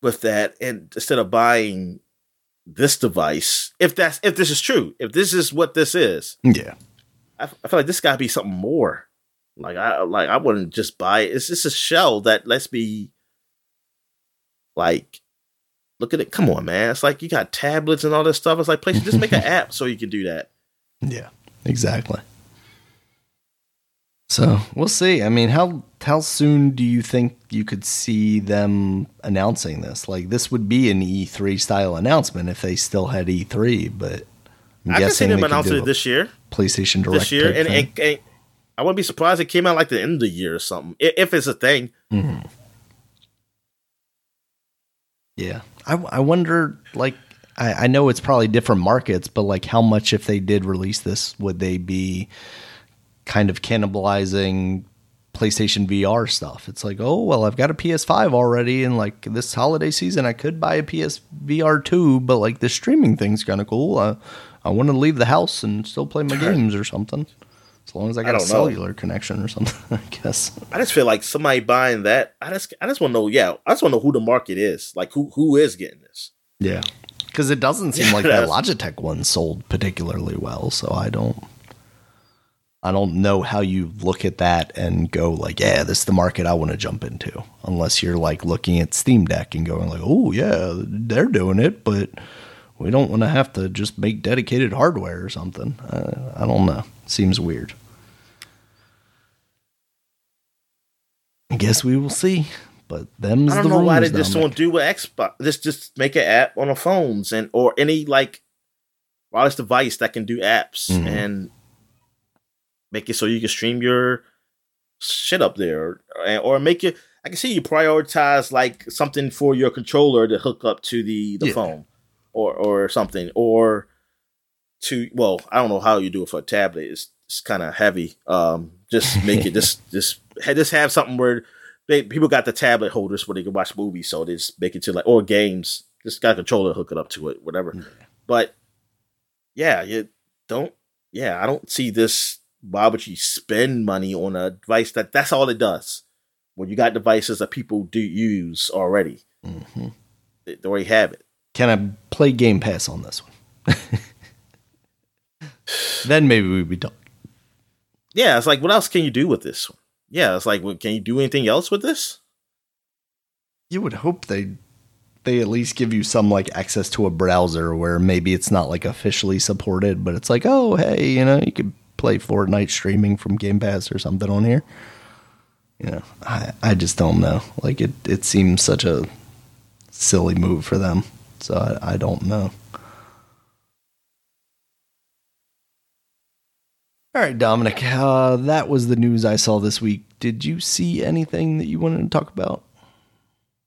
with that and instead of buying this device if that's if this is true if this is what this is Yeah. I, I feel like this got to be something more. Like I like I wouldn't just buy it. It's just a shell that lets me like look at it. Come on, man. It's like you got tablets and all this stuff. It's like PlayStation. Just make an (laughs) app so you can do that. Yeah. Exactly. So we'll see. I mean, how how soon do you think you could see them announcing this? Like, this would be an E3 style announcement if they still had E3, but I'm I can see guessing them announcing it this year. PlayStation Direct This year, and, and, and I wouldn't be surprised if it came out like the end of the year or something. If it's a thing. Mhm. Yeah, I, I wonder. Like, I, I know it's probably different markets, but like, how much if they did release this, would they be kind of cannibalizing PlayStation VR stuff? It's like, oh well, I've got a PS5 already, and like this holiday season, I could buy a PS VR two, but like the streaming thing's kind of cool. Uh, I want to leave the house and still play my games or something. As long as I got a don't know. cellular connection or something, (laughs) I guess. I just feel like somebody buying that. I just I just want to know. Yeah, I just want to know who the market is. Like who who is getting this. Yeah. Because it doesn't seem Yeah, like that's- Logitech one sold particularly well, so I don't I don't know how you look at that and go like, yeah, this is the market I want to jump into. Unless you're like looking at Steam Deck and going like, oh yeah, they're doing it, but we don't want to have to just make dedicated hardware or something. Uh, I don't know. Seems weird. I guess we will see. But them's I don't the know why they just don't do with Xbox. Just just make an app on the phones and or any like wireless device that can do apps Mhm. and make it so you can stream your shit up there or, or make it. I can see you prioritize like something for your controller to hook up to the the Yeah. phone or or something or to well I don't know how you do it for a tablet. It's it's kind of heavy. Um, just make it just (laughs) just just have something where they people got the tablet holders where they can watch movies, so they just make it to like or games. Just got a controller, hook it up to it, whatever. But yeah, you don't. Yeah, I don't see this. Why would you spend money on a device that that's all it does? When you got devices that people do use already, Mhm. they, they already have it. Can I play Game Pass on this one? (laughs) then maybe we'd be done. Yeah, it's like what else can you do with this? Yeah, it's like well, can you do anything else with this? You would hope they they at least give you some like access to a browser where maybe it's not like officially supported, but it's like, oh hey, you know, you could play Fortnite streaming from Game Pass or something on here. You know, I I just don't know. Like it it seems such a silly move for them. So I, I don't know. All right, Dominic. Uh, that was the news I saw this week. Did you see anything that you wanted to talk about?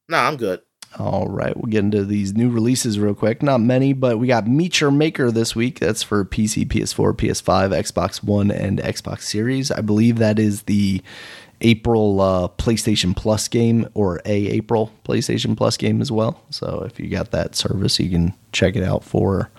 Nah, I'm good. All right, we'll get into these new releases real quick. Not many, but we got Meet Your Maker this week. That's for PC, PS4, PS5, Xbox One, and Xbox Series. I believe that is the April uh, PlayStation Plus game or a April PlayStation Plus game as well. So if you got that service, you can check it out for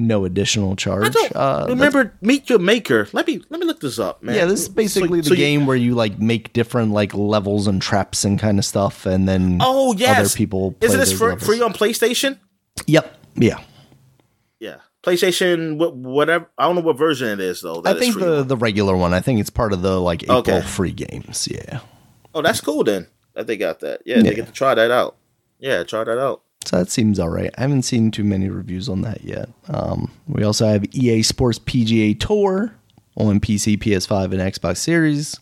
no additional charge. Uh, remember Meet Your Maker. Let me let me look this up, man. yeah, this is basically So- the so you- game where you like make different like levels and traps and kind of stuff, and then oh yes, other people. Play Isn't this free on PlayStation? Yep. Yeah. Yeah, PlayStation. What whatever. I don't know what version it is though. I think the the regular one. I think it's part of the like April Okay. free games. Yeah. Oh, that's cool then. That they got that. Yeah, Yeah. they get to try that out. Yeah, try that out. So that seems all right. I haven't seen too many reviews on that yet. Um, we also have EA Sports PGA Tour on PC, PS5, and Xbox Series.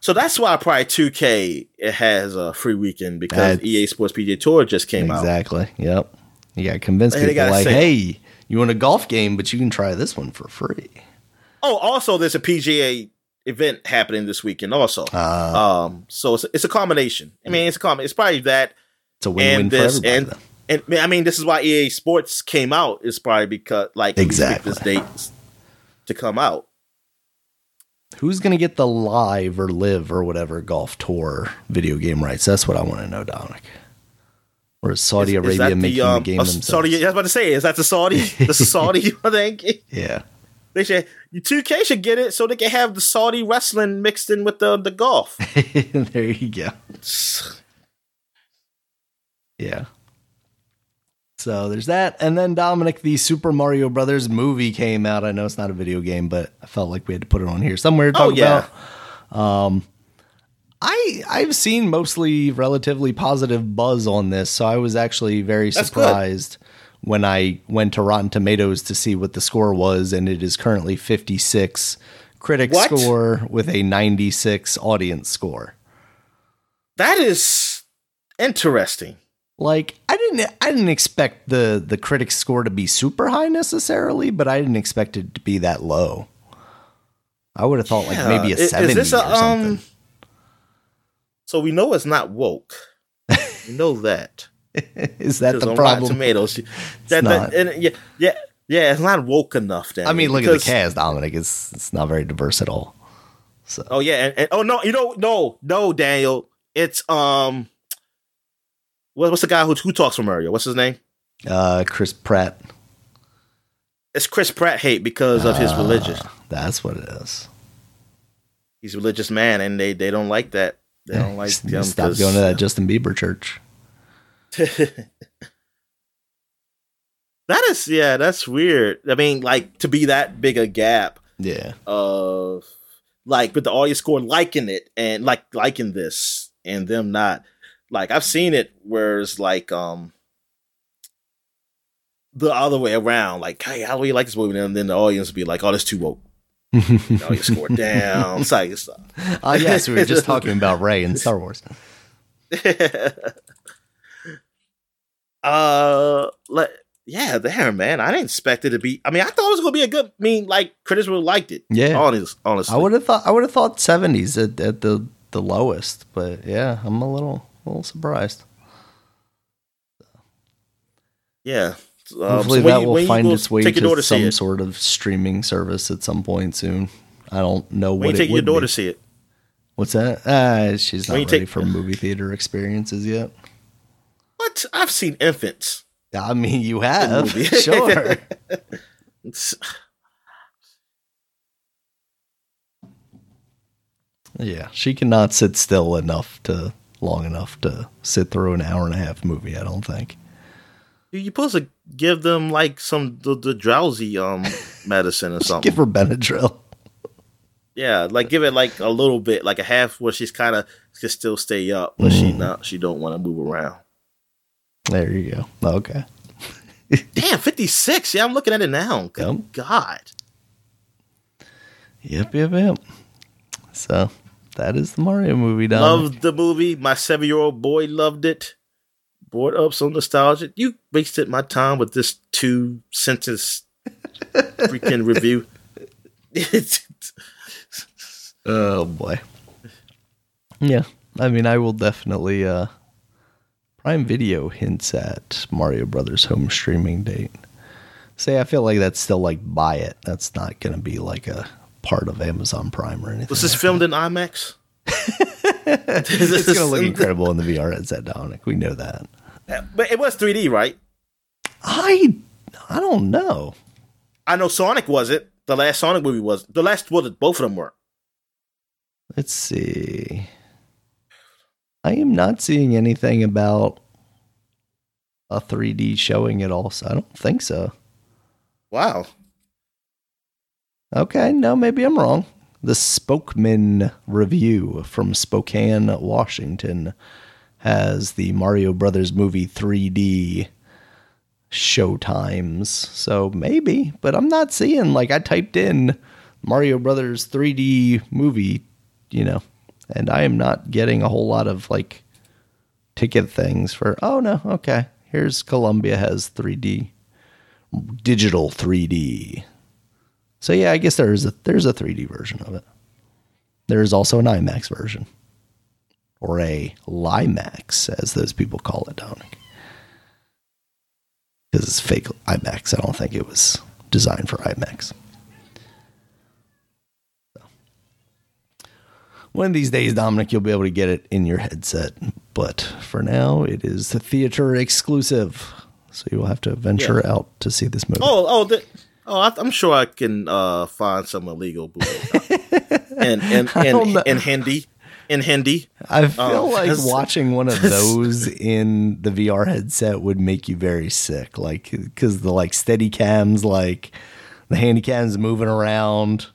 So that's why probably 2K it has a free weekend because That's- EA Sports PGA Tour just came out. exactly. Yep. You got to convince And people like, sale. hey, you want a golf game, but you can try this one for free. Oh, also there's a PGA event happening this weekend also. Uh, um, so it's, it's a combination. I mean, it's a com- It's probably that it's a win-win and for everybody. and. And I mean, this is why EA Sports came out. Is probably because like exactly this date to come out. Who's gonna get the live or live or whatever golf tour video game rights? That's what I want to know, Dominic. Or is Saudi is, Arabia is making the, um, the game themselves? Saudi, I was about to say, is that the Saudi? The (laughs) Saudi thing? Yeah. They should 2K should get it so they can have the Saudi wrestling mixed in with the the golf. (laughs) there you go. Yeah. So there's that. And then Dominic, the Super Mario Brothers movie came out. I know it's not a video game, but I felt like we had to put it on here somewhere to oh, talk oh, yeah. about. Um I I've seen mostly relatively positive buzz on this, so I was actually very That's surprised good. when I went to Rotten Tomatoes to see what the score was, and it is currently 56 critic what? score with a 96 audience score. That is interesting. Like I didn't I didn't expect the the critic score to be super high necessarily, but I didn't expect it to be that low. I would have thought yeah. like maybe a is, 70 is a, or something. Um, so we know it's not woke. we know that. (laughs) is that the problem? Tomatoes. (laughs) That, that, and, yeah, yeah, yeah. It's not woke enough. Then I mean, look at the cast, Dominic. It's it's not very diverse at all. So. Oh yeah, and, and oh no, you know, no, no, Daniel. It's um what, what's the guy who who talks for Mario? What's his name? Uh, Chris Pratt. It's Chris Pratt hate because of his uh, religion. That's what it is. He's a religious man, and they they don't like that. They don't (laughs) like him. Stop going to that (laughs) Justin Bieber church. (laughs) that is yeah, that's weird. I mean, like to be that big a gap. Yeah. Of like, but the audience score liking it and like liking this and them not like I've seen it where it's like um the other way around. Like, hey, how do you like this movie? And then the audience would be like, oh, this too woke. you scored (laughs) down. It's like, it's, uh, yes, we were just (laughs) talking about Rey in Star Wars. (laughs) uh, like, yeah, there, man. I didn't expect it to be. I mean, I thought it was going to be a good. I mean, like critics would have liked it. Yeah, honest, honestly, I would have thought. I would have thought seventies at, at the the lowest, but yeah, I'm a little a little surprised. Yeah. Um, Hopefully so that you, will find its way to some sort of streaming service at some point soon. I don't know when what you take your daughter to see it. What's that? Uh, she's not ready take, for (laughs) movie theater experiences yet. What? I've seen infants. I mean, you have. (laughs) sure. (laughs) yeah, she cannot sit still enough to long enough to sit through an hour and a half movie. I don't think. You're supposed to give them like some the, the drowsy um (laughs) medicine or something. give her Benadryl. Yeah, like give it like a little bit, like a half where she's kind of can still stay up, but mm. she not she don't want to move around. There you go. Okay. (laughs) Damn, fifty six. Yeah, I'm looking at it now. Good yep. God. Yep, yep, yep. So that is the Mario movie. Done. Loved the movie. My seven year old boy loved it. Brought up some nostalgia. You wasted my time with this two sentence (laughs) freaking review. (laughs) oh boy. Yeah, I mean, I will definitely. uh Prime Video hints at Mario Brothers home streaming date. Say, I feel like that's still like buy it. That's not going to be like a part of Amazon Prime or anything. Was this like filmed that. in IMAX? (laughs) it's going to look incredible in the VR headset, Dominic. We know that. But it was 3D, right? I I don't know. I know Sonic was it. The last Sonic movie was. The last well, both of them were. Let's see. I am not seeing anything about a 3D showing at all, so I don't think so. Wow. Okay, no, maybe I'm wrong. The Spokeman review from Spokane, Washington has the Mario Brothers movie 3D showtimes. So maybe, but I'm not seeing like I typed in Mario Brothers 3D movie, you know, and I am not getting a whole lot of like ticket things for oh no, okay. Here's Columbia has 3D digital 3D. So yeah, I guess there's a there's a 3D version of it. There is also an IMAX version, or a LIEMAX, as those people call it, Dominic. because it's fake IMAX. I don't think it was designed for IMAX. One of these days, Dominic, you'll be able to get it in your headset. But for now, it is the theater exclusive. So you will have to venture Yeah. out to see this movie. Oh, oh, the, oh! I, I'm sure I can uh, find some illegal bootleg (laughs) and and and in Hindi, in Hindi. I feel Oh, like watching one of (laughs) those in the VR headset would make you very sick. Like, because the like steady cams, like the handy cams moving around,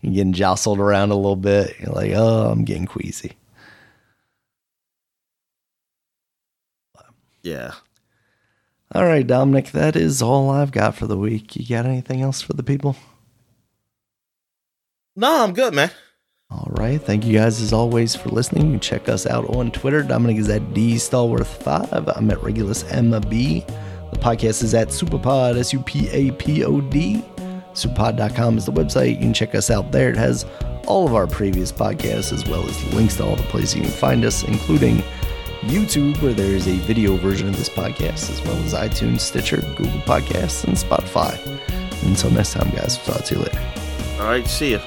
you're getting jostled around a little bit. You're like, oh, I'm getting queasy. Yeah. All right, Dominic, that is all I've got for the week. You got anything else for the people? No, I'm good, man. All right. Thank you guys as always for listening. You check us out on Twitter. Dominic is at D Stallworth5. I'm at Regulus MB. The podcast is at Supapod, S U P A P O D. Supapod.com is the website. You can check us out there. It has all of our previous podcasts as well as links to all the places you can find us, including YouTube, where there is a video version of this podcast, as well as iTunes, Stitcher, Google Podcasts, and Spotify. Until next time, guys, talk to you later. All right, see ya.